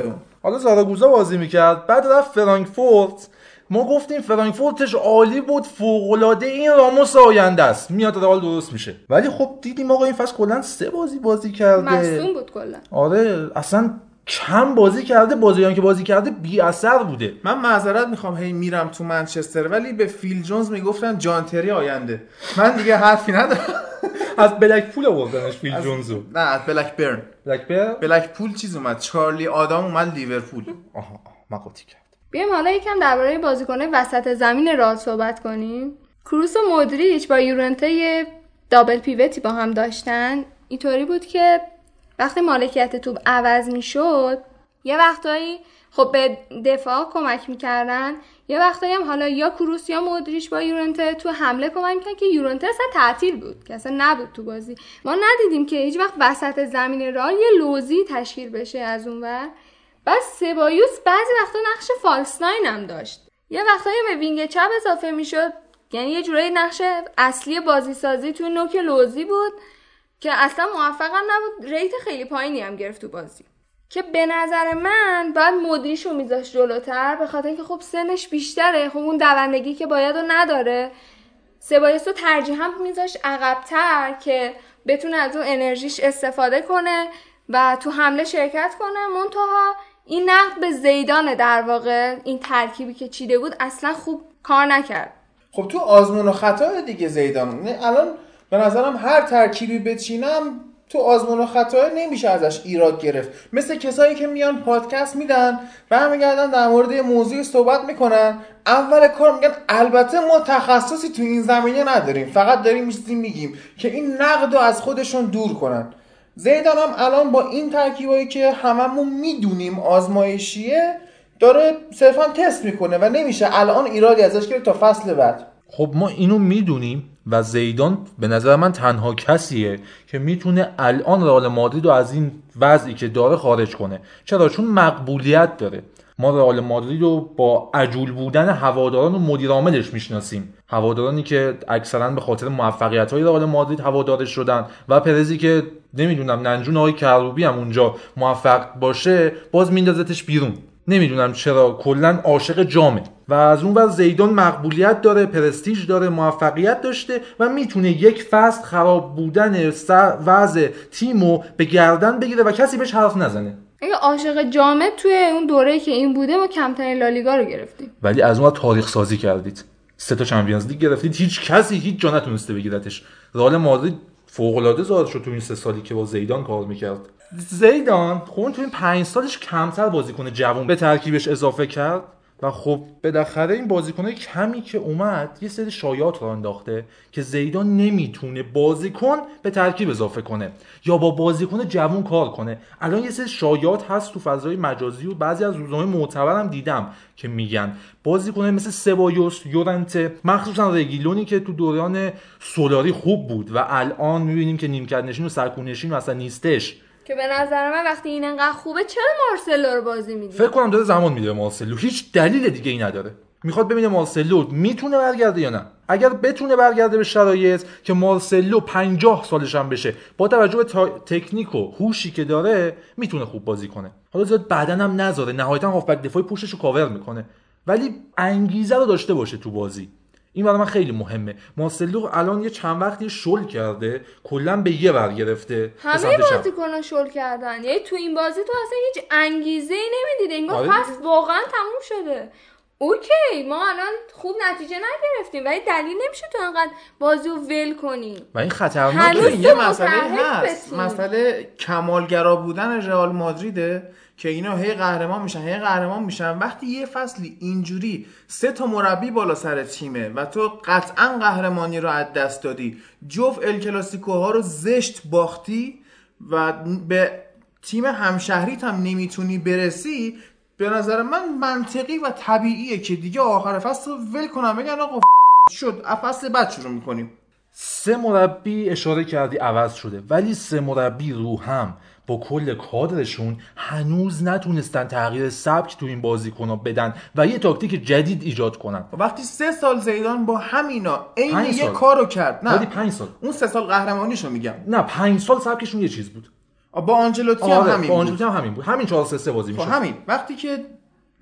S4: حالا زاراگوزا بازی می‌کرد. بعد رفت فرانکفورت. ما گفتیم فرانکفورتش عالی بود فوق‌العاده این راموس آینده است. میاد رئال درست میشه. ولی خب دیدیم آقا این فصل کلا سه بازی بازی کرده.
S5: مصدوم بود کلا.
S4: آره اصلا کم بازی کرده بازیان که بازی کرده بی اثر بوده.
S1: من معذرت می‌خوام هی میرم تو منچستر ولی به فیل جونز می‌گفتن جان تری آینده. من دیگه حرفی ندارم.
S4: از بلک پول آوردنش فیل جونزو.
S1: نه از بلک برن.
S4: بلک بر
S1: بلک پول چیز اومد. چارلی آدام اومد لیورپول.
S4: آها آها، من قاطی کرد.
S5: بیایم حالا یکم درباره بازیکنه وسط زمین رال صحبت کنیم. کروس و مودریچ با یورنته یه دابل پیوتی با هم داشتن. اینطوری بود که وقتی مالکیت توپ عوض می‌شد یه وقتایی خب به دفاع کمک می‌کردن یه وقتایی هم حالا یا کروس یا مودریچ با یورنته تو حمله کمک می‌کردن که یورنته اصلا تعطیل بود که اصلا نبود تو بازی. ما ندیدیم که هیچ وقت وسط زمین رال یه لوزی تشکیل بشه از اون ور. بعد سبایوس بعضی وقتا نقش فالس ناین هم داشت. یه وقتایی به wing چپ اضافه می‌شد یعنی یه جورایی نقش اصلی بازی سازی توی نوک لوزی بود. که اصلا موفق هم نبود. rate خیلی پایینی هم گرفت تو بازی. که به نظر من باید مودریچ رو میذاشت جلوتر به خاطر اینکه خب سنش بیشتره. خب اون دوندگی که باید و نداره. سبایوس رو ترجیحاً میذاشت عقبتر که بتونه از اون انرژیش استفاده کنه و تو حمله شرکت کنه. منتها این نقد به زیدان در واقع این ترکیبی که چیده بود اصلا خوب کار نکرد.
S1: خب تو آزمون و خطا دیگه زیدان. نه، الان به نظرم هر ترکیبی بچینم تو آزمون و خطا نمیشه ازش ایراد گرفت. مثل کسایی که میان پادکست میدن برمیگردن در مورد یه موضوعی صحبت می‌کنن. اول کار میگن البته ما تخصصی تو این زمینه نداریم. فقط داریم چیزی میگیم که این نقد رو از خودشون دور کنن. زیدان هم الان با این ترکیبایی که هممون می‌دونیم آزمایشیه داره صرفا تست می‌کنه و نمیشه الان ایرادی ازش گرفت تا فصل بعد.
S4: خب ما اینو می‌دونیم و زیدان به نظر من تنها کسیه که می‌تونه الان رئال مادرید رو از این وضعی که داره خارج کنه. چرا؟ چون مقبولیت داره. ما رئال مادرید رو با عجول بودن هواداران و مدیر عاملش می‌شناسیم. هوادارانی که اکثرا به خاطر موفقیت های رئال مادرید هوادارش شدن و پرزی که نمی‌دونم ننجون آقای کروبی هم اونجا موفق باشه باز میندازتش بیرون. نمی‌دونم چرا کلا عاشق جامه. و از اون ور زیدان مقبولیت داره پرستیژ داره موفقیت داشته و می‌تونه یک فصل خراب بودن وضع تیمو به گردن بگیره و کسی بهش حرف نزنه.
S5: اگه عاشق جامد توی اون دوره که این بوده ما کمترین لالیگا رو گرفتیم.
S4: ولی از اون تاریخ سازی کردید. سه تا چمپیونز لیگ گرفتید. هیچ کسی هیچ جا نتونسته بگیرتش. رئال مادرید فوق العاده زاد شد تو این سه سالی که با زیدان کار می‌کرد. زیدان اون تو این پنج سالش کمتر بازیکن جوان به ترکیبش اضافه کرد. و خب بالاخره این بازیکنای کمی که اومد یه سری شایعات رو انداخته که زیدان نمی‌تونه بازیکن به ترکیب اضافه کنه یا با بازیکن جوان کار کنه. الان یه سری شایعات هست تو فضای مجازی و بعضی از روزنامه معتبرم دیدم که میگن. بازیکن مثل سبایوس یورنته مخصوصا رگیلونی که تو دوران سولاری خوب بود و الان می‌بینیم که نیمکت نشین و سرکون نشین اصلا نیستش.
S5: که به نظر من وقتی این انقدر خوبه چرا مارسلو رو بازی میدی؟
S4: فکر کنم داره زمان میده مارسلو. هیچ دلیل دیگه ای نداره. می‌خواد ببینه مارسلو می‌تونه برگرده یا نه. اگر بتونه برگرده به شرایط که مارسلو 50 سالش هم بشه با توجه به تا- تکنیک و هوشی که داره می‌تونه خوب بازی کنه. حالا زیاد بدن هم نذاره. نهایتا هافبک دفاعی پوشش رو کاور می‌کنه. ولی انگیزه رو داشته باشه تو بازی. این برای من خیلی مهمه. مارسلو الان یه چند وقتی شل کرده کلا به یه ور گرفته
S5: همه. بازیکنان شل کردن. یعنی تو این بازی تو اصلا هیچ انگیزه ای نمی‌دید انگار
S4: آره.
S5: فصل واقعا تموم شده. اوکی ما الان خوب نتیجه نگرفتیم ولی دلیل نمیشه تو انقدر بازی رو ول کنی.
S4: و این خطرناکه
S1: یه مسئله هست. مسئله کمالگرا بودن رئال مادریده. که اینا هی قهرمان میشن هی قهرمان میشن. وقتی یه فصلی اینجوری سه تا مربی بالا سر تیمه و تو قطعا قهرمانی رو از دست دادی جفت ال کلاسیکوها رو زشت باختی و به تیم همشهریت هم نمی‌تونی برسی به نظر من منطقی و طبیعیه که دیگه آخر فصل رو ول کنم. بگن آقا شد. فصل بعد شروع می‌کنیم.
S4: سه مربی اشاره کردی عوض شده ولی سه مربی رو هم. با کل کادرشون هنوز نتونستن تغییر سبک تو این بازیکن‌ها بدن و یه تاکتیک جدید ایجاد کنن.
S1: وقتی سه سال زیدان با همینا عین یه
S4: سال.
S1: کارو کرد نه.
S4: پنج سال.
S1: اون سه سال قهرمانیشو میگم.
S4: نه پنج سال سبکشون یه چیز بود.
S1: با آنجلوتی هم
S4: آره
S1: همین
S4: با آنجلوتی هم همین بود. همین 4 3 3 بازی
S1: خب
S4: می‌شد.
S1: همین. وقتی که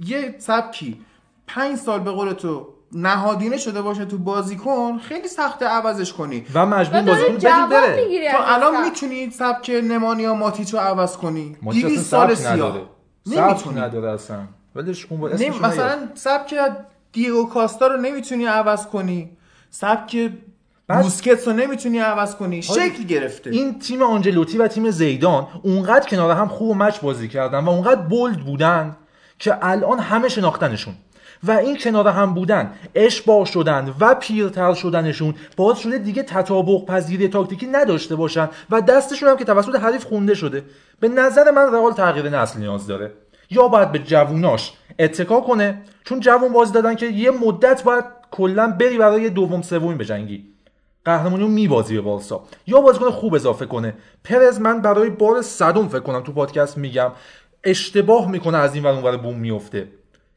S1: یه سبکی پنج سال به قول تو نهادینه شده باشه تو بازیکن خیلی سخته عوضش کنی.
S4: و مجبور بازیکن بدی بره.
S1: تو الان. می‌تونی سبک نمانیا ماتیچو عوض کنی.
S4: ماتیچ
S1: 200
S4: اصلا
S1: سال
S4: سبک
S1: سیاه. نمی‌تونی.
S4: نداره اصلا. ولش کن با
S1: نمی... مثلا سبک دیگو کاستا رو نمی‌تونی عوض کنی. سبک بوسکتس رو نمی‌تونی عوض کنی.
S4: آره.
S1: شکل گرفته.
S4: این تیم آنجلوتی و تیم زیدان اونقدر کنار هم خوب و مچ بازی کردن و اونقدر بولد بودن که الان همه شناختنشون. و این کنار هم بودن اشباع شدن و پیرتر شدنشون باعث شده دیگه تطابق پذیری تاکتیکی نداشته باشن و دستشون هم که توسط حریف خونده شده. به نظر من رئال تغییر نسل نیاز داره. یا باید به جووناش اتکا کنه چون جوون بازی دادن که یه مدت باید کلا بری برای دوم سومی بجنگی. قهرمانی رو میبازی به بارسا. یا بازیکن خوب اضافه کنه. پرز من برای بار صدم فکر کنم تو پادکست میگم اشتباه می‌کنه از این ور اونور بوم میفته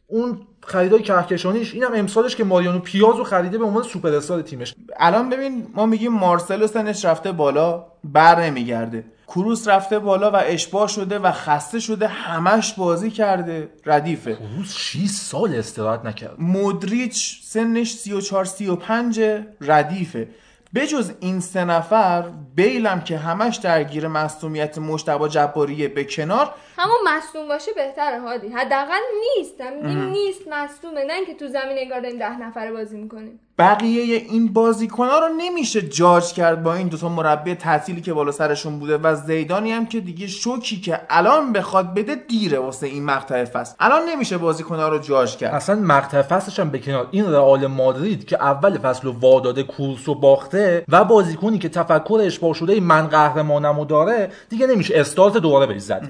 S4: اون خریدای کهکشانیش اینم امسالش که ماریانو پیاز رو خریده به عنوان سوپر استار تیمش.
S1: الان ببین ما میگیم مارسلو سنش رفته بالا بر نمیگرده. کروس رفته بالا و اشباع شده و خسته شده همش بازی کرده. ردیفه.
S4: روز 6 سال استراحت نکرد.
S1: مودریچ سنش 34 35 ردیفه. بجز این سه نفر بیلم که همش درگیر مصومیت مشتبه جباریه به کنار
S5: همون مصدوم باشه بهتره هادی. حداقل نیست. هم میگیم نیست مصدومه. نه اینکه تو زمین انگار داریم ده نفره بازی می‌کنیم.
S1: بقیه این بازیکنها رو نمیشه جاج کرد با این دوتا مربی تعطیلی که بالا سرشون بوده و زیدانی هم که دیگه شوکی که الان بخواد بده دیره واسه این مقطع فصل. الان نمیشه بازیکنها رو جاج کرد.
S4: اصلا مقطع فصلش هم به کنار این رئال مادرید که اول فصل رو واداده کورس و باخته و بازیکنی که تفکر اشباه شده من قهرمانمو داره دیگه نمیشه استارت دوباره بهش زد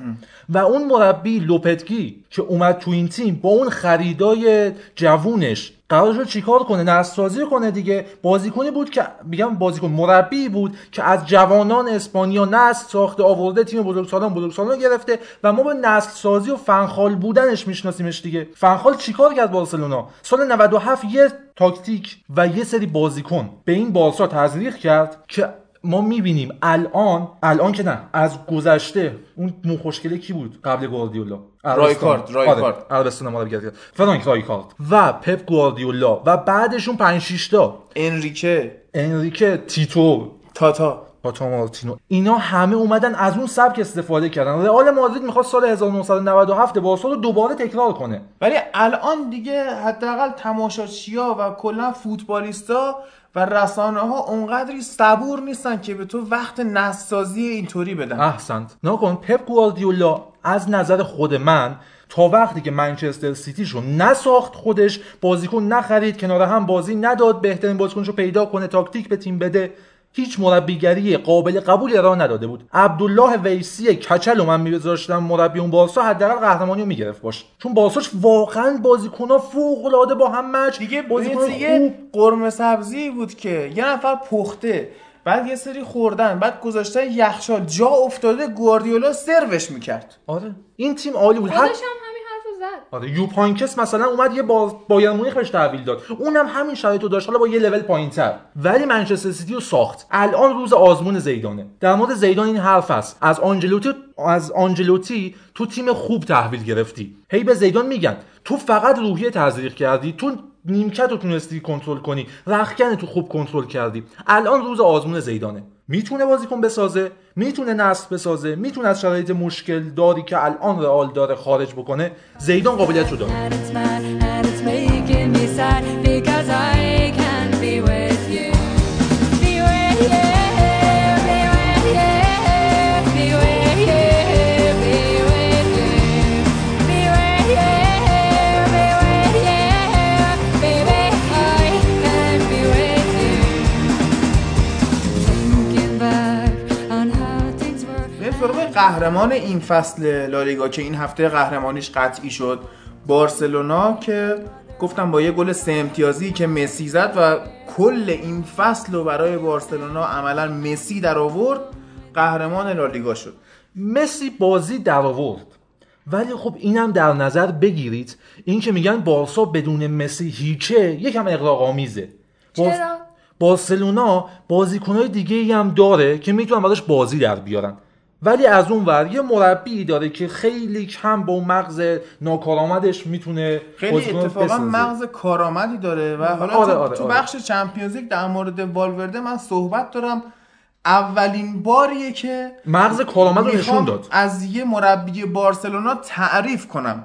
S4: و اون مربی لوپتگی که اومد تو این تیم با اون خریدای جوونش قرار شد چیکار کنه نسازی کنه دیگه. بازیکنی بود که میگم بازیکن مربی بود که از جوانان اسپانیا نسل ساخته آورده تیم بزرگسالان بزرگسالان رو گرفته و ما به نسل سازی و فنخال بودنش میشناسیمش دیگه. فنخال چیکار کرد بارسلونا؟ سال 97 یه تاکتیک و یه سری بازیکن به این بارسا تزریق کرد که ما می‌بینیم الان الان که نه از گذشته اون مو خوشگله کی بود قبل گواردیولا؟
S1: رایکارد،. رایکارد.
S4: آره، عربستان ما رو بگردید فرانک رایکارد. و پپ گواردیولا. و بعدشون 5 6 تا.
S1: انریکه.
S4: انریکه تیتو.
S1: تاتا.
S4: پاتا مارتینو. اینا همه اومدن از اون سبک استفاده کردن. رئال مادرید می‌خواد سال 1997 بارسا رو دوباره تکرار کنه.
S1: ولی الان دیگه حداقل تماشاچیا و کلا فوتبالیستا و رسانه ها اونقدری صبور نیستن که به تو وقت نسازی اینطوری بدن.
S4: احسنت. نکن پپ گواردیولا از نظر خود من تا وقتی که منچستر سیتیشو نساخت خودش بازیکن نخرید کنار هم بازی نداد بهترین بازیکنشو پیدا کنه تاکتیک به تیم بده. هیچ مربیگری قابل قبولی ارائه نداده بود. عبدالله ویسی کچل رو من میذاشتم مربی اون بارسا حداقل قهرمانی رو می‌گرفت باش. چون بارساش واقعا بازیکن‌ها فوق العاده با هم مچ
S1: دیگه
S4: بازیکن
S1: دیگه قرمه سبزی بود که یه نفر پخته بعد یه سری خوردن بعد گذاشته یخچال. جا افتاده گواردیولا سروش می‌کرد.
S4: آره. این تیم عالی بود.
S5: خودش هم حرفو زد
S4: آره یوپانکس مثلا اومد یه باز بایر مونیخ بهش تحویل داد. اونم همین شرایطو داشت. حالا با یه لول پایینتر. ولی منچستر سیتی رو ساخت. الان روز آزمون زیدانه. در مورد زیدان این حرف هست از آنجلوتی از آنجلوتی تو تیم خوب تحویل گرفتی. هی به زیدان میگن. تو فقط روحیه تزریق کردی. تو نیمکت رو تونستی کنترل کنی. رخکن تو خوب کنترل کردی. الان روز آزمون زیدانه. می‌تونه بازیکن بسازه می‌تونه نسل بسازه می‌تونه از شرایط مشکل داری که الان رئال داره خارج بکنه زیدان قابلیت رو داره.
S1: قهرمان این فصل لالیگا که این هفته قهرمانیش قطعی شد بارسلونا که گفتم با یه گل سه امتیازی که مسی زد و کل این فصل رو برای بارسلونا عملا مسی در آورد قهرمان لالیگا شد.
S4: مسی بازی در آورد. ولی خب اینم در نظر بگیرید. این که میگن بارسا بدون مسی هیچه یکم اقراق آمیزه باز-
S5: چرا؟
S4: بارسلونا بازیکنهای دیگه ای هم داره که می‌تونن براش بازی در بیارن. ولی از اون ور یه مربی داره که خیلی کم با اون مغز ناکارآمدش می‌تونه
S1: خیلی اتفاقا. مغز کارآمدی داره و حالا
S4: آره،
S1: تو,
S4: آره،
S1: تو
S4: آره.
S1: بخش چمپیونز لیگ در مورد والورده من صحبت دارم اولین باریه که
S4: مغز کارآمد رو نشون داد
S1: از یه مربی بارسلونا تعریف کنم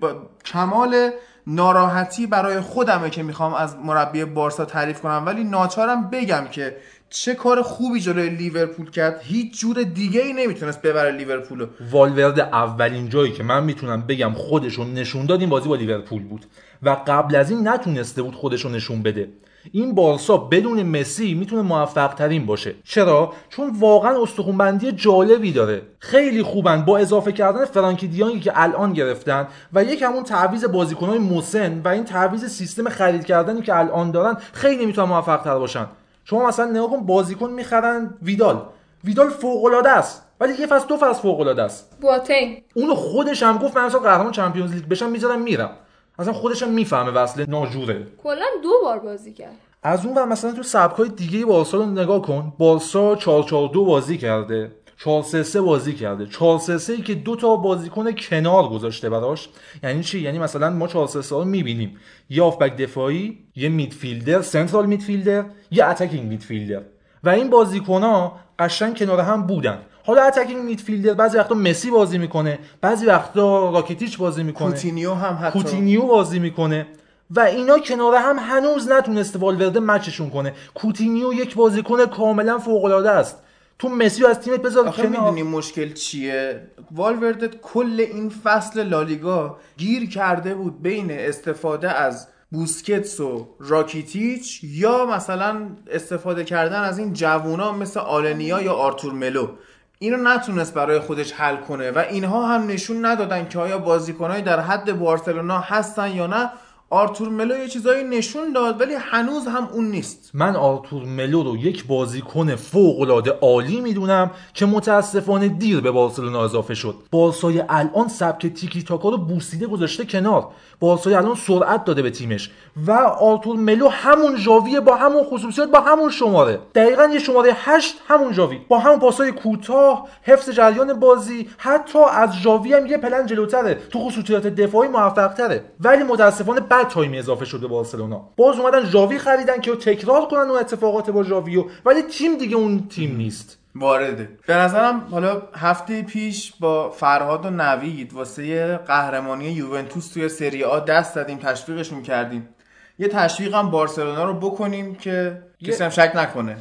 S1: با کمال ناراحتی برای خودمه که می‌خوام از مربی بارسا تعریف کنم ولی ناچارم بگم که چه کار خوبی جلوی لیورپول کرد؟ هیچ جور دیگه ای نمی‌تونست ببره لیورپولو
S4: والورده اولین جایی که من می‌تونم بگم خودشو نشون داد این بازی با لیورپول بود و قبل از این نتونسته بود خودشو نشون بده. این بارسا بدون مسی می‌تونه موفق ترین باشه. چرا؟ چون واقعا استخونبندی جالبی داره. خیلی خوبن با اضافه کردن فرانکی دیانگی که الان گرفتن و یک همون تعویض بازیکنهای مسن و این تعویض سیستم خرید کردنی که الان دارن خیلی می‌تونن موفق تر باشن. شما مثلا نگاه کن بازیکن می‌خرن ویدال. ویدال فوق العاده است. ولی یه فصل دو فصل فوق العاده است.
S5: بواتنگ
S4: اونو خودش هم گفت من امسال قهرمان چمپیونز لیگ بشم می‌ذارم میرم. اصلا خودش هم می‌فهمه وصله ناجوره.
S5: کلا دو بار بازی کرد.
S4: از اون ور مثلا تو سبکای دیگه بارسا رو نگاه کن. بارسا 442 بازی کرده. 433 بازی کرده. 433 که دو تا بازیکن کنار گذاشته براش. یعنی چی؟ یعنی مثلا ما 433 رو می‌بینیم. یه هافبک دفاعی یه midfielder central midfielder یه attacking midfielder. و این بازیکن قشنگ کنار هم بودن. حالا attacking midfielder بعضی وقتا مسی بازی می‌کنه بعضی وقتا راکیتیچ بازی می‌کنه.
S1: کوتینیو هم حتی.
S4: کوتینیو بازی می‌کنه. و اینا کنار هم هنوز نتونسته والورده match شون کنه. کوتینیو یک بازیکن کاملا فوق العاده است. تو مسی از تیمت بذار
S1: آخه می‌دونی مشکل چیه؟ والورده کل این فصل لالیگا گیر کرده بود بین استفاده از بوسکتس و راکیتیچ یا مثلا استفاده کردن از این جوونا مثل آلنیا یا آرتور ملو. اینو نتونست برای خودش حل کنه و اینها هم نشون ندادن که آیا بازیکنهایی در حد بارسلونا هستن یا نه. آرتور ملو یه چیزایی نشون داد ولی هنوز هم اون نیست.
S4: من آرتور ملو رو یک بازیکن فوق العاده عالی می‌دونم که متاسفانه دیر به بارسلونا اضافه شد. بارسای الان سبک تیکی تاکا رو بوسیده گذاشته کنار. بارسای الان سرعت داده به تیمش. و آرتور ملو همون ژاویه با همون خصوصیات با همون شماره. دقیقا یه شماره 8 همون ژاوی. با همون پاسای کوتاه حفظ جریان بازی. حتی از ژاوی هم یه پله جلوتره. تو خصوصیات دفاعی موفق تره ولی متاسفانه بد time ی اضافه شده به بارسلونا. باز اومدن ژاوی خریدن که تکرار کنن اون اتفاقات با ژاویو ولی تیم دیگه اون تیم نیست.
S1: وارده. به نظرم حالا هفته پیش با فرهاد و نوید واسه قهرمانی یوونتوس توی سری آ دست دادیم تشویقشون کردیم. یه تشویق هم بارسلونا رو بکنیم که کسی هم شک نکنه.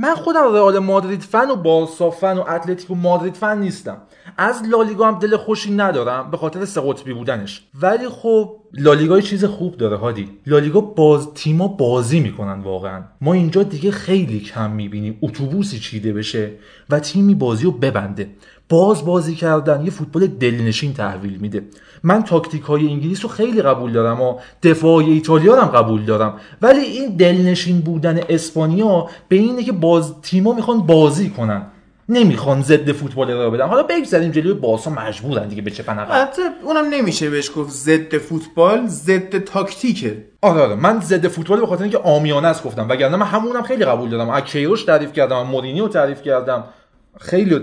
S4: من خودم رئال مادرید فن و بارسا فن و اتلتیکو مادرید فن نیستم. از لالیگا هم دل خوشی ندارم به خاطر سه قطبی بودنش. ولی خب لالیگا چیز خوب داره هادی. لالیگا باز تیما بازی می‌کنن واقعا. ما اینجا دیگه خیلی کم می‌بینیم اتوبوسی چیده بشه و تیمی بازی رو ببنده. باز بازی کردن یه فوتبال دلنشین تحویل میده. من تاکتیک های انگلیس رو خیلی قبول دارم و دفاع ایتالیا هم قبول دارم. ولی این دلنشین بودن اسپانیا به اینه که باز تیما می‌خوان بازی کنن. نمی‌خوان ضد فوتبال را بدن. حالا بگذاریم جلوی باسا مجبورن دیگه به چه
S1: البته اونم نمیشه بهش گفت ضد فوتبال ضد تاکتیکه.
S4: آره آره. من ضد فوتبال به خاطر اینکه آمیانه است گفتم. وگرنه من همونم خیلی قبول دارم. از کیروش تعریف کردم مورینیو تعریف کردم. خیلی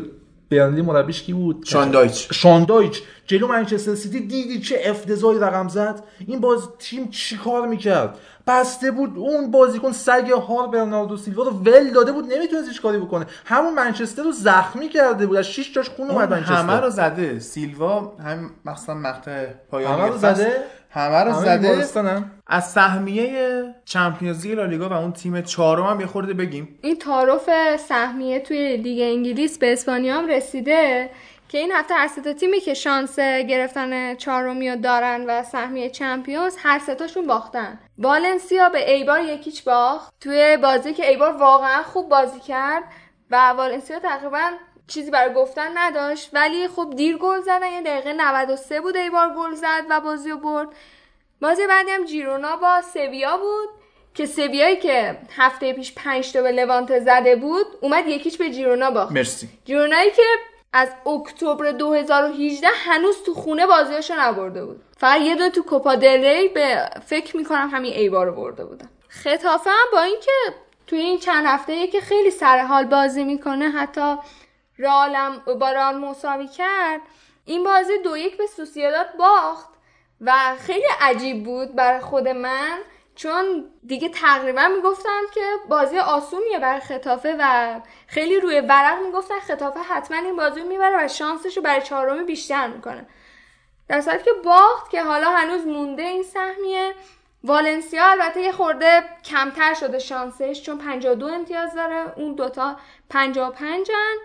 S4: برنلی مربیش کی بود؟
S1: شاندایچ
S4: شاندایچ جلو منچستر سیتی دیدی چه افتضاحی رقم زد؟ این باز تیم چیکار می‌کرد؟ بسته بود. اون بازیکن سگ هار برناردو سیلوا رو ول داده بود نمی‌تونست هیچ کاری بکنه. همون منچستر رو زخمی کرده بود. از 6 جاش خون اومد منچستر
S1: همه رو زده. سیلوا هم مثلا مقطع پایانی
S4: همه رو زده؟
S1: همه رو زده؟ از سهمیه چمپیونز لیگ لالیگا و اون تیم چهارم هم یه خورده بگیم.
S5: این تعارف سهمیه توی لیگ انگلیس به اسپانیا هم رسیده. که این هفته هر سه تیمی که شانس گرفتن چهارمی رو دارن و سهمیه چمپیونز هر سه تاشون باختن. والنسیا به ایبار یکیچ باخت. توی بازی که ایبار واقعا خوب بازی کرد و والنسیا تقریبا چیزی برای گفتن نداشت ولی خب دیر گل زدن یه دقیقه 93 بود ایبار گل زد و بازی رو برد. بازی بعدی هم جیرونا با سویا بود که سویایی که هفته پیش 5 تا به لوانت زده بود اومد یکیش به جیرونا باخت.
S1: مرسی.
S5: جیرونایی که از اکتبر 2018 هنوز تو خونه بازیاشو نبرده بود. فقط یه دو تو کوپا دل ری به فکر می‌کنم همین ایبار رو برده بودن. خطافه هم با اینکه توی این چند هفته که خیلی سر حال بازی می‌کنه حتی رالم با رال مساوی کرد این بازی دو یک به سوسیداد باخت و خیلی عجیب بود برای خود من. چون دیگه تقریبا می‌گفتن که بازی آسونیه برای خطافه و خیلی روی ورق می‌گفتن. خطافه حتما این بازی رو می‌بره و شانسش رو برای چهارمی بیشتر می‌کنه. در صورتی که باخت که حالا هنوز مونده این سهمیه. والنسیا البته یه خورده کمتر شده شانسش چون 52 امتیاز داره. اون دوتا 55 ان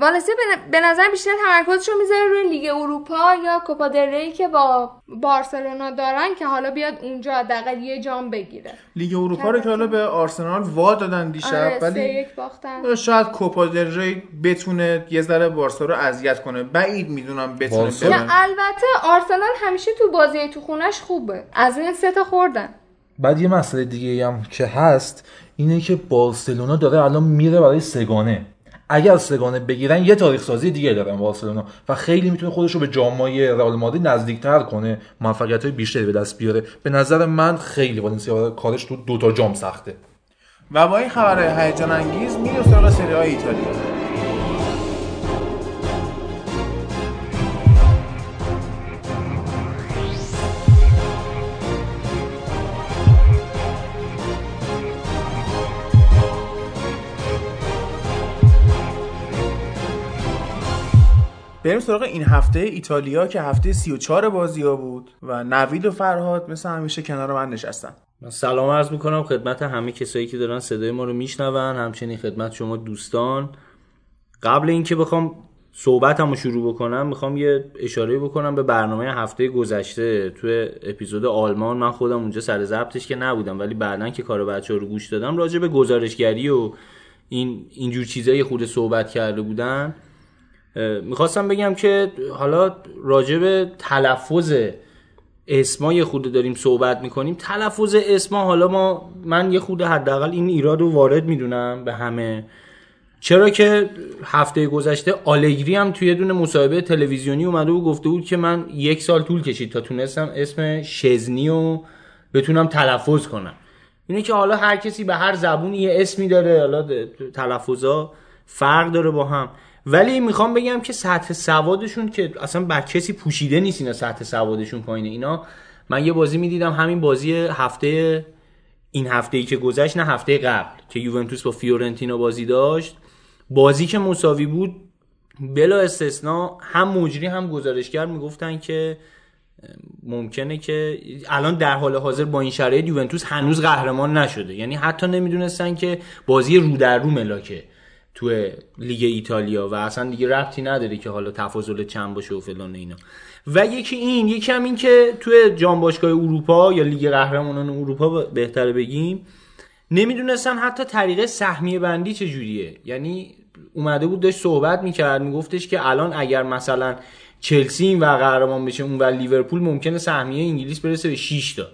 S5: والنسیا به- نظر بیشتر تمرکزش رو می‌ذاره روی لیگ اروپا یا کوپا دل ری که با بارسلونا دارن که حالا بیاد اونجا حداقل یه جام بگیره.
S1: لیگ اروپا رو که حالا به آرسنال وا دادن دیشب
S5: آره
S1: ولی
S5: یک باختن.
S1: شاید کوپا دل ری بتونه یه ذره بارسا رو اذیت کنه. بعید می‌دونم بتونه
S5: البته آرسنال همیشه تو بازی تو خونش خوبه. از این سه تا خوردن.
S4: بعد یه مسئله دیگه هم که هست اینه که بارسلونا داره الان میره برای سگانه. اگر سگانه بگیرن یه تاریخ سازی دیگه دارن بارسلونا و خیلی می‌تونه خودش رو به جامای رئال مادرید نزدیکتر کنه موفقیت بیشتری به دست بیاره. به نظر من خیلی والنسیا کارش تو دوتا جام سخته.
S1: و با این خبر هیجان انگیز میریم سراغ سری های ایتالیا بریم سراغ این هفته ایتالیا که هفته 34 بازی ها بود و نوید و فرهاد مثل همیشه کنار من نشستن.
S7: من سلام عرض می‌کنم خدمت همه کسایی که دارن صدای ما رو میشنون. همچنین خدمت شما دوستان. قبل اینکه بخوام صحبتم رو شروع بکنم می‌خوام یه اشاره بکنم به برنامه هفته گذشته توی اپیزود آلمان. من خودم اونجا سر ضبطش که نبودم ولی بعدا که کار بچه رو گوش دادم راجع به گزارشگری و این اینجور چیزایی خود صحبت کرده بودن. می‌خواستم بگم که حالا راجع به تلفظ اسما یه خورده داریم صحبت می‌کنیم. تلفظ اسما حالا ما من یه خورده حداقل این ایراد رو وارد می‌دونم به همه. چرا که هفته گذشته آلگری هم توی دونه مصاحبه تلویزیونی اومده و گفته بود که من یک سال طول کشید تا تونستم اسم شزنی رو بتونم تلفظ کنم. اینه که حالا هر کسی به هر زبونی یه اسمی داره حالا تلفظا فرق داره با هم. ولی می‌خوام بگم که سطح سوادشون که اصلا بر کسی پوشیده نیست اینا سطح سوادشون پایینه. اینا من یه بازی می‌دیدم همین بازی هفته این هفته ای که گذشت نه هفته قبل که یوونتوس با فیورنتینا بازی داشت. بازی که مساوی بود بلا استثنا هم مجری هم گزارشگر می‌گفتن که ممکنه که الان در حال حاضر با این شرایط یوونتوس هنوز قهرمان نشده. یعنی حتی نمی‌دونستن که بازی رو در رو ملاکه. تو لیگ ایتالیا و اصلا دیگه ربطی نداره که حالا تفاضل چند باشه و فلان اینا. و یکی این یکی هم این که توی جام باشگاه اروپا یا لیگ قهرمانان اروپا بهتره بگیم نمی‌دونستن حتی طریقه سهمیه بندی چجوریه یعنی اومده بود داشت صحبت می‌کرد میگفتش که الان اگر مثلا چلسی این و قهرمان بشه اون و لیورپول ممکنه سهمیه انگلیس برسه به 6 تا.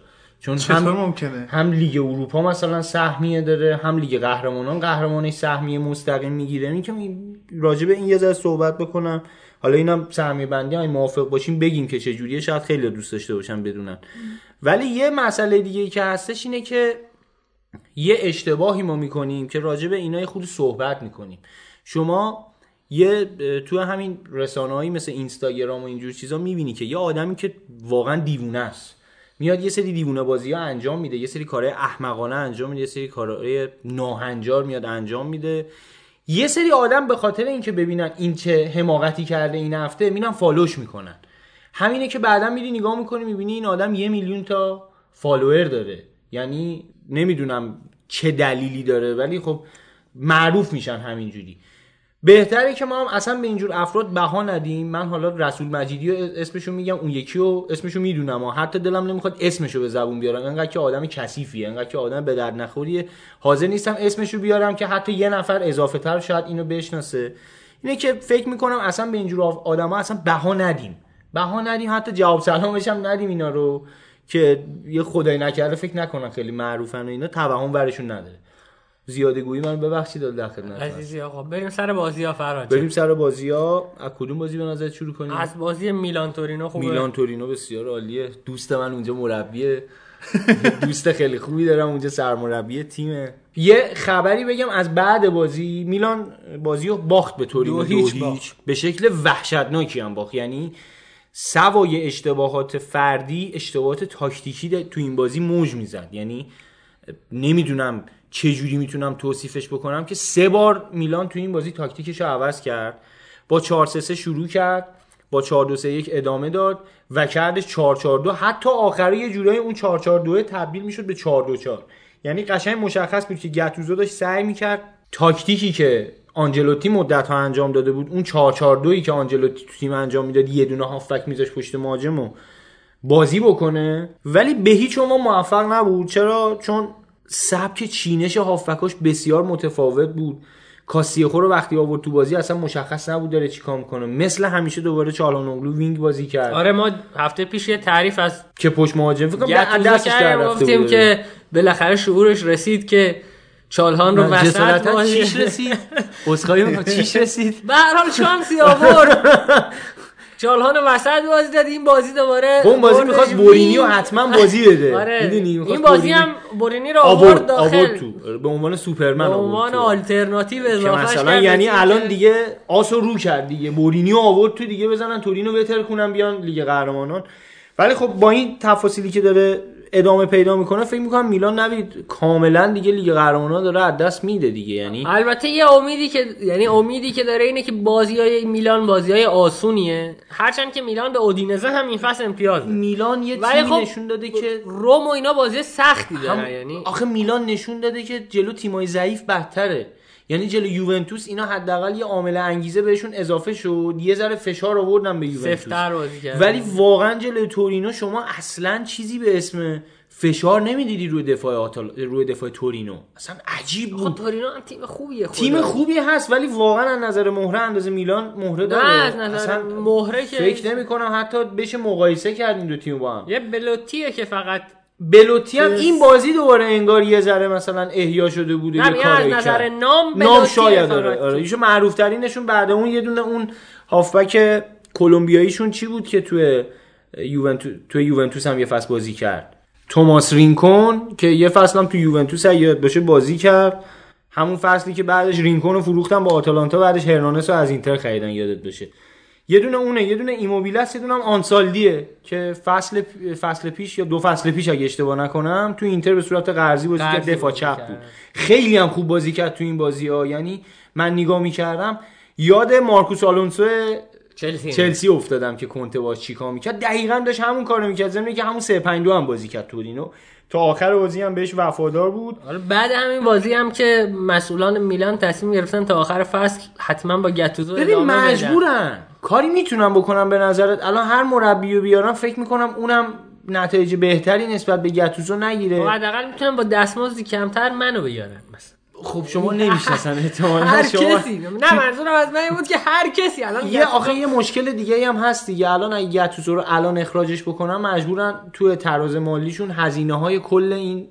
S7: چون هم
S1: ممکنه؟
S7: هم لیگ اروپا مثلا سهمیه داره هم لیگ قهرمانان. قهرمانش سهمیه مستقیم می‌گیره. این که راجع به این یه ذره صحبت بکنم. حالا اینم سهمیه بندی های موافق باشیم بگیم که چه جوریه شاید خیلی دوست داشته باشن بدونن. ولی یه مسئله دیگه ای که هستش اینه که یه اشتباهی ما می‌کنیم که راجع به اینا خود صحبت می‌کنیم. شما یه تو همین رسانه‌هایی مثل اینستاگرام و اینجور چیزا می‌بینی که یه آدمی که واقعا دیوونه است. میاد یه سری دیوونه بازی ها انجام میده یه سری کارهای احمقانه انجام میده یه سری کارهای ناهنجار میاد انجام میده. یه سری آدم به خاطر اینکه ببینن این چه حماقتی کرده این هفته میرن فالوش می‌کنن. همینه که بعدا میری نگاه می‌کنی می‌بینی این آدم یه میلیون تا فالوور داره. یعنی نمی‌دونم چه دلیلی داره ولی خب معروف میشن همینجوری. بهتره که ما هم اصلا به اینجور افراد بها ندیم. من حالا رسول مجیدی رو اسمشو میگم اون یکی رو اسمشو می‌دونم و حتی دلم نمی‌خواد اسمشو به زبون بیارم. انقدر که آدم کثیفیه انقدر که آدم به درد نخوریه. حاضر نیستم اسمشو بیارم که حتی یه نفر اضافه تر شاید اینو بشناسه. اینه که فکر می‌کنم اصلا به اینجور آدما اصلا بها ندیم. بها ندیم حتی جواب سلامش هم ندیم اینا رو که یه خدای نکرده فکر نکنن خیلی معروفن و اینا توهم ورشون نداره. زیاده گویی من ببخشید در خدمت
S6: عزیزی آقا بریم سر بازی ها فراد
S7: بریم سر بازی ها. از کدوم بازی به نظر شروع کنیم؟
S6: از بازی میلان تورینو خوبه؟
S7: میلان تورینو بسیار عالیه. دوست من اونجا مربیه. دوست خیلی خوبی دارم اونجا سرمربی تیمه یه خبری بگم از بعد بازی. میلان بازی رو باخت به تورینو.
S6: دو هیچ
S7: هیچ,
S6: باخت.
S7: به شکل وحشتناکی هم باخت. یعنی سوای اشتباهات فردی اشتباهات تاکتیکی تو این بازی موج می‌زد. یعنی نمی‌دونم چه جوری می‌تونم توصیفش بکنم که سه بار میلان تو این بازی تاکتیکش رو عوض کرد. با 4 3 3 شروع کرد با 4 2 3 1 ادامه داد و کردش 4 4 2 حتی آخره یه جورایی اون 4 4 2 تبدیل می‌شد به 4 2 4 یعنی قشنگ مشخص بود که گتوزو داشت سعی می‌کرد تاکتیکی که آنجلوتی مدت ها انجام داده بود اون 4 4 2 که آنجلوتی تو تیم انجام می‌داد یه دونه هافبک میذاش پشت مهاجم و بازی بکنه. ولی به هیچ ما موفق نبود. چرا؟ چون سبک چینش هافبکاش بسیار متفاوت بود. کاسیخو رو وقتی آورد تو بازی اصلا مشخص نبود داره چیکار می‌کنه. مثل همیشه دوباره چالانوغلو وینگ بازی کرد.
S6: آره ما هفته پیش یه تعریف از
S7: که پشت مهاجم فکر کنم دستش در رفته.
S6: که بالاخره شعورش رسید که چالهان رو وسط
S7: چیش رسید؟ اسخای می‌کنم چیش رسید؟
S6: به هر حال شانسی آورد. چالهان وسط بازی داد این بازی دوباره
S7: خب اون بازی می‌خواست. بورینیو حتما بازی بده.
S6: آره. این بازی هم بورینی رو
S7: آورد
S6: داخل.
S7: آورد تو. به عنوان سوپرمن
S6: به عنوان. آلترناتیو
S7: که
S6: اضافهش
S7: مثلا یعنی الان دیگه آسو رو کرد دیگه. مورینیو آورد تو دیگه بزنن تورینو بهتر کنن بیان لیگ قهرمانان. ولی خب با این تفاصیلی که داره ادامه پیدا می‌کنه فکر می‌کنم میلان نوید کاملا دیگه لیگ قهرمانان داره از دست میده دیگه یعنی
S6: البته یه امیدی که یعنی امیدی که داره اینه که بازی های میلان بازی های آسونیه هرچند که میلان به اودینزه هم این فصل امتیاز.
S7: میلان یه تیمی
S6: خب
S7: نشون داده که
S6: روم و اینا بازی سختی دارن
S7: هم-
S6: یعنی
S7: آخه میلان نشون داده که جلو تیمای ضعیف بدتره یعنی جلو یوونتوس اینا حداقل یه عامل انگیزه بهشون اضافه شد. یه ذره فشار آوردن به یوونتوس. ولی واقعا جلوی تورینو شما اصلا چیزی به اسم فشار نمی‌دیدی روی دفاع آتال... روی دفاع تورینو. اصلا عجیب
S6: خب
S7: بود.
S6: تورینو هم تیم خوبیه خدا.
S7: تیم خوبی هست ولی واقعا از نظر مهره اندازه میلان مهره داره.
S6: نه از نظر
S7: اصلا
S6: مهره که
S7: فکر نمی کنم حتی بشه مقایسه کرد این دو تیم با هم.
S6: یه بلوتیه که فقط
S7: بلوتی هم این بازی دوباره انگار یه ذره مثلا احیا شده بوده
S6: نه
S7: یه
S6: از
S7: کاری
S6: نظر
S7: کرد.
S6: نام
S7: نام شاید. داره آره ایشون معروف ترینشون بعد اون یه دونه اون هافبک کلمبیاییشون چی بود که توی یوونتوس توی یوونتوس هم یه فصل بازی کرد توماس رینکون که یه فصل هم تو یوونتوس یاد باشه بازی کرد همون فصلی که بعدش رینکون رو فروختن با آتالانتا بعدش هرنانس رو از اینتر خریدن یادت باشه یه دونه اونه یه دونه ایموبیلس یه دونه هم آنسالدیه که فصل فصل پیش یا دو فصل پیش اگه اشتباه نکنم تو اینتر به صورت قرضی بازی کرد دفاع چپ. بود. خیلی هم خوب بازی کرد تو این بازی ها. یعنی من نگاه می‌کردم یاد مارکوس آلونسو
S6: چلسی
S7: چلسی افتادم که کنته باش چیکار می‌کرد. دقیقا داشت همون کارو می‌کرد. ضمن که همون 3 5 2 هم بازی کرد تورینو. تا آخر بازی هم بهش وفادار بود.
S6: بعد همین بازی هم که مسئولان میلان تصمیم گرفتن تا آخر فصل حتما با گتوزو ادامه بدن.
S7: مجبورن. کاری می‌تونم بکنم به نظرت؟ الان هر مربی رو بیارم فکر می‌کنم اونم نتایج بهتری نسبت به گتوزو
S6: خب
S7: نگیره
S6: حداقل می‌تونم با دستمزدی کمتر منو بیارن مثلا
S7: خب شما نمی‌شناسن احتمالاً.
S6: هر
S7: شما
S6: کسی. نه منظورم از من بود که هر کسی الان
S7: یه آخه یه مشکل دیگه هم هست دیگه. الان اگه گتوزو رو الان اخراجش بکنن مجبورن توی تراز مالیشون هزینه های کل این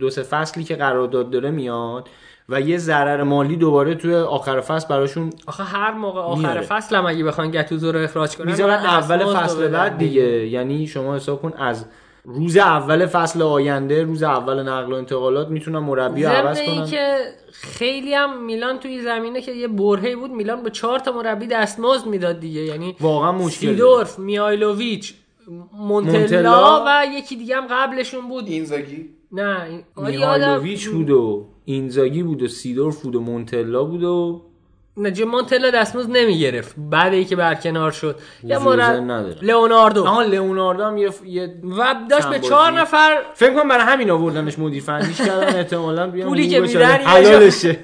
S7: دو سه فصلی که قرارداد داره میاد و یه ضرر مالی دوباره توی آخر فصل براشون
S6: آخه هر موقع آخر
S7: میاره.
S6: فصل هم اگه بخوان گتوزو رو اخراج کنن
S7: می‌ذارن اول فصل بعد دیگه. یعنی شما حساب کن از روز اول فصل آینده روز اول نقل و انتقالات می‌تونن مربی عوض
S6: این
S7: کنن.
S6: که خیلی هم میلان توی زمینه که یه برهی بود میلان به چهار تا مربی دستمزد می‌داد دیگه. یعنی
S7: واقعا مشکل.
S6: سیدورف میایلوویچ مونتلا,
S7: مونتلا؟
S6: و یکی دیگه هم قبلشون بود.
S1: اینزاگی؟
S6: نه این- یادم
S7: بود و اینزاگی بود و سیدورف بود و مونتلا بود و
S6: نه جو مونتلا دستمزد نمی‌گرفت. بعد اینکه برکنار شد. یه
S7: نداره.
S6: لئوناردو.
S7: آها لئوناردو هم یه, ف... یه
S6: و داشت به چهار. نفر
S7: فکر کنم برای همین آوردنش مدیر فنیش کردن. احتمالاً بیان
S6: پولی که میدن
S7: حلالشه.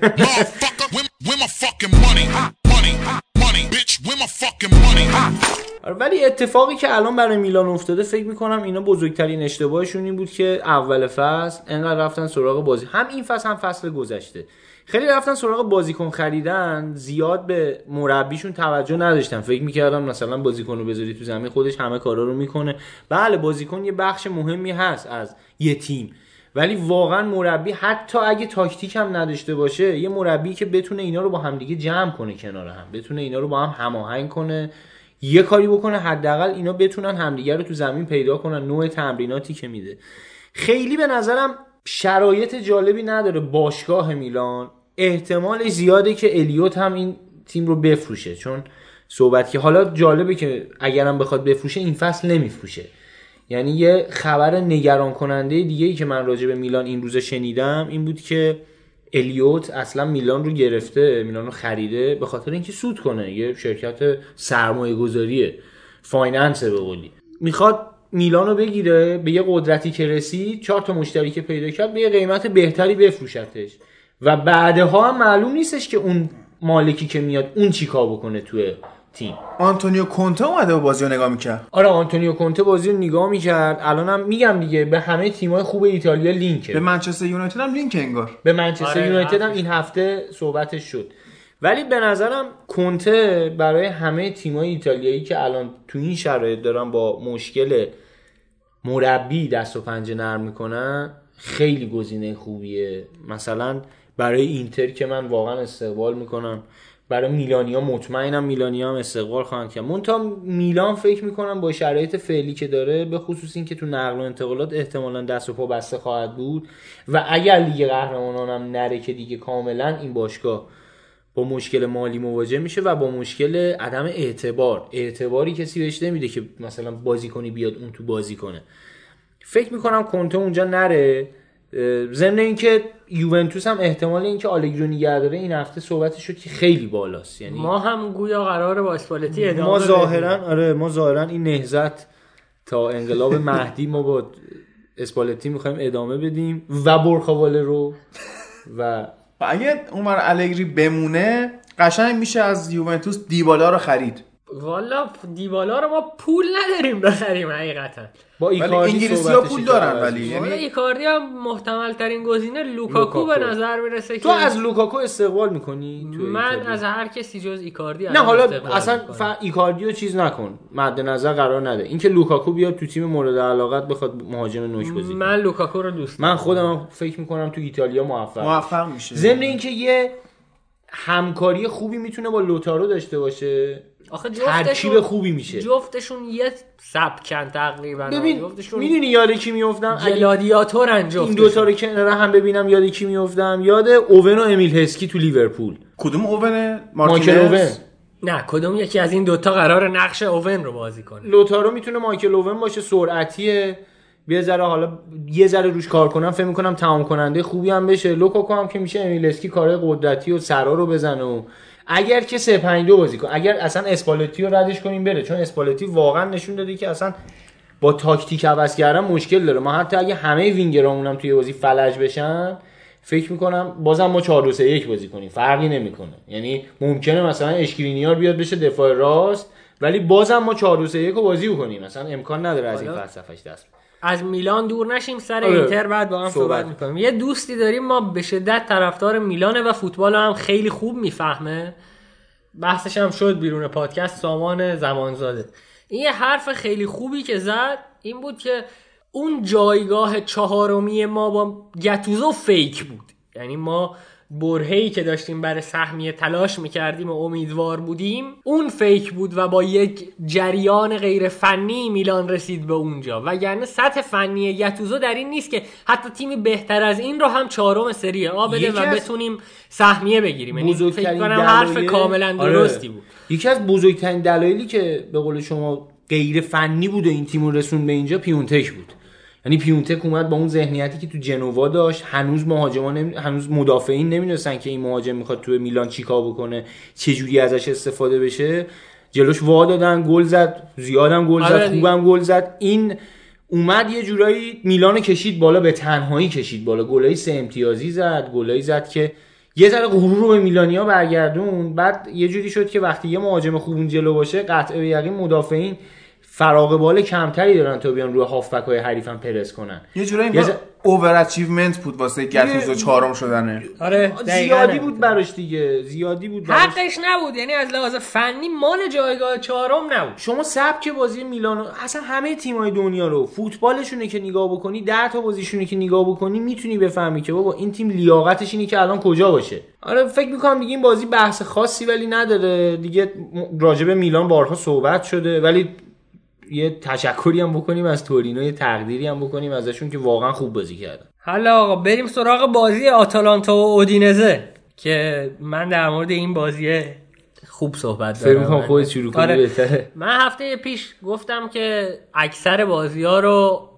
S7: آره، ولی اتفاقی که الان برای میلان افتاده فکر می‌کنم اینا بزرگترین اشتباهشون این بود که اول فصل انقدر رفتن سراغ بازی. هم این فصل هم فصل گذشته. خیلی رفتن سراغ بازیکن خریدن زیاد به مربیشون توجه نداشتن. فکر می‌کردم مثلا بازیکن رو بذاری تو زمین خودش همه کارا رو می‌کنه. بله بازیکن یه بخش مهمی هست از یه تیم. ولی واقعا مربی حتی اگه تاکتیک هم نداشته باشه یه مربی که بتونه اینا رو با همدیگه جمع کنه کنار هم بتونه اینا رو با هم هماهنگ کنه یه کاری بکنه حداقل اینا بتونن همدیگه رو تو زمین پیدا کنن نوع تمریناتی که میده. خیلی به نظرم شرایط جالبی نداره باشگاه میلان. احتمال زیاده که الیوت هم این تیم رو بفروشه چون صحبت که حالا جالبه که اگرم بخواد بفروشه این فصل نمیفروشه. یعنی یه خبر نگران کننده دیگه ای که من راجع به میلان این روزا شنیدم این بود که الیوت اصلا میلان رو گرفته میلان رو خریده به خاطر اینکه سود کنه. یه شرکت سرمایه گذاریه finance ه به قولی. می‌خواد میلان رو بگیره به یه قدرتی که رسید چهار تا مشتری که پیدا کرد به یه قیمت بهتری بفروشتش. و بعدها هم معلوم نیستش که اون مالکی که میاد اون چیکار بکنه توی تیم.
S1: آنتونیو کونته اومده و بازی رو نگاه می‌کرد.
S7: آره آنتونیو کونته بازی رو نگاه می‌کرد. الانم میگم دیگه به همه تیمای خوب ایتالیا لینکه.
S1: به منچستر یونایتد هم لینک انگار.
S7: به منچستر
S6: آره،
S7: یونایتد هم. این هفته صحبتش شد. ولی به نظرم کنته برای همه تیمای ایتالیایی که الان تو این شرایط دارن با مشکل مربی دست و پنجه نرم می‌کنن خیلی گزینه خوبیه. مثلا برای اینتر که من واقعا استقبال می‌کنم برای میلانیا مطمئنم میلانیا هم استقبال خواهند کرد. مونتا میلان فکر می‌کنم با شرایط فعلی که داره به خصوص اینکه تو نقل و انتقالات احتمالا دست و پا بسته خواهد بود و اگر لیگ قهرمانان هم نره که دیگه کاملا این باشگاه با مشکل مالی مواجه میشه و با مشکل عدم اعتبار. اعتباری کسی بهش نمیده که مثلا بازیکنی بیاد اون تو بازی کنه. فکر می‌کنم کنته اونجا نره. ضمن اینکه یوونتوس هم احتمال اینکه آلگری نگه داره این هفته صحبتش شد که خیلی بالاست. یعنی
S6: ما هم گویا قرار با اسپالتی ادامه
S7: ما. ظاهرا آره ما ظاهرا این نهزت تا انقلاب مهدی ما با اسپالتی می‌خوایم ادامه بدیم و برخواله رو و
S1: و اگه اونور الگری بمونه قشنگ میشه از یوونتوس دیبالا رو خرید.
S6: والا دیبالا رو ما پول نداریم بخریم حقیقتا.
S7: با ایکاردی
S1: انگلیسی ها پول دارن ولی یعنی
S6: ایکاردی هم محتمل ترین گزینه لوکاکو,
S7: لوکاکو.
S6: به نظر می‌رسه
S7: تو
S6: که
S7: از لوکاکو استقبال می‌کنی
S6: من از هر کسی جز ایکاردی
S7: نه حالا اصلا. ف... ایکاردیو چیز نکن. مد نظر قرار نده. اینکه لوکاکو بیاد تو تیم مورد علاقت بخواد مهاجم نوک بازی.
S6: من لوکاکو رو دوست
S7: من خودم فکر می‌کنم تو ایتالیا موفق
S1: موفق میشه.
S7: ضمن اینکه یه همکاری خوبی می‌تونه با لوتارو داشته باشه.
S6: آخه
S7: ترکیب خوبی میشه.
S6: جفتشون یه سبکن تقریبا.
S7: ببین
S6: جفتشون
S7: می‌دونی یاد کی میافتم؟
S6: گلادیاتورن
S7: این
S6: جفتشون.
S7: دوتا رو کنار هم ببینم یاد کی میافتم. یاد اوون و امیل هسکی تو لیورپول.
S1: کدوم اوونه
S7: مایکل اوون.
S6: نه کدوم یکی از این دوتا قرار نقش اوون رو بازی کنه؟
S7: لوتارو می‌تونه مایکل اوون باشه سرعتیه یه ذره حالا یه ذره روش کار کنم فکر می‌کنم تمام کننده خوبی هم بشه. لوکاکو هم که میشه امیل هسکی کارهای قدرتی و سرا رو بزنه و اگر که 3 5 2 بازی کنه اگر اصلا اسپالتی رو ردش کنیم بره چون اسپالتی واقعا نشون داده که اصلا با تاکتیک عوض کردن مشکل داره. ما حتی اگه همه وینگرامون هم توی بازی فلج بشن فکر می‌کنم بازم ما 4 2 3 1 بازی کنیم. فرقی نمی‌کنه. یعنی ممکنه مثلا اشکرینیار بیاد بشه دفاع راست ولی بازم ما 4 2 3 1 رو بازی کنیم. مثلا امکان نداره از این فلسفهش دست.
S6: از میلان دور نشیم سر
S7: آره.
S6: اینتر بعد با هم
S7: صحبت
S6: صحبت می‌کنیم. یه دوستی داریم ما به شدت طرفدار میلانه و فوتبال هم خیلی خوب می‌فهمه. بحثش هم شد بیرون پادکست سامان زمانزاده. این یه حرف خیلی خوبی که زد این بود که اون جایگاه چهارمی ما با گتوزو فیک بود. یعنی ما برهی که داشتیم برای سهمیه تلاش می‌کردیم و امیدوار بودیم اون فیک بود و با یک جریان غیر فنی میلان رسید به اونجا. و یعنی سطح فنی گتوزو در این نیست که حتی تیمی بهتر از این رو هم چهارم سری آ بده و بتونیم سهمیه بگیریم. یعنی فکر کنم حرف کاملا
S7: آره.
S6: درستی بود.
S7: یکی از بزرگترین دلایلی که به قول شما غیر فنی بود و این تیم رسون به اینجا پیونتک بود. یعنی پیونتک اومد با اون ذهنیتی که تو جنوا داشت هنوز مهاجمان نمی... هنوز مدافعین نمی‌دونستن که این مهاجم می‌خواد تو میلان چیکار بکنه چه جوری ازش استفاده بشه. جلوش وا دادن گل زد زیادم گل
S6: آره
S7: زد
S6: دیگه.
S7: خوبم گل زد. این اومد یه جورایی میلان کشید بالا به تنهایی کشید بالا. گلای سه امتیازی زد گلایی زد که یه ذره غرور رو به میلانیا برگردون. بعد یه جوری شد که وقتی یه مهاجم خوب اون جلو باشه قطع به یقین مدافعین فراغ بال کمتری دارن تا بیان روی هافبک های حریفن پرس کنن.
S1: یه جورایی
S7: یه
S1: انگار overachievement بود واسه گتوزو چهارم شدنه.
S6: آره
S7: زیادی. بود براش دیگه. زیادی بود براش.
S6: حقش نبود یعنی از لحاظ فنی مال جایگاه چهارم نبود.
S7: شما سبک بازی میلان اصلا همه تیمای دنیا رو فوتبالشونه که نگاه بکنی ده تا بازیشونه که نگاه بکنی می‌تونی بفهمی که بابا این تیم لیاقتش اینه که الان کجا باشه. آره فکر می‌کنم دیگه این بازی بحث خاصی ولی نداره. دیگه راجب میلان بارها صحبت شده ولی یه تشکری هم بکنیم از تورینو یه تقدیری هم بکنیم ازشون که واقعا خوب بازی کردن.
S6: حالا آقا بریم سراغ بازی آتالانتا و اودینزه که من در مورد این بازی خوب صحبت
S7: فکر
S6: دارم
S7: می‌کنم خودت شروع کنی
S6: آره.
S7: بهتره.
S6: من هفته پیش گفتم که اکثر بازی ها رو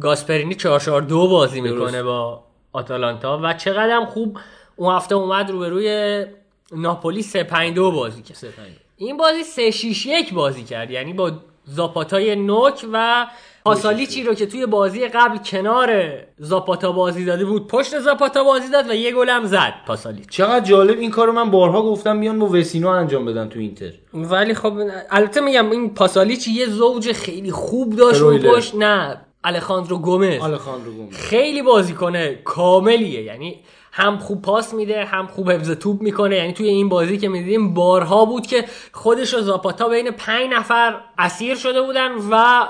S6: گاسپرینی 442 بازی می‌کنه با آتالانتا و چقدر خوب اون هفته اومد روبروی ناپولی 352 بازی کرد. این بازی 361 بازی کرد. یعنی با زاپاتای نوک و پاسالیچی رو که توی بازی قبل کنار زاپاتا بازی داده بود پشت زاپاتا بازی داد و یه گل هم زد پاسالیچ
S7: چقدر جالب این کارو من بارها گفتم بیان با وسینو انجام بدن تو اینتر.
S6: ولی خب البته میگم این پاسالیچ یه زوج خیلی خوب داشت
S7: فرویلر.
S6: پشت نه الخاندرو گومز.
S7: آلخاندرو گومز.
S6: خیلی بازیکن کاملیه یعنی هم خوب پاس میده هم خوب حفظ توپ می‌کنه یعنی توی این بازی که می‌دیدیم بارها بود که خودش و زاپاتا بین پنج نفر اسیر شده بودن و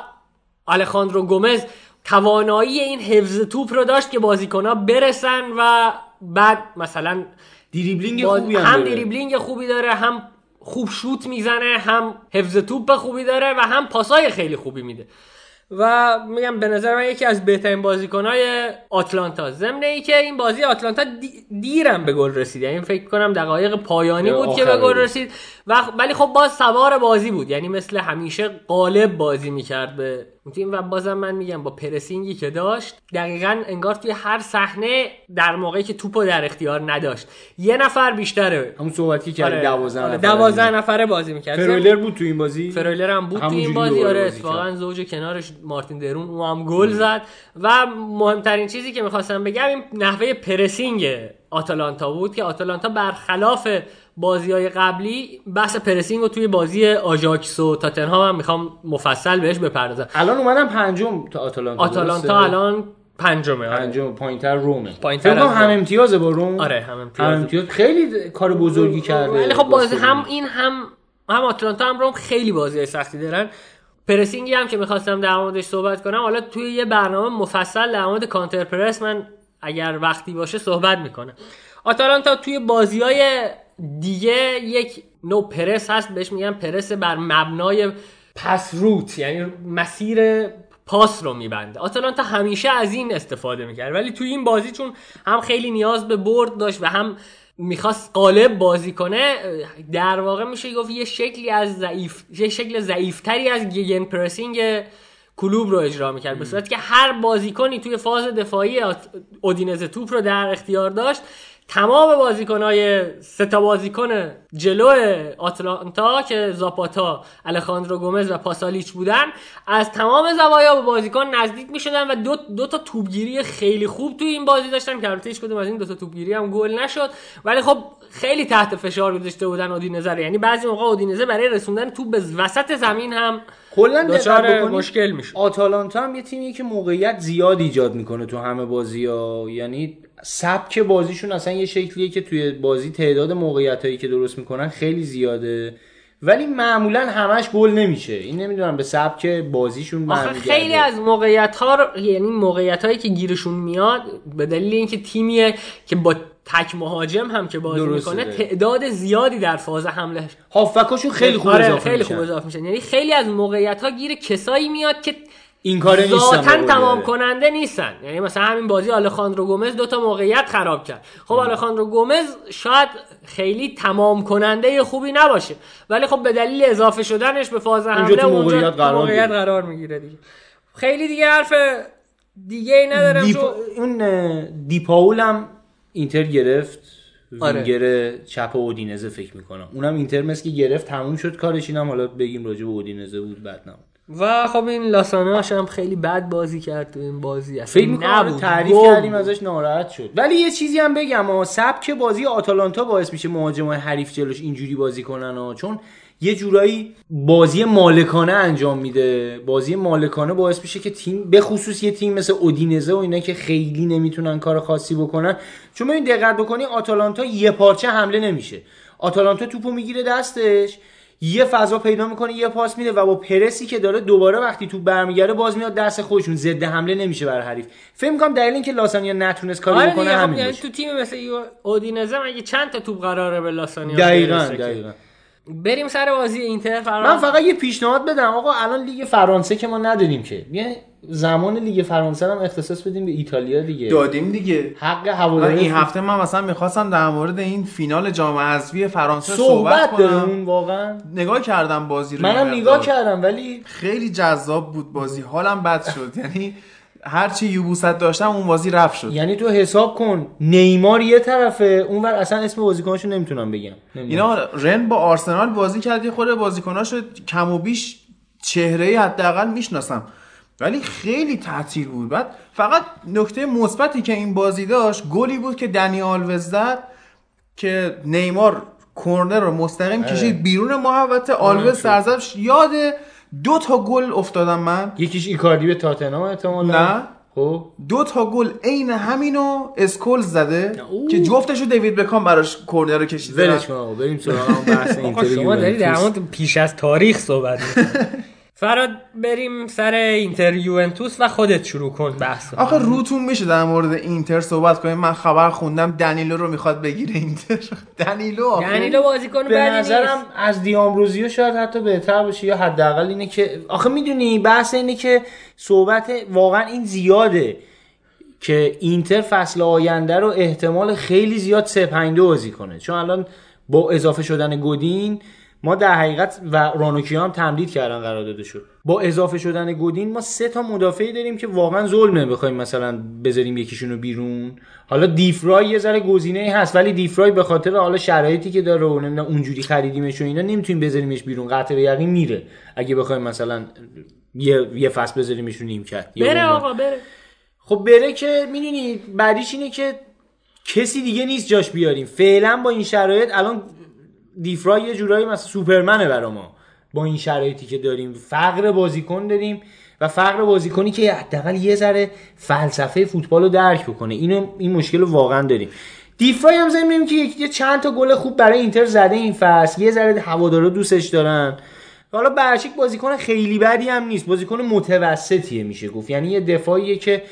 S6: الخاندرو گومز توانایی این حفظ توپ رو داشت که بازیکنها برسن و بعد مثلا
S7: دریبلینگ
S6: باز-
S7: خوبی هم,
S6: هم
S7: داره.
S6: دریبلینگ خوبی داره هم خوب شوت می‌زنه هم حفظ توپ خوبی داره و هم پاسای خیلی خوبی میده و میگم به نظر من یکی از بهترین بازیکنهای آتلانتا. ضمن ای که این بازی آتلانتا دی- دیرم به گل رسید. یعنی فکر کنم دقایق پایانی
S7: یا
S6: بود که به گل. رسید. و ولی خب باز سوار بازی بود. یعنی مثل همیشه غالب بازی می‌کرد به تیم و بازم من میگم با پرسینگی که داشت دقیقا انگار توی هر صحنه در موقعی که توپو در اختیار نداشت. یه نفر بیشتره.
S7: همون صحبتی که
S6: آره،
S7: 12
S6: آره،
S7: نفر
S6: دوازده نفره بازی می‌کرد.
S7: فرویلر بود تو این بازی؟
S6: فرویلر هم بود تو این بازی آره. اتفاقا زوج کنارش مارتین درون او هم گل زد. و مهمترین چیزی که می‌خواستم بگم این نحوه پرسینگ آتالانتا بود که آتالانتا برخلاف بازی های قبلی بحث پرسینگ رو توی بازی آژاکس و تاتنهام هم می‌خوام مفصل بهش بپردازم
S7: الان اومدم پنجم تا آتالانتا
S6: آتالانتا؟ الان پنجمه آره.
S7: پنجم پایینتر رومه
S6: از
S7: هم. امتیازه با روم
S6: آره هم امتیاز.
S7: هم امتیاز خیلی کار بزرگی کرده
S6: ولی خب بازی هم این هم هم آتلانتا هم روم خیلی بازی سختی دارن پرسینگی هم که می‌خواستم در موردش صحبت کنم حالا توی یه برنامه مفصل در مورد کانتر پرس من اگر وقتی باشه صحبت می‌کنم آتالانتا توی بازی های دیگه یک نوع پرس هست بهش میگن پرس بر مبنای پس روت یعنی مسیر پاس رو میبنده. آتالانتا همیشه از این استفاده می‌کرد ولی توی این بازی چون هم خیلی نیاز به برد داشت و هم می‌خواست قالب بازی کنه در واقع میشه گفت یه شکلی از ضعیف یه شکل ضعیفتری از گیگن پرسینگ کلوب رو اجرا می‌کرد به صورتی که هر بازیکنی توی فاز دفاعی اودینزه توپ رو در اختیار داشت تمام بازیکنهای سه تا بازیکن جلو آتلانتا که زاپاتا، الخاندرو گومز و پاسالیچ بودن از تمام زوایا به بازیکن نزدیک می‌شدن و دو, دو تا توپگیری خیلی خوب توی این بازی داشتن که البته کدوم از این دو تا توپگیری هم گل نشد. ولی خب خیلی تحت فشار گذاشته بودن اودینزه یعنی بعضی موقع اودینزه برای رسوندن توپ به وسط زمین هم
S7: کلا
S6: دچار مشکل میشه
S7: آتالانتا هم یه تیمیه که موقعیت زیاد ایجاد می‌کنه تو همه بازی ها. یعنی سبک بازیشون اصلا یه شکلیه که توی بازی تعداد موقعیت هایی که درست می‌کنن خیلی زیاده. ولی معمولا همش گل نمیشه. این نمی‌دونم به سبک بازیشون
S6: آخه. خیلی از موقعیت ها رو یعنی موقعیت هایی که گیرشون میاد به دلیل اینکه تیمیه که با تک مهاجم هم که بازی. می‌کنه تعداد زیادی در فاز حمله
S7: هافبکاشون خیلی خوب
S6: آره،
S7: اضافه
S6: خیلی. خوب اضافه میشن یعنی خیلی از موقعیت ها گیر کسایی میاد که
S7: این کاره نیستن
S6: تمام. کننده نیستن یعنی مثلا همین بازی آلخاندرو گومز دو تا موقعیت خراب کرد خب آلخاندرو گومز شاید خیلی تمام کننده خوبی نباشه ولی خب به دلیل اضافه شدنش به فاز حمله اونجا
S7: موقعیت قرار
S6: موقعیت
S7: می‌گیره.
S6: قرار می‌گیره دیگه خیلی دیگه حرف دیگه ای ندارم
S7: دیپ...
S6: چون
S7: اون دیپاول هم اینتر گرفت
S6: آره.
S7: وینگر چپ اودینزه فکر می‌کنم. اونم اینتر مثل که گرفت تموم شد کارش اینم حالا بگیم راجع به اودینزه بود بعد نبود.
S6: و خب این لاساناش هم خیلی بد بازی کرد تو این بازی. اصلا
S7: فکر می‌کنم
S6: نبود.
S7: تعریف کردیم. ازش ناراحت شد. ولی یه چیزی هم بگم ها سبک بازی آتالانتا باعث میشه مهاجمای حریف جلوش اینجوری بازی کنن ها چون یه جورایی بازی مالکانه انجام میده. بازی مالکانه باعث میشه که تیم به خصوص یه تیم مثل اودینزه و اینا که خیلی نمی‌تونن کار خاصی بکنن. چون ببین دقت بکنی آتالانتا یه پارچه حمله نمیشه. آتالانتا توپو می‌گیره دستش یه فضا پیدا می‌کنه یه پاس میده و با پرسی که داره دوباره وقتی تو برمیگرده باز میاد دست خودشون. ضد حمله نمیشه برای حریف. فکر می‌کنم دلیل اینکه لاسانیا نتونست کاری
S6: آره
S7: بکنه
S6: خب
S7: همین
S6: یعنی تو تیم مثل اودینزه مگه چند تا توپ قراره به لاسانیا
S7: دقیقاً؟ دقیقاً.
S6: بریم سر بازی اینتر فرار
S7: من فقط یه پیشنهاد بدم. آقا الان لیگ فرانسه که ما نداریم که. یه زمان لیگ فرانسه هم اختصاص بدیم به ایتالیا دیگه.
S1: دادیم دیگه.
S7: حق هواداری
S1: این هفته من مثلا می‌خواستم در مورد این فینال جام حذفی فرانسه صحبت,
S7: صحبت
S1: کنم.
S7: اون واقعا.
S1: نگاه کردم بازی رو
S7: منم نگاه. کردم ولی
S1: خیلی جذاب بود بازی. حالم بد شد. یعنی هرچی یوبوست داشتم اون بازی رفت شد.
S7: یعنی تو حساب کن نیمار یه طرفه اونور اصلا اسم بازیکناشو نمی‌تونم بگم. نمی‌دونم.
S1: اینا رن با آرسنال بازی کرد یه خورده بازیکناشو کم و بیش چهره حداقل می‌شناسم. ولی خیلی تعطیل بود. بعد فقط نکته مثبتی که این بازی داشت گلی بود که دنی آلوز زد که نیمار کرنر رو مستقیم کشید بیرون محوطه. آلوز سرضربش یاد دو تا گل افتادم من
S7: یکیش ایکاردی به تاتنهام احتمالاً
S1: نه.
S7: خب
S1: دو تا گل عین همینو اسکولز زده که جفتشو دیوید بکام براش کرنر رو کشیده
S7: ولش کن آقا بریم سراغ اون بحث اینتر
S6: شما داری در. مورد پیش از تاریخ صحبت می‌کنی. فراد بریم سر اینتر یوونتوس و خودت شروع کن بحث
S1: آخه روتون میشه در مورد اینتر صحبت کنیم. من خبر خوندم دنیلو رو می‌خواد بگیره اینتر. دنیلو آخه
S6: دنیلو بازیکن
S7: به نظرم
S6: نیست.
S7: از دیامروزیو شاید حتی بهتر باشه یا حداقل اینه که آخه می‌دونی بحث اینه که صحبت واقعا این زیاده که اینتر فصل آینده رو احتمال خیلی زیاد 3 5 2 بازی کنه. چون الان با اضافه شدن گودین ما در حقیقت و رانوکیا هم تمدید کردن قراردادشو. با اضافه شدن گودین ما سه تا مدافعی داریم که واقعا ظلمه. بخوایم مثلا بذاریم یکیشون رو بیرون. حالا دیفرای یه ذره گزینه هست ولی دیفرای به خاطر حالا شرایطی که داره و نمی‌دونم اونجوری خریدیمش و اینا نمی‌تونیم بذاریمش بیرون. قطع به یقین میره. اگه بخوایم مثلا یه یه فصل بذاریمش رو نیم کرد.
S6: بره آقا بره.
S7: خب بره که می‌دونی بعدیش اینه که کسی دیگه نیست جاش بیاریم. فعلا با این شرایط الان دیفرا یه جورایی مثلا سوپرمنه برا ما. با این شرایطی که داریم. فقر بازیکن داریم و فقر بازیکنی که حداقل یه ذره فلسفه فوتبال رو درک بکنه. اینو این مشکل رو واقعا داریم. دیفرای هم زمین که یه چند تا گل خوب برای اینتر زده این فصل. یه ذره هوادارا دوستش دارن. حالا برشک بازیکن خیلی بدی هم نیست. بازیکن متوسطیه میشه گفت. یعنی یه دفاعیه که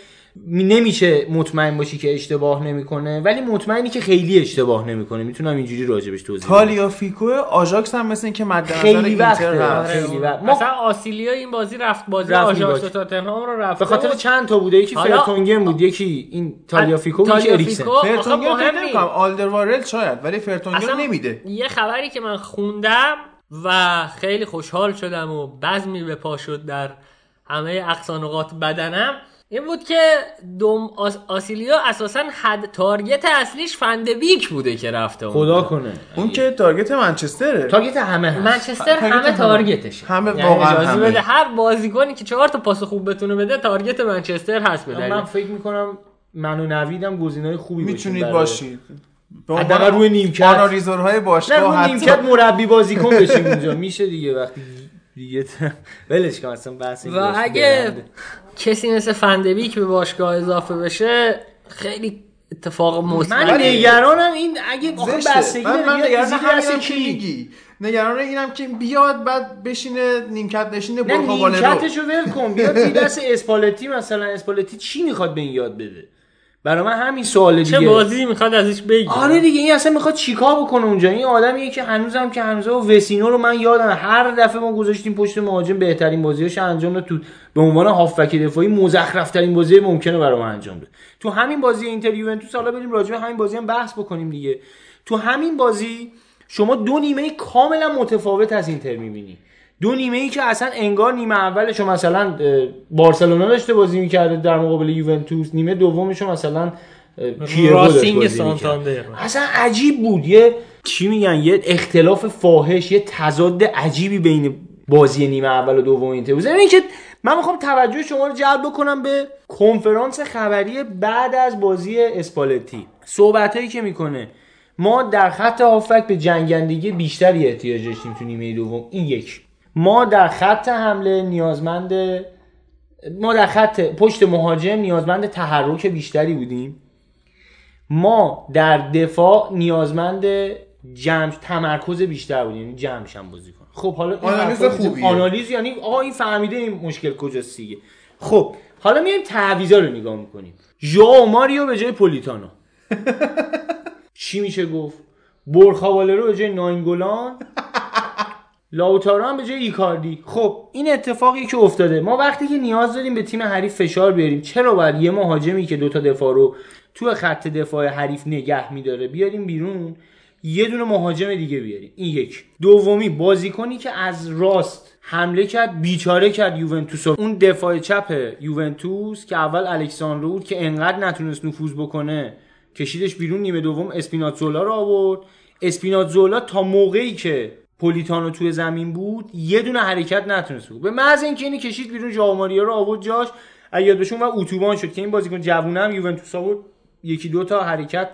S7: نمیشه مطمئن باشی که اشتباه نمی‌کنه ولی مطمئنی که خیلی اشتباه نمی‌کنه. می‌تونم اینجوری راجبش توضیح بدم.
S1: تالیافیکو آژاکس هم مثل اینکه مد نظر
S7: خیلی آره،
S1: هست
S7: خیلی وقت. ما
S6: مثلا آسیلیا این بازی رفت بازی
S7: رفت
S6: آژاکس تاتنهام رو رفت
S7: به خاطر چند تا بوده یکی فرتونگن بود یکی این تالیافیکو بود یکی اریکسن.
S1: فرتونگن. نمی‌کنم آلدروارل شاید ولی فرتونگن نمیده.
S6: یه خبری که من خوندم و خیلی خوشحال شدم و بزمی به پا شد در همه اقصی نقاط بدنم این بود که دوم آس آسیلیا اساسا حد target اصلیش فن‌دبیک بوده که رفته اونجا.
S7: خدا کنه
S1: اون که target منچستره
S7: target همه هست
S6: منچستر
S1: تارگت
S6: همه
S1: همه.
S6: target شه
S1: همه
S6: یعنی
S1: واقعا
S6: اجازه
S1: همه.
S6: بده هر بازیکنی که چهار تا پاس خوب بتونه بده target منچستر هست دلیل.
S7: من فکر می‌کنم من و نویدم گزینه‌های خوبی
S1: می‌تونید باشید به عنوان
S7: حداقل روی نیمکت.
S1: آنالیزورهای
S7: نه
S1: باشگاه
S7: رو
S1: حتی
S7: نیمکت مربی بازیکن بشیم اونجا میشه دیگه وقتی دیگه ولش کن اصلا بحث این
S6: و اگه. کسی مثل فندویک به باشگاه اضافه بشه خیلی اتفاق مثبت.
S7: من نگرانم این اگه. بستگی
S1: من, من
S7: داره
S1: نگران
S7: زیر
S1: همینم
S7: دست
S1: که میگی. نگران اینم که بیاد بعد بشینه نیمکت نشینه
S7: نه
S1: برخا بالرو
S7: نیمکتشو ول کن. بیاد دست اسپالتی مثلا اسپالتی چی می‌خواد به این یاد بده؟ برای من همین سوال دیگه.
S6: چه بازی می‌خواد ازش بگیره
S7: آره دیگه این اصلا می‌خواد چیکار بکنه اونجا؟ این آدمیه که هنوزم که هنوزه و وسینو رو من یادم هر دفعه ما گذاشتیم پشت مهاجم بهترین بازیاش انجام داد. تو به عنوان هافبک دفاعی مزخرف ترین بازی ممکنه برای ما انجام بده. تو همین بازی اینتر یوونتوس حالا بریم راجع به همین بازی هم بحث بکنیم دیگه. تو همین بازی شما دو نیمه کاملا متفاوت از اینتر می‌بینی. دو نیمه ای که اصلا انگار نیمه اولش مثلا بارسلونا داشته بازی می‌کرده در مقابل یوونتوس نیمه دومش مثلا
S6: راسینگ. سانتاندر.
S7: اصلا عجیب بود. یه چی میگن؟ یه اختلاف فاحش یه تضاد عجیبی بین بازی نیمه اول و دوم اینتر. بود زمین که من می‌خوام توجه شما رو جلب بکنم به کنفرانس خبری بعد از بازی اسپالتی. صحبت هایی که می‌کنه. ما در خط هافک به جنگندگی بیشتری احتیاج داشتیم تو نیمه دوم. این یک. ما در خط حمله نیازمند ما در خط پشت مهاجم نیازمند تحرک بیشتری بودیم. ما در دفاع نیازمند جمع تمرکز بیشتر بودیم یعنی جمعش هم بازی کن خب حالا این
S1: آنالیز خوبیه.
S7: آنالیز یعنی آقا این فهمیده این مشکل کجاست دیگه. خب حالا میایم تعویضا رو نگاه می‌کنیم. ژائو ماریو به جای پولیتانو. چی میشه گفت؟ برخاوالرو به جای ناینگولان. لاوتارو هم به جای ایکاردی. خب این اتفاقی که افتاده. ما وقتی که نیاز داریم به تیم حریف فشار بیاریم چرا باید یه مهاجمی که دوتا دفاع رو تو خط دفاع حریف نگه میداره بیاریم بیرون؟ یه دونه مهاجم دیگه بیاریم. این یک. دومی بازیکنی که از راست حمله کرد بیچاره کرد یوونتوس رو. اون دفاع چپ یوونتوس که اول الکساندرو که انقدر نتونست نفوذ بکنه کشیدش بیرون نیمه دوم اسپیناتزولا رو آورد. اسپیناتزولا تا موقعی که پولیتانو توی زمین بود یه دونه حرکت نتونست بود به محض اینکه اینو کشید بیرون ژائو ماریا رو آورد جاش. یاد بشه اون وقت اتوبان شد که این بازیکن جوونه هم یوونتوس آورد. یکی دو تا حرکت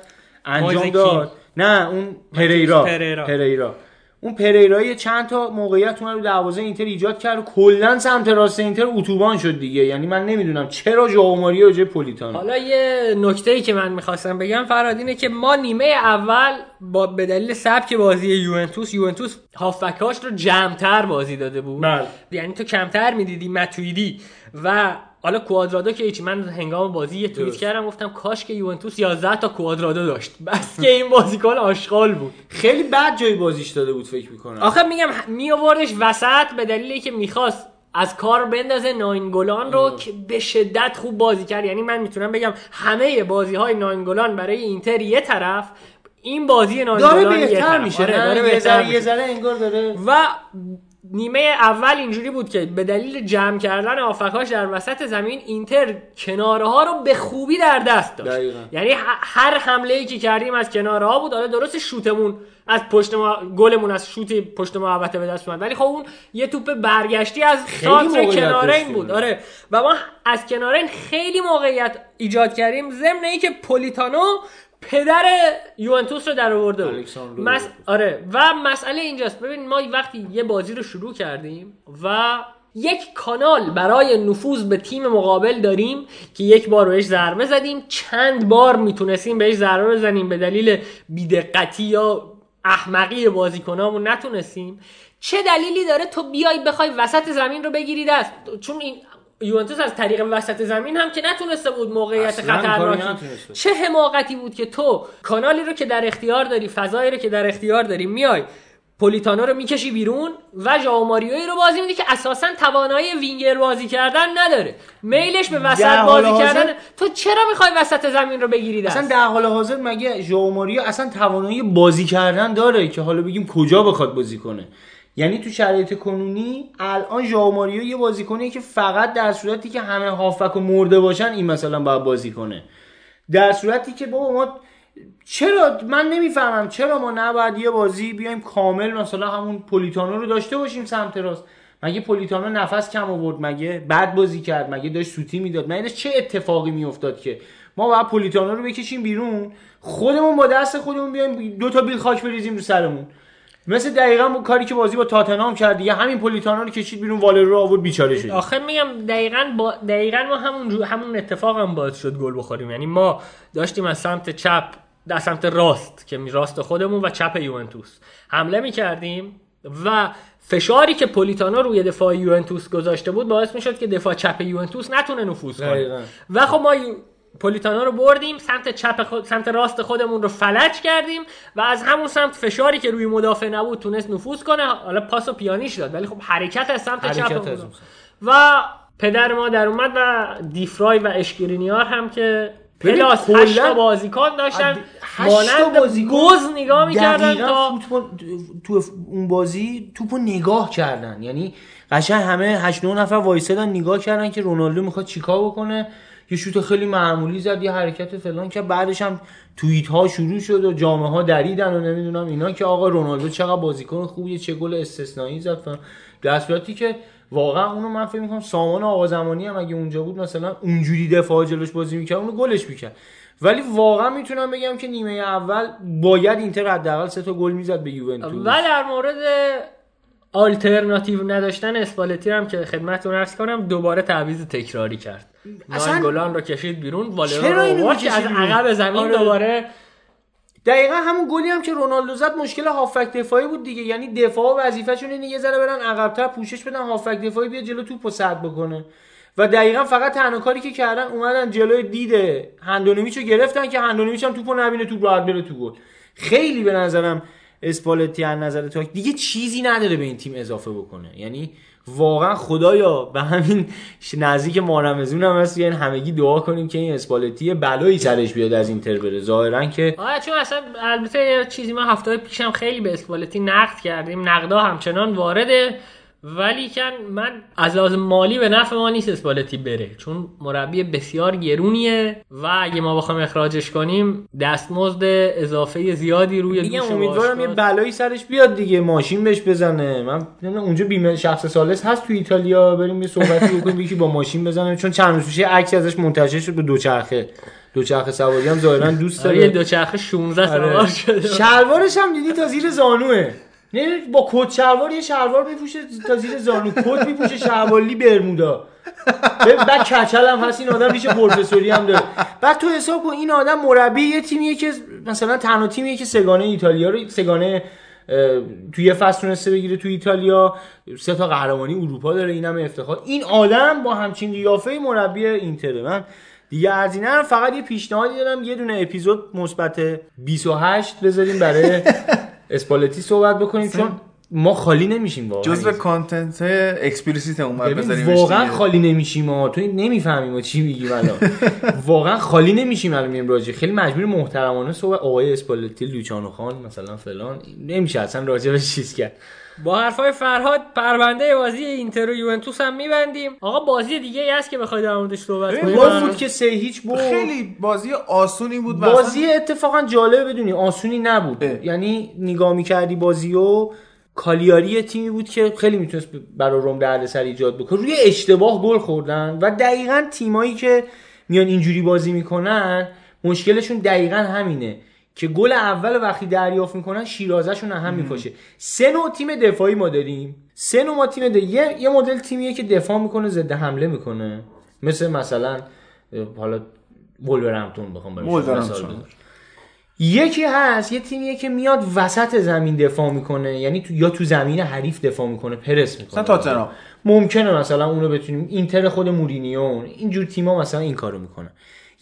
S7: انجام. داد. نه اون پریرا.
S6: پریرا.
S7: پریرا. اون پریرا یه چند تا موقعیت اون رو دروازه اینتر ایجاد کرد و کلا سمت راست اینتر اتوبان شد دیگه. یعنی من نمی‌دونم چرا ژائو ماریا جای پولیتانو.
S6: حالا یه نکته ای که من می‌خواستم بگم فراد اینه که ما نیمه اول با به دلیل سبک بازی یوونتوس یوونتوس هافبکاش رو جمعتر بازی داده بود.
S7: بله.
S6: یعنی تو کمتر می‌دیدی متویدی. و حالا کوادرادو که هیچ من هنگام بازی یه توییت. کردم گفتم کاش که یوونتوس 11 تا کوادرادو داشت بس که این بازیکن آشغال بود
S7: خیلی بد جای بازیش داده بود فکر می‌کنم
S6: آخه میگم می آوردش وسط به دلیلی که می‌خواست از کار بندازه ناینگولان رو که به شدت خوب بازی کرد یعنی من می‌تونم بگم همه بازی های ناینگولان برای اینتر یه طرف این بازی
S7: داره
S6: ناجولان یه
S7: بهتر. میشه
S6: آره، داره؟
S7: یه
S6: بهتر.
S7: یه ذره انگار داره
S6: و نیمه اول اینجوری بود که به دلیل جمع کردن آفکاش در وسط زمین اینتر کناره ها رو به خوبی در دست داشت.
S7: دقیقاً.
S6: یعنی هر حمله ای که کردیم از کناره ها بود حالا درست شوتمون از پشت ما گلمون از شوت پشت محوطه به دست اومد. ولی خب اون یه توپ برگشتی از سانتر این. بود. آره. و ما از کناره این خیلی موقعیت ایجاد کردیم. ضمن اینکه پولیتانو پدر یوونتوس رو در آورده بود. مس... آره. و مسئله اینجاست. ببین ما وقتی یه بازی رو شروع کردیم و یک کانال برای نفوذ به تیم مقابل داریم که یک بار بهش ضربه زدیم چند بار می‌تونستیم بهش ضربه بزنیم به دلیل بیدقتی یا احمقی بازیکنامون نتونستیم. چه دلیلی داره تو بیای بخوای وسط زمین رو بگیری دست؟ چون این یوونتوس از طریق وسط زمین هم که نتونسته بود موقعیت خطرناکی. چه حماقتی بود که تو کانالی رو که در اختیار داری فضایی رو که در اختیار داری میای پولیتانو رو می‌کشی بیرون و ژائو ماریوی رو بازی میدی که اساسا توانایی وینگر بازی کردن نداره. میلش به وسط بازی
S7: حاضر-
S6: کردن. تو چرا می‌خوای وسط زمین رو بگیری دست؟
S7: اصلا در حال حاضر مگه ژائو ماریو اصلا توانایی بازی کردن داره که حالا بگیم کجا بخواد بازی کنه؟ یعنی تو شرایط کنونی الان ژائو ماریو یه بازیکنیه که فقط در صورتی که همه هافک و مرده باشن این مثلا باید بازی کنه. در صورتی که بابا ما چرا من نمی‌فهمم چرا ما نباید یه بازی بیایم کامل مثلا همون پولیتانو رو داشته باشیم سمت راست. مگه پولیتانو نفس کم آورد؟ مگه بد بازی کرد؟ مگه داشت سوتی می‌داد؟ مگه چه اتفاقی میافتاد که؟ ما باید پولیتانو رو بکشیم بیرون خودمون با دست خودمون بیایم دو تا بیل خاک بریزیم رو سرمون. مثل دقیقا اون کاری که بازی با تاتنهام کرد دیگه همین پولیتانو رو کشید بیرون والر رو آورد بیچاره شد.
S6: آخه میگم دقیقا با دقیقا ما همون جو- همون اتفاق هم باعث شد گل بخوریم. یعنی ما داشتیم از سمت چپ در سمت راست که می راست خودمون و چپ یوونتوس حمله می کردیم و فشاری که پولیتانو روی دفاع یوونتوس گذاشته بود باعث می شد که دفاع چپ یوونتوس نتونه نفوذ. کنه. و خب ما پولیتانو رو بردیم سمت چپ خود، سمت راست خودمون رو فلج کردیم و از همون سمت فشاری که روی مدافع نبود تونست نفوذ کنه. حالا پاس و پیانیش داد ولی خب حرکت از سمت
S7: حرکت
S6: چپ
S7: از.
S6: و پدر ما در اومد و دیفرای و اشکرینیار هم که پلاس هشت تا بازیکن داشتن مانند گز نگاه می‌کردن تا
S7: فوتبال تو اون بازی توپو نگاه کردن. یعنی قشنگ همه 8 9 نفر وایسادن نگاه کردن که رونالدو می‌خواد چیکار بکنه. یه شوت خیلی معمولی زد یه حرکت فلان که بعدش هم توییت ها شروع شد و جامعه ها دریدن و نمی‌دونم اینا که آقا رونالدو چقدر بازیکن خوبیه چه گل استثنایی زد فلان. در که واقعا اونو من فکر می‌کنم سامان آقا زمانی هم اگه اونجا بود مثلا اونجوری دفاع جلوش بازی می‌کرد اونو گلش می‌کرد. ولی واقعا می‌تونم بگم که نیمه اول باید اینتر حداقل سه تا گل می‌زد به یوونتوس.
S6: و در مورد آلترناتیو نداشتن اسپالتی هم که خدمتتون عرض کنم دوباره تعویض تکراری کرد. نانگولان رو کشید بیرون والرو
S7: چرا
S6: رو
S7: اینو
S6: آورد که از؟ عقب زمین
S7: آره.
S6: دوباره.
S7: دقیقا همون گلی هم که رونالدو زد مشکل هافک دفاعی بود دیگه. یعنی دفاع وظیفه‌شون اینه یه ذره برن عقب‌تر پوشش بدن هافک دفاعی بیا جلو توپو سد بکنه. و دقیقا فقط تنها کاری که کردن اومدن جلوی دید هندونویچو گرفتن که هندونویچ هم توپو نبینه توپ راحت بره تو گل. خیلی به نظرم اسپالتی از نظر تاک دیگه چیزی نداره به این تیم اضافه بکنه. یعنی واقعا خدایا به همین نزدیک مارمزون هم هست. یعنی همگی دعا کنیم که این اسپالتی بلایی سرش بیاد از اینتر بره ظاهرا که
S6: آره چون اصلا البته چیزی ما هفته پیشم خیلی به اسپالتی نقد کردیم. نقدا همچنان وارده ولی کن من از لحاظ مالی به نفع ما نیست اسپالتی بره چون مربی بسیار گرونیه و اگه ما بخوایم اخراجش کنیم دستمزد اضافه زیادی روی
S7: دیگه امیدوارم یه. بلایی سرش بیاد دیگه ماشین بهش بزنه. من اونجا بیمه شخص سالس هست تو ایتالیا بریم یه صحبتی بکنیم یکی با ماشین بزنه. چون چند روز پیش عکسی ازش منتشر شد به دوچرخه. دوچرخه سواری هم ظاهرا دوست
S6: آره،
S7: داره.
S6: دوچرخه 16
S7: آره.
S6: سوار شده.
S7: شلوارش هم دیدی تا زیر زانوه. نه با کت شلوار یه شلوار میپوشه تا زیر زانو. کت میپوشه شلواری برمودا. بعد کچل هم هست این آدم ریش پروفسوری هم داره. بعد تو حساب کن این آدم مربی یه تیمیه که مثلا تنها تیمیه که سگانه ایتالیا رو سگانه توی یه فصل تونسته بگیره تو ایتالیا. سه تا قهرمانی اروپا داره اینم افتخار. این آدم با همچین قیافه مربی اینتره. من دیگه ارزی ندارم فقط یه پیشنهادی دارم یه دونه اپیزود مثبت 28 بذاریم برای اسپالتی صحبت بکنیم چون ما خالی نمیشیم واقعا.
S1: جزء content explicit
S7: ببین
S1: بذاریمش
S7: واقعا. خالی نمیشیم ما تو نمی‌فهمیم ما چی میگیم الان واقعا خالی نمیشیم الان میگیم راجع. خیلی مجبور محترمانه صحبت آقای اسپالتی لوچانو خان مثلا فلان. نمیشه اصلا راجع به چیز کرد.
S6: با حرفای فرهاد پرونده بازی اینتر و یوونتوس هم میبندیم. آقا بازی دیگه ای هست که بخوای در موردش صحبت کنیم
S7: بازی بود که سه هیچ برد.
S1: خیلی بازی آسونی بود.
S7: بازی اتفاقا جالبه بدونی آسونی نبود.
S1: اه.
S7: یعنی نگاه می‌کردی بازی و کالیاری تیمی بود که خیلی می‌تونست برای روم دردسر ایجاد بکنه. روی اشتباه گل خوردن و دقیقا تیمایی که میان اینجوری بازی می‌کنن مشکلشون دقیقا همینه. که گل اول وقتی دریافت می‌کنن شیرازهشون هم می‌کشه. سه نوع تیم دفاعی ما داریم. سه نوع ما تیم ده. یه, یه مدل تیمیه که دفاع می‌کنه ضد حمله می‌کنه. مثل مثلا حالا ولورهمپتون بخوام. یکی هست یه تیمیه که میاد وسط زمین دفاع می‌کنه. یعنی تو یا تو زمین حریف دفاع می‌کنه پرس می‌کنه.
S1: مثلا.
S7: ممکنه مثلا اونو بتونیم اینتر خود مورینیو اینجور تیما مثلا این کارو می‌کنن.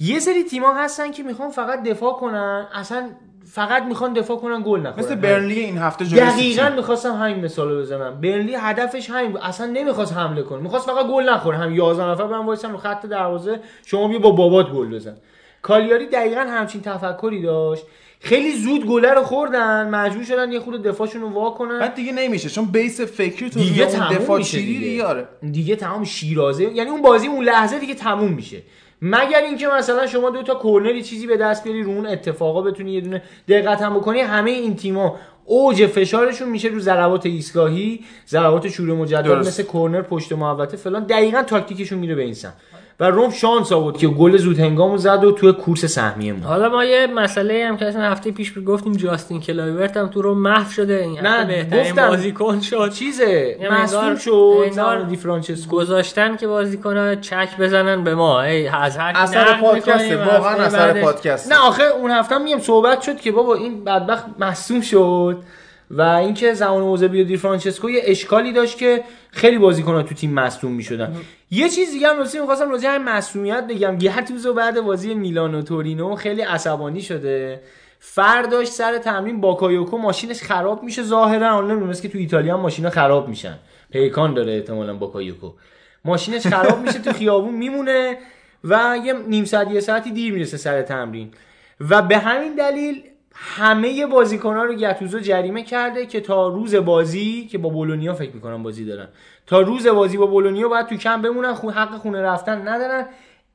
S7: یه سری تیما هستن که می‌خوان فقط دفاع کنن. اصلا فقط می‌خوان دفاع کنن گل نخورن.
S1: مثل برنلی این هفته جلوی
S7: دقیقا. می‌خواستم همین مثال رو بزنم. برنلی هدفش همین بود. اصلا نمی‌خواست حمله کنه. می‌خواست فقط گل نخوره. هم 11 نفر برن وایسن رو خط دروازه. شما بیا با بابات گل بزن. کالیاری دقیقا همچین تفکری داشت. خیلی زود گله رو خوردن. مجبور شدن یه خورده دفاعشون رو وا کنن.
S1: بعد دیگه نمیشه. چون بیس فکری تو
S7: دیگه تموم
S1: دفاع
S7: میشه دیگه.
S1: دیگه آره.
S7: دیگه تمام شیرازه. یعنی اون بازی اون لحظه دیگه تموم میشه. مگر اینکه مثلا شما دو تا کورنری چیزی به دست بیاری رو اون اتفاقا بتونی یه دونه دقت هم بکنی همه این تیما اوج فشارشون میشه رو ضربات ایستگاهی ضربات شروع مجدد. مثل کورنر پشت محوطه فلان دقیقا تاکتیکشون میره به این سمت و روم شانس آورد که گل زود هنگامو زد و توی کورس سهمیه موند.
S6: حالا ما یه مسئله هم که اصلا هفته پیش گفتیم جاستین کلایورت هم تو رو محو شده. این
S7: نه،
S6: بهترین
S7: گفتم.
S6: بازیکن شد.
S7: چیزه؟ مصدوم
S6: مقدار-
S7: شد
S6: انگار
S7: دی فرانچسکو.
S6: گذاشتن که بازیکن چک بزنن به ما. ای از هر کی
S1: اثر
S6: می‌کنیم،
S1: واقعا اثر پادکست
S7: نه آخه اون هفته هم میگم صحبت شد که بابا این بدبخت مصدوم شد. و اینکه زمان اوزبی و دی فرانچسکو یه اشکالی داشت که خیلی بازیکن‌ها تو تیم مصدوم می‌شدن. یه چیز دیگه هم راستی می‌خواستم راجع به مصدومیت بگم. گتوزو بعد بازی میلان و تورینو خیلی عصبانی شده. فرداش سر تمرین باکایوکو ماشینش خراب میشه. ظاهرا حالا نمی‌دونم مثل که تو ایتالیا ماشینا خراب میشن. پیکان داره احتمالاً باکایوکو. ماشینش خراب میشه تو خیابون میمونه و یه نیم ساعت یه ساعتی دیر می‌رسه سر تمرین. و به همین دلیل همه بازیکن‌ها رو گتوزو جریمه کرده که تا روز بازی که با بولونیا فکر می‌کنم بازی دارن. تا روز بازی با بولونیا باید تو کم بمونن خون حق خونه رفتن ندارن.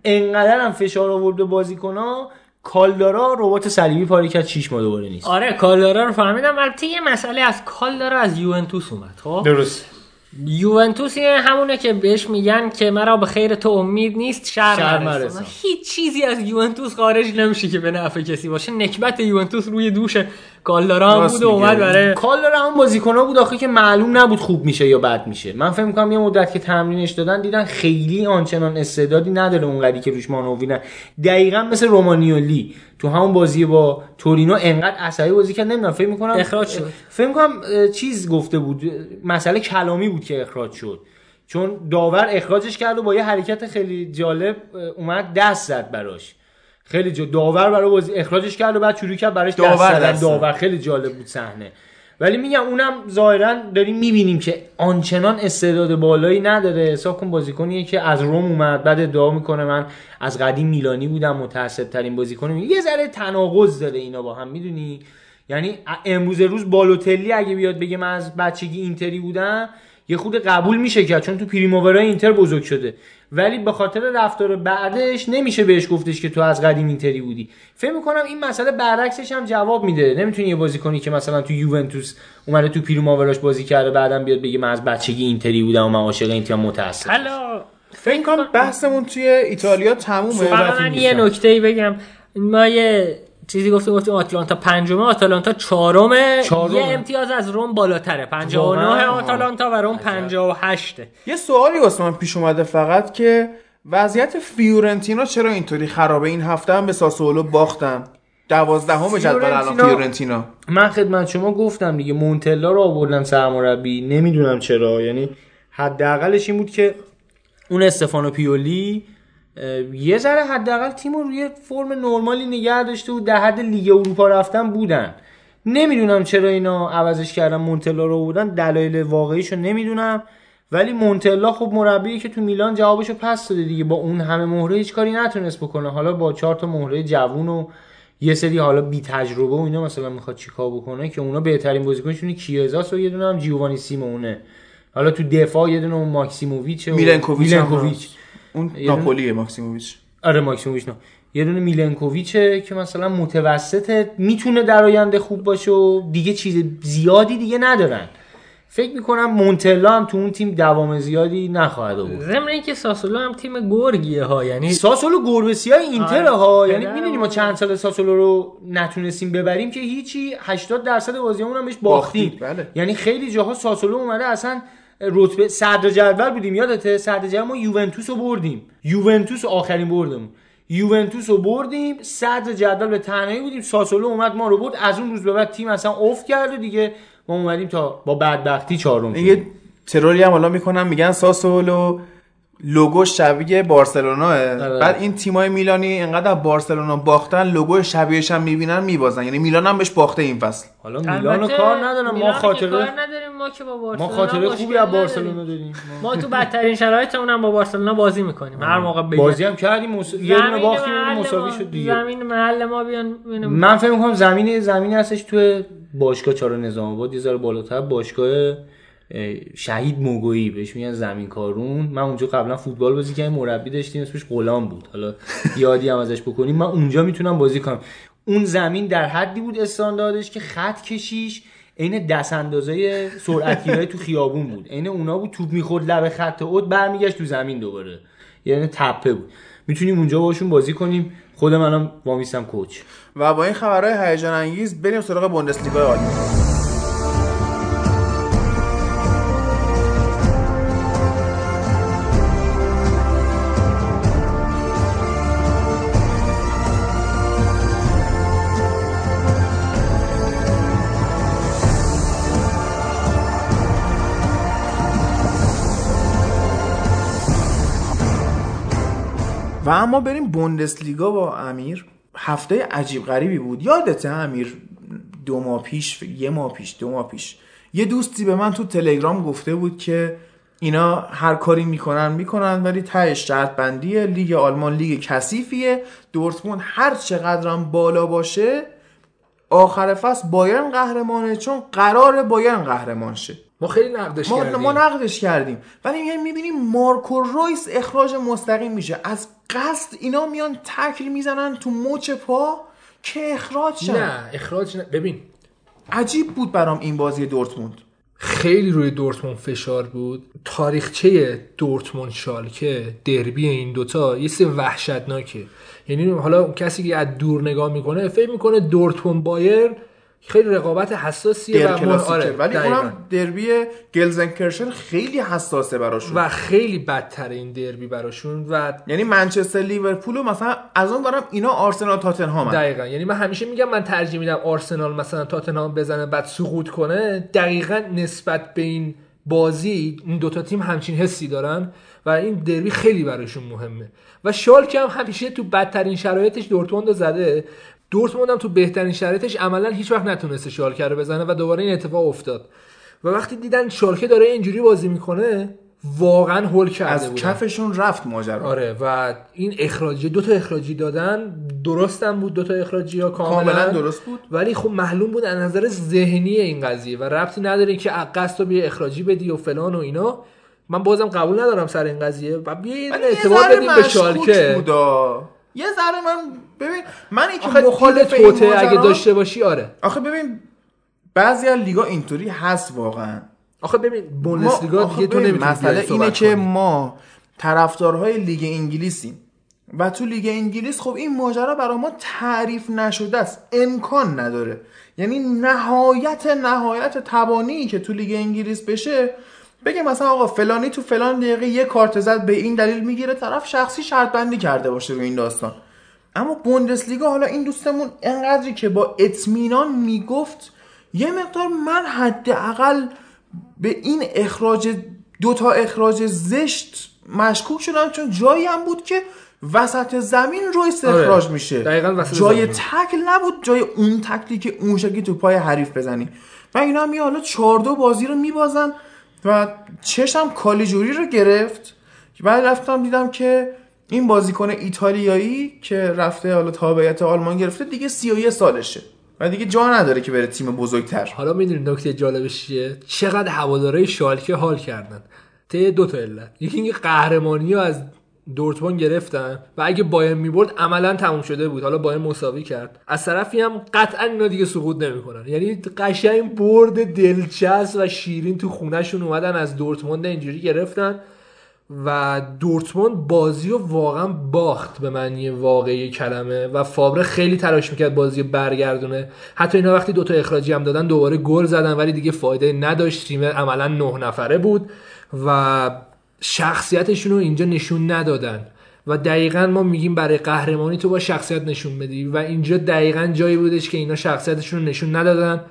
S7: انقدر هم فشار آورد به بازیکن‌ها. کالدارا ربات صلیبی پاره کرد 6 ماه دوباره نیست.
S6: آره کالدارا رو فهمیدم. البته یه مسئله از کالدارا از یوونتوس اومد خب؟
S7: درست.
S6: یوونتوس یه همونه که بهش میگن که مرا به خیر تو امید نیست شر. هیچ چیزی از یوونتوس خارج نمیشه که به نفع کسی باشه. نکبت یوونتوس روی دوش کالدارا هم
S1: راست
S6: بود و اومد. برای
S7: کالدارا هم بازیکن‌ها بود آخه که معلوم نبود خوب میشه یا بد میشه. من فکر می‌کنم یه مدت که تمرینش دادن دیدن خیلی آنچنان استعدادی نداره اونقدری که روش مانوینن دقیقا مثل رومانیولی. تو همون بازی با تورینو انقدر عصبی بازی کرد نمی‌دونم فکر می‌کنم
S6: اخراج شد.
S7: فکر می‌کنم چیز گفته بود مسئله کلامی بود که اخراج شد چون داور اخراجش کرد و با یه حرکت خیلی جالب اومد دست زد براش خیلی جا داور برای بازی اخراجش کرد و بعد شروع کرد براش
S1: داور
S7: زدن
S1: دست زد.
S7: داور خیلی جالب بود صحنه ولی میگم اونم ظاهرا داریم می‌بینیم که آنچنان استعداد بالایی نداره. حساب کن بازیکنیه که از روم اومد بعد ادعا می‌کنه من از قدیم میلانی بودم متعصب ترین بازیکنم یه ذره تناقض داره اینا با هم می‌دونی؟ یعنی امروز روز بالوتلی اگه بیاد بگه من از بچگی اینتری بودم یه خود قبول میشه کرد چون تو پریموورای اینتر بزرگ شده. ولی به خاطر رفتار بعدش نمیشه بهش گفتش که تو از قدیم اینتری بودی. فکر می‌کنم این مسئله برعکسش هم جواب میده. نمی‌تونی یه بازیکنی که مثلا تو یوونتوس اومده تو پریمووراش بازی کرده بعدم بیاد بگه من از بچگی اینتری بودم و من عاشق این تیم متأسفم
S6: حالا
S1: فکر کنم بحثمون توی ایتالیا تمومه.
S6: من یه نکته بگم. ما یه چیزی گفتیم گفتیم آتلانتا پنجمه آتالانتا چهارمه. یه امتیاز از روم بالاتره. 59
S7: واقعا؟
S6: آتالانتا و روم 58
S1: یه سوالی واسه من پیش اومده فقط که وضعیت فیورنتینا چرا اینطوری خرابه؟ این هفته هم به ساسولو باختن. دوازدهم جدول الان
S7: فیورنتینا-
S1: فیورنتینا.
S7: من خدمت شما گفتم دیگه مونتلا رو آوردن سرمربی. نمی‌دونم چرا. یعنی حداقلش این بود که اون استفانو پیولی یه ذره حداقل تیم رو روی فرم نرمالی نگه داشته و در حد لیگ اروپا رفتن بودن. نمی‌دونم چرا اینا عوضش کردن مونتلا رو بودن دلایل واقعیشو نمی‌دونم. ولی مونتلا خب مربی که تو میلان جوابشو پس داده دیگه. با اون همه مهره هیچ کاری نتونست بکنه. حالا با چهار تا مهره جوون و یه سری حالا بی تجربه و اینا مثلا می‌خواد چیکار بکنه که اونا بهترین بازیکنشون کیزاس و یه دونه هم جیوانی سیمونه. حالا تو دفاع یه دونه اون ماکسیموویچ و
S1: میلنکوویچ. اون ناپولیه ماکسیموویچ.
S7: آره ماکسیموویچ نه. یه دونه میلنکوویچه که مثلا متوسطه می‌تونه در آینده خوب باشه و دیگه چیز زیادی دیگه ندارن. فکر می‌کنم مونتلا هم تو اون تیم دوام زیادی نخواهد آورد.
S6: ضمن اینکه ساسولو هم تیم گرگیه ها یعنی
S7: ساسولو گربه سیاهه‌ی اینتر
S6: آره.
S7: ها یعنی می‌دونی ما چند سال ساسولو رو نتونستیم ببریم که هیچی 80 درصد بازیامون هم بهش باختیم.
S1: بله.
S7: یعنی خیلی جاها ساسولو اومده اصلا رتبه صدر جدول بودیم یادته صدر جدول ما یوونتوس رو بردیم. یوونتوس آخرین بردمون. یوونتوس رو بردیم صدر جدول به تنهایی بودیم. ساسولو اومد ما رو برد. از اون روز به بعد تیم اصلا افت کرد و دیگه ما اومدیم تا با بدبختی چهارم شدیم.
S1: یه تروری هم حالا می‌کنن میگن ساسولو لوگو شبیه بارسلونا
S7: آره.
S1: بعد این تیمای میلانی انقدر از بارسلونا باختن لوگو شبیهش هم می‌بینن میبازن. یعنی میلان هم بهش باخته این فصل.
S7: حالا میلان رو
S6: البته
S7: کار ندارم. ما خاطره
S6: کار نداریم ما که با
S7: ما
S6: بارسلونا
S7: خاطره
S6: مشکل
S7: خوبی از. بارسلونا داریم.
S6: ما تو بدترین شرایطمون هم با بارسلونا بازی می‌کنیم. هر موقع بگه
S7: بازی هم کردیم. مس... یه دونه
S6: زمین
S7: باختیم مساوی
S6: ما-
S7: شد دیگه.
S6: زمین محل ما بیان.
S7: من فکر می‌کنم زمین زمینی هستش تو باشگاه چهار نظام آباد. یه ذره بالاتر. باشگاه اه، شهید موگویی بهش میگن زمین کارون. من اونجا قبلا فوتبال بازی کردم مربی داشتیم اسمش غلام بود. حالا یادی هم ازش بکنیم. من اونجا می‌تونم بازی کنم. اون زمین در حدی بود استانداردش که خط کشیش عین دست اندازه سرعتگیرای تو خیابون بود. عین اونا بود توپ می‌خورد لب خط اوت برمیگشت تو زمین دوباره. یعنی تپه بود. می‌تونیم اونجا باشون بازی کنیم. خود منم وامیستم کوچ.
S1: و با این خبرهای هیجان انگیز بریم سراغ بوندسلیگا آلمان و اما بریم بوندسلیگا با امیر. هفته عجیب غریبی بود. یادته امیر دو ماه پیش یه ماه پیش دو ماه پیش. یه دوستی به من تو تلگرام گفته بود که اینا هر کاری می‌کنن می‌کنن ولی تهش شرط بندیه. لیگ آلمان لیگ کثیفیه. دورتموند هر چقدرم بالا باشه آخر فصل بایرن قهرمانه چون قرار بایرن قهرمان شه.
S2: ما خیلی نقدش
S1: ما,
S2: کردیم.
S1: ما نقدش کردیم. ولی میایم می‌بینیم مارکو رویس اخراج مستقیم میشه. از قصد اینا میان تکل می‌زنن تو مچ پا که اخراج شن.
S2: نه اخراج نه. ببین.
S1: عجیب بود برام این بازی دورتموند.
S2: خیلی روی دورتموند فشار بود. تاریخچه دورتموند شالکه دربی این دوتا یه سه وحشتناکه. یعنی حالا کسی که از دور نگاه می‌کنه فکر می‌کنه دورتموند بایر خیلی رقابت حساسیه و مر- آره،
S1: ولی. اونم دربی گلزنکرشن خیلی حساسه براشون.
S2: و خیلی بدتر این دربی براشون و
S1: یعنی منچستر لیورپول و مثلا از اون برم اینا آرسنال تاتنهام
S2: دقیقا. یعنی من همیشه میگم من ترجیح میدم آرسنال مثلا تاتنهام بزنه بعد سقوط کنه. دقیقا نسبت به این بازی این دوتا تیم همچین حسی دارن و این دربی خیلی براشون مهمه. و شالکه هم همیشه تو بدترین شرایطش دورتموند زده دورتموند هم تو بهترین شرایطش عملا هیچ وقت نتونسته شالکه رو بزنه و دوباره این اتفاق افتاد. و وقتی دیدن شالکه داره اینجوری بازی می‌کنه واقعا هول کرده
S1: از
S2: بودن.
S1: کفشون رفت ماجرا.
S2: آره و این اخراجی دو تا اخراجی دادن درستم بود دو تا اخراجی ها کاملا,
S1: کاملا درست بود.
S2: ولی خب معلوم بود از نظر ذهنی این قضیه و ربطی نداره که قصد رو بیا اخراجی بدی و فلان و اینا. من بازم قبول ندارم سر این قضیه. و بیا یه اعتبار بدیم به شالکه.
S1: بودا. یه ذره من ببین من این که این
S2: توته اگه داشته باشی آره.
S1: آخه ببین بعضی از لیگا اینطوری هست واقعا.
S2: آخه ببین بوندسلیگا
S1: آخه
S2: دیگه تو نمی‌تونی
S1: مسئله اینه که. ما طرفدارهای لیگ انگلیسیم و تو لیگ انگلیس خب این ماجرا برای ما تعریف نشده است امکان نداره. یعنی نهایت نهایت توانی که تو لیگ انگلیس بشه بگه مثلا آقا فلانی تو فلان دقیقه یه کارت زد به این دلیل می‌گیره طرف شخصی شرط بندی کرده باشه رو این داستان. اما بوندسلیگا حالا این دوستمون انقدری که با اطمینان می‌گفت یه مقدار من حداقل به این اخراج دو تا اخراج زشت مشکوک شدم چون جایی هم بود که وسط زمین رویس اخراج
S2: آره.
S1: میشه
S2: دقیقاً وسط
S1: جای
S2: زمین.
S1: تکل نبود جای اون تکلی که اون شکلی تو پای حریف بزنی و اینا هم یه حالا چهار دو بازی رو میبازن و چشم کالیجوری رو گرفت که بعد رفتم دیدم که این بازیکن ایتالیایی که رفته حالا تابعیت آلمان گرفته دیگه 31 سالشه و دیگه جا نداره که بره تیم بزرگتر.
S2: حالا می‌دونی نکته جالبش چیه؟ چقدر هوادارهای شالکه حال کردن. ته دو تا علت. یکی اینکه قهرمانی رو از دورتموند گرفتن و اگه بایر می‌برد عملا تموم شده بود. حالا بایر مساوی کرد. از طرفی هم قطعا اینا دیگه سقوط نمی‌کنن. یعنی قشنگ برد دلچسب و شیرین تو خونهشون اومدن از دورتموند اینجوری گرفتن. و دورتموند بازی رو واقعا باخت به معنی واقعی کلمه و فابره خیلی تلاش می‌کرد بازی رو برگردونه. حتی اینا وقتی دوتا اخراجی هم دادن دوباره گل زدن ولی دیگه فایده نداشت. تیم عملا نه نفره بود و شخصیتشون رو اینجا نشون ندادن. و دقیقا ما میگیم برای قهرمانی تو با شخصیت نشون بدی. و اینجا دقیقا جایی بودش که اینا شخصیتشون رو نشون ندادن.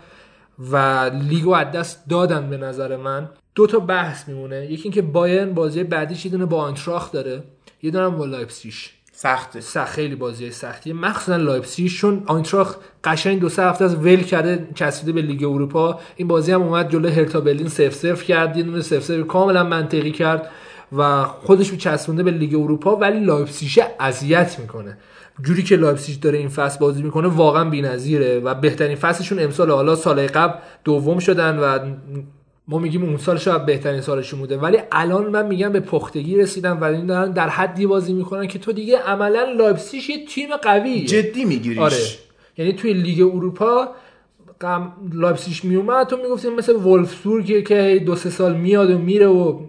S2: و لیگو از دست دادن به نظر من. دو تا بحث میمونه. یکی اینکه بایرن بازی بعدیش یه دونه با آینتراخت داره. یه دونه با لایپسیش
S1: سخته.
S2: سخت خیلی بازی سختیه. مخصوصا لایپزیگ چون آینتراخت قشنگ دو سه هفته از ول کرده چسبیده به لیگ اروپا. این بازی هم اومد جلوی هرتا برلین صفر صفر کرد. یه دونه صفر صفر کاملا منطقی کرد و خودش چسبونده به لیگ اروپا ولی لایپزیگ اذیت می‌کنه. جوری که لایپزیگ داره این فصل بازی می‌کنه واقعا بی‌نظیره و بهترین فصلشون امسال حالا سال قبل دوم شدن و ما میگیم اون سال شاید بهترین سالشون بوده. ولی الان من میگم به پختگی رسیدن و این دارن در حدی بازی می‌کنن که تو دیگه عملا لایپزیگ یه تیم قویه.
S1: جدی میگیریش.
S2: آره. یعنی توی لیگ اروپا هم لایپزیگ میومد تو می‌گفتیم مثل ولفسبورگ که دو سه سال میاد و میره و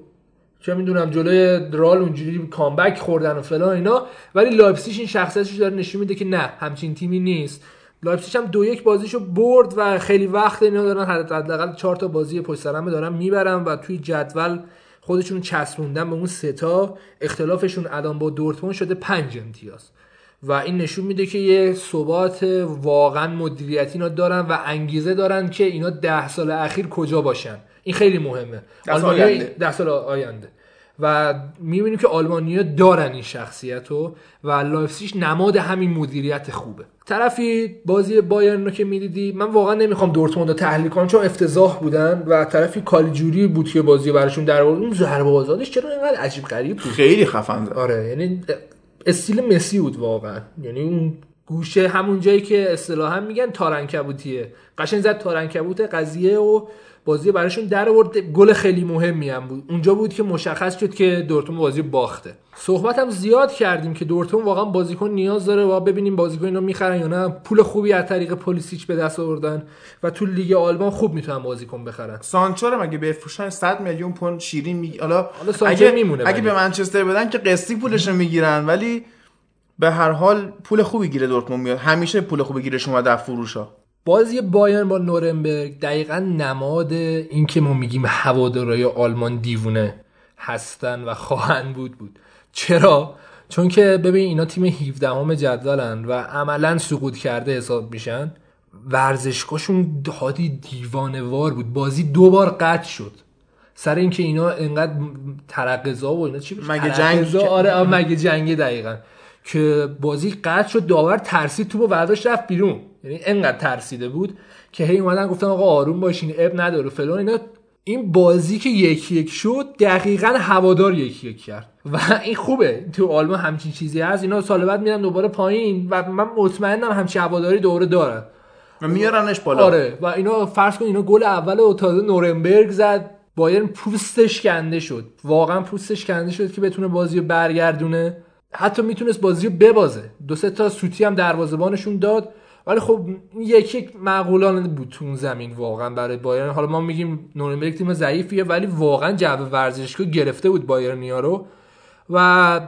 S2: چه می‌دونم جلوی رئال اونجوری comeback خوردن و فلان اینا ولی لایپزیگ این شخصیتش داره نشون میده که نه همچین تیمی نیست. لایپزیگ هم دو یک بازیشو برد و خیلی وقت اینا دارن حداقل چهار تا بازی پشت سر هم دارن می‌برن و توی جدول خودشون چسبوندن به اون تا. اختلافشون الان با دورتموند شده پنج امتیاز. و این نشون میده که یه ثبات واقعا مدیریتی اینا دارن و انگیزه دارن که اینا ده سال اخیر کجا باشن. این خیلی مهمه. آلمانیا
S1: آینده.
S2: ده سال آینده. و می‌بینیم که آلمانیا دارن این شخصیت رو و لایپزیگ نماد همین مدیریت خوبه. طرفی بازی بایرن رو که می‌دیدی من واقعا نمی‌خوام دورتموند رو تحلیل کنم چون افتضاح بودن و طرفی کالیجوری بود که بازی براشون در آورد. اون ضربه آزادش چرا اینقدر عجیب غریب بود؟
S1: خیلی خفن زد.
S2: آره یعنی استیل مسی بود واقعا. یعنی اون گوشه همون جایی که اصطلاحا میگن تار عنکبوتیه. قشنگ زد تار عنکبوت قضیه و بازی براشون در آورد. گل خیلی مهمی هم بود. اونجا بود که مشخص شد که دورتموند بازی باخته. صحبت هم زیاد کردیم که دورتموند واقعا بازیکن نیاز داره و ببینیم بازیکن اینا می‌خرن یا نه. پول خوبی از طریق پولیسیچ به دست آوردن و تو لیگ آلمان خوب می‌تونن بازیکن بخرن.
S1: سانچو رو مگه بفروشن؟ 100 میلیون پوند شیرین می... حالا اگه
S2: میمونه
S1: اگه. به منچستر بدن که قسطی پولش رو می‌گیرن. ولی به هر حال پول خوبی گیره دورتموند میاد. همیشه پول خوبی گیرش اومده از فروش ها
S2: بازی بایرن با نورنبرگ دقیقا نماد این که ما میگیم هوادارای آلمان دیوونه هستن و خواهند بود بود. چرا؟ چون که ببین اینا تیم 17 همه جدولن و عملا سقوط کرده حساب میشن. ورزشگاهشون هادی دیوانه وار بود. بازی دو بار قطع شد. سر اینکه اینا انقدر ترقزا و اینا چی؟
S1: مگه
S2: ترقزا،
S1: جنگ؟
S2: آره آره، مگه جنگی دقیقا. که بازی قطع شد داور ترسید تو برداشت رفت بیرون. یعنی انقدر ترسیده بود که هی اومدن گفتن آقا آروم باشین اب نداره فلان اینا. این بازی که یکی یک شد دقیقا هوادار یکی یک کرد. و این خوبه. تو آلمان همچین چیزی هست. اینا سال بعد میرن دوباره پایین و من مطمئنم همچین هواداری دوره دارن.
S1: و میارنش بالا.
S2: آره. و اینا فرض کن اینا گل اول و تازه نورنبرگ زد. بایرن پوستش کنده شد. واقعا پوستش کنده شد که بتونه بازی رو برگردونه. حتی می‌تونست بازی رو ببازه. دو سه تا سوتی هم دروازه‌بانشون داد. ولی خب یک یک معقولانه بود تو زمین واقعا برای بایرن. حالا ما میگیم نورنبرگ تیم ضعیفیه ولی واقعا جو ورزشگاه گرفته بود بایرنیا رو و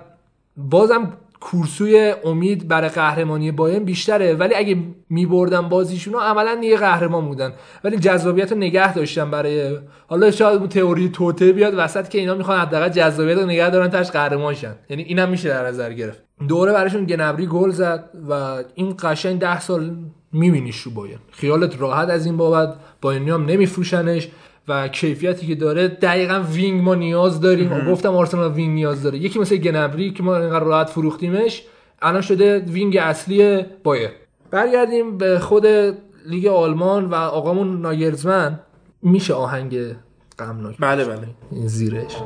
S2: بازم کورسوی امید برای قهرمانی بایرن بیشتره. ولی اگه میبردن بازیشون عملا دیگه قهرمان بودن. ولی جذابیت رو نگه داشتن برای حالا شاید اون تئوری توطئه بیاد وسط که اینا می‌خوان حداقل جذابیت رو نگه دارن تهش قهرمان شن. یعنی اینم میشه در نظر گرفت. دوباره براشون گنابری گل زد و این قشنگ ده سال میبینیش رو بایرن. خیالت راحت از این بابت بایرنی هم نمیفروشنش. و کیفیتی که داره دقیقا wing ما نیاز داریم. گفتم آرسنال wing نیاز داره. یکی مثل گنابری که ما اینقدر راحت فروختیمش الان شده wing اصلی بایرن برگردیم به خود لیگ آلمان و آقامون ناگلزمن. میشه آهنگ غمناک
S1: بله بله.
S2: این زیرش.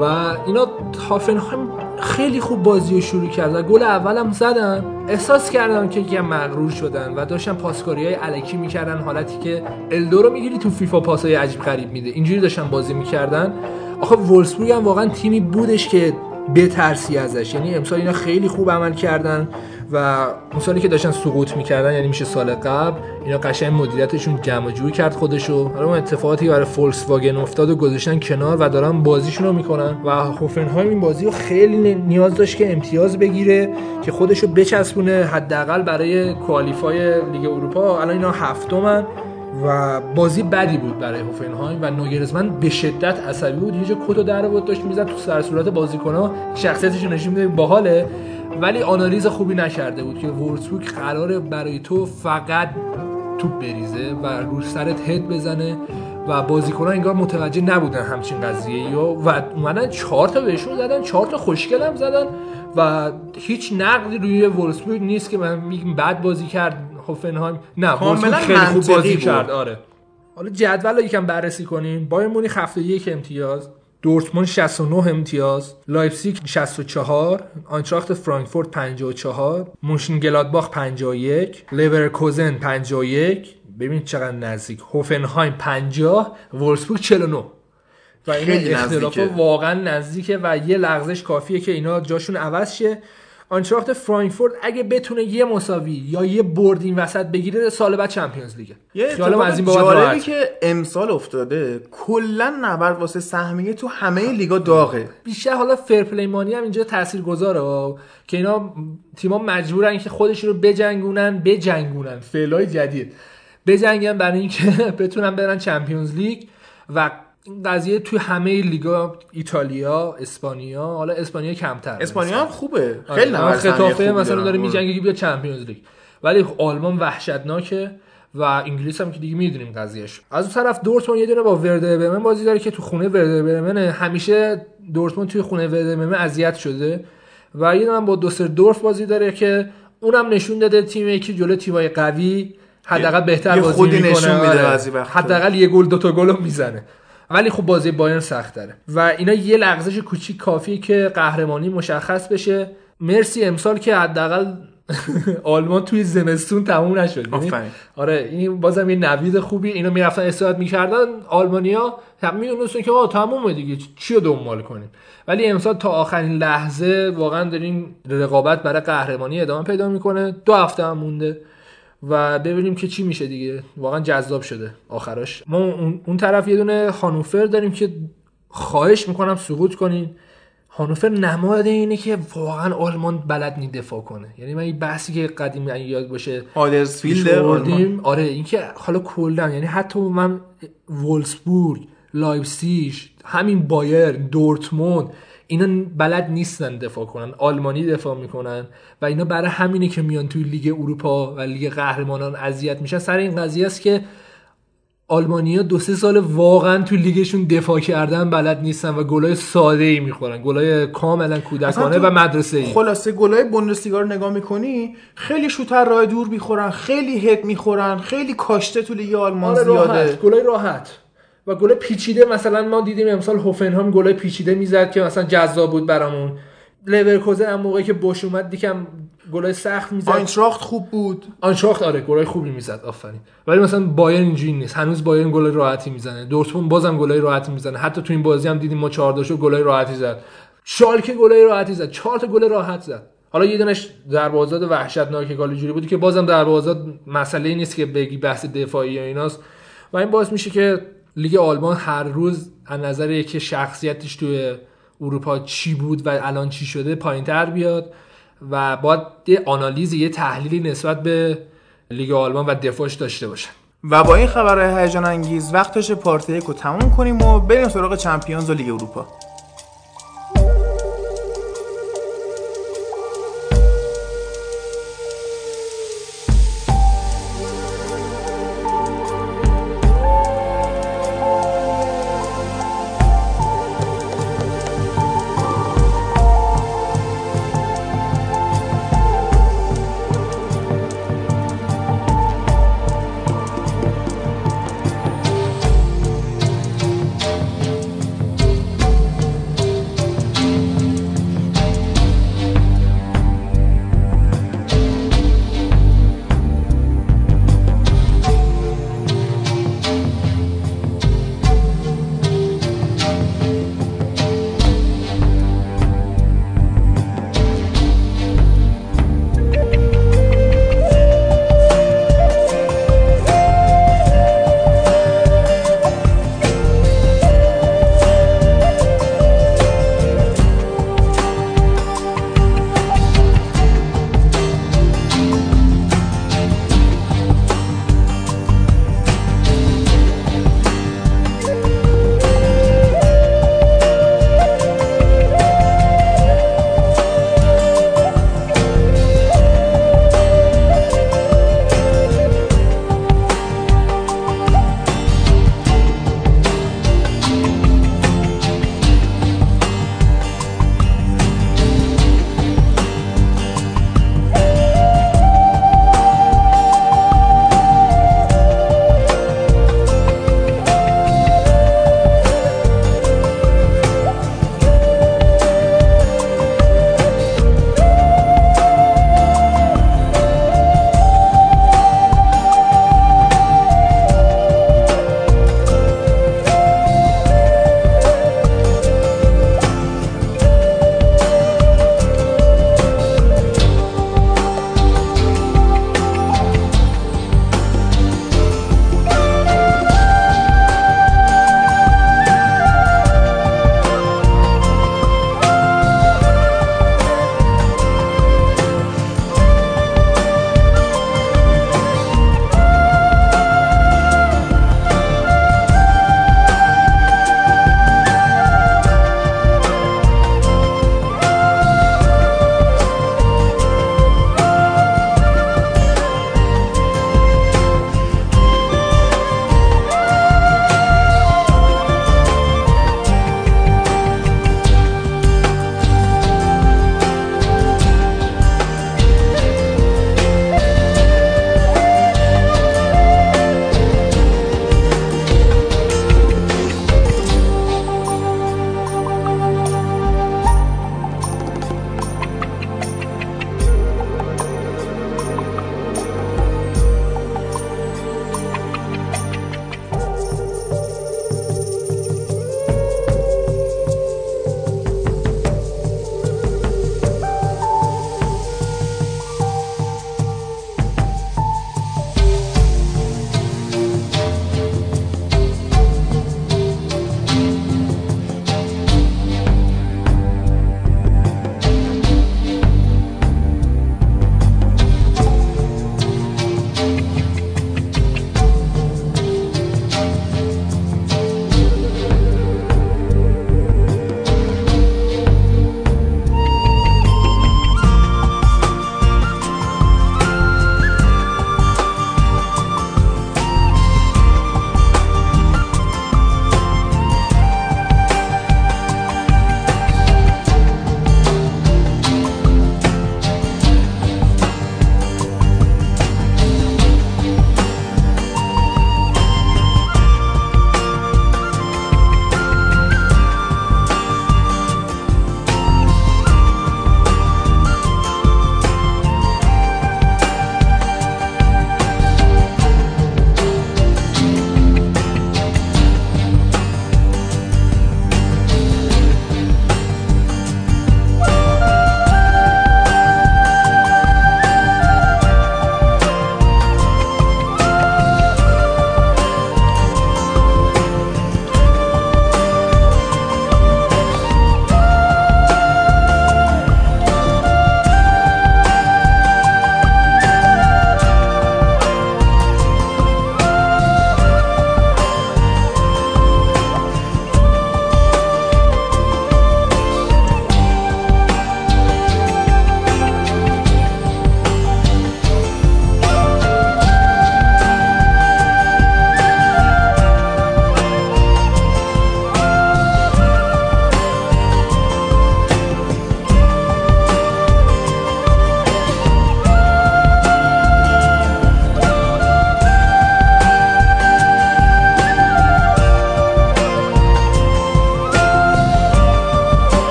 S2: و اینا هافنهایم خیلی خوب بازی رو شروع کرد و گل اولم زدن. احساس کردم که یکم مغرور شدن و داشتن پاسکاری های الکی می‌کردن حالتی که L دو رو می‌گیری تو فیفا پاسای عجیب غریب میده. اینجوری داشتن بازی می‌کردن. آخه وولسبورگ هم واقعا تیمی بودش که بترسی ازش. یعنی امسال اینا خیلی خوب عمل کردن. و اون سالی که داشتن سقوط می‌کردن یعنی میشه سال قبل اینا قشنگ مدیریتشون جمع جوری کرد خودشو. حالا اون اتفاقاتی برای فولکس واگن افتاد و گذاشتن کنار و دارن بازیشون رو می‌کنن. و هوفنهایم این بازی رو خیلی نیاز داشت که امتیاز بگیره که خودشو بچسبونه حداقل برای کوالیفای لیگ اروپا. الان اینا هفتمن. و بازی بدی بود برای هوفنهایم و نوگرزمن به شدت عصبی بود. یه جا کدو در بود داشت می‌زد تو سر صورت بازیکن‌ها. شخصیتش نشون میده باحاله. ولی آنالیز خوبی نکرده بود که وولسبورگ قراره برای تو فقط توپ بریزه و رو سرت هد بزنه و بازیکن‌ها انگار متوجه نبودن همچین قضیه یا و اومدن چهار تا بهشون زدن چهار تا خوشگل هم زدن و هیچ نقدی روی وولسبورگ نیست که من میگم بد بازی کرد. هوفنهایم نه
S1: کاملا
S2: خیلی خوب بازی
S1: بود.
S2: کرد آره. حالا جدول رو یکم بررسی کنیم. بایرن مونیخ هفتاد و یک امتیاز دورتموند 69 امتیاز لایپزیگ 64 آنتراخت فرانکفورت 54 مونشن‌گلادباخ 51 لورکوزن 51 ببین چقدر نزدیک. هوفنهایم 50 وولسبورگ 49 و این اختلاف. واقعا نزدیکه و یه لغزش کافیه که اینا جاشون عوض شه. آنتراخت فرانکفورت اگه بتونه یه مساوی یا یه برد این وسط بگیره سال بعد Champions
S1: League
S2: ه.
S1: یه
S2: از این بابت
S1: جالبی. که امسال افتاده کلا نبرد واسه سهمیه تو همه لیگا داغه.
S2: بیشتر حالا fair play money هم اینجا تاثیر گذاره که اینا تیما مجبورن که خودشون رو بجنگونن بجنگونن. فعلای جدید. بجنگن برای اینکه بتونن برن Champions League و این قضیه توی همه لیگا ایتالیا اسپانیا حالا اسپانیا کمتر.
S1: اسپانیا هم خوبه.
S2: آره،
S1: خیلی سهمیه ختافه
S2: مثلا. داره میجنگه که بیا Champions League. ولی خب آلمان وحشتناکه و انگلیس هم که دیگه می‌دونیم قضیهش از اون طرف دورتموند یه دونه با ورده برمن بازی داره که تو خونه ورده برمن همیشه دورتموند توی خونه ورده برمن اذیت شده. و یه دونه با دوسردورف بازی داره که اونم نشون داده تیمی که جلو تیمای قوی حداقل بهتر بازی می‌کنه. آره. حداقل یه گل دو تا گل می‌زنه. ولی خب بازی بایرن سخت داره. و اینا یه لغزش کوچیک کافیه که قهرمانی مشخص بشه. مرسی امسال که حداقل آلمان توی زمستون تموم نشد. یعنی. آره این بازم یه نوید خوبی. اینا می‌رفتن استراحت می‌کردن. آلمانیا هم می‌دونستن که آقا تمومه دیگه. چی رو دنبال کنیم؟ ولی امسال تا آخرین لحظه واقعا داریم رقابت برای قهرمانی ادامه پیدا می‌کنه. دو هفته هم مونده. و ببینیم که چی میشه دیگه. واقعا جذاب شده آخرش ما اون, طرف یه دونه هانوفر داریم که خواهش می‌کنم سقوط کنین. هانوفر نماد اینه که واقعا آلمان بلد نی دفاع کنه. یعنی من این بحثی که قدیم اگه یاد باشه
S1: هادرسفیلد
S2: پیش
S1: آلمان.
S2: آره اینکه حالا کلا یعنی حتی من وولسبورگ لایپزیگ همین بایرن دورتموند اینا بلد نیستن دفاع کنن آلمانی دفاع می‌کنن و اینا برای همینه که میان توی لیگ اروپا و لیگ قهرمانان اذیت میشن. سر این قضیه است که آلمانیا دو سه سال واقعا تو لیگشون دفاع کردن بلد نیستن و گلای ساده ای می‌خورن. گلای کاملا کودکانه و مدرسه ای
S1: خلاصه گلای بوندسلیگا رو نگاه می‌کنی خیلی شوت راه دور می‌خورن خیلی هد می‌خورن خیلی کاشته تو لیگ آلمان
S2: آره
S1: زیاده.
S2: راحت گلای راحت. و گل پیچیده مثلا ما دیدیم امسال هوفنهایم گلای پیچیده می‌زد که مثلا جذاب بود برامون. لورکوزن هم موقعی که بوش اومد دیکم گلای سخت می‌زد.
S1: آنتراخت خوب بود.
S2: آنتراخت آره گلای خوبی می‌زد آفرین. ولی مثلا بایرن اینجوری نیست. هنوز بایرن گلای راحتی می‌زنه. دورتموند بازم گلای راحتی می‌زنه. حتی تو این بازی هم دیدیم ما 4 داشو گلای راحتی زد. شالکه گلای راحتی زد. چهار تا گل راحت زد. حالا یه دونش دروازه وحشتناک گل جوری بود که بازم دروازه مسئله نیست که بگی بحث دفاعی یا ایناست. و این باعث میشه که لیگ آلمان هر روز از نظر که شخصیتش توی اروپا چی بود و الان چی شده پایینتر بیاد و باید یه آنالیز یه تحلیلی نسبت به لیگ آلمان و دفاعش داشته باشن.
S1: و با این خبرهای هیجان انگیز وقتش پارت یک رو تموم کنیم و بریم سراغ چمپیونز و لیگ اروپا.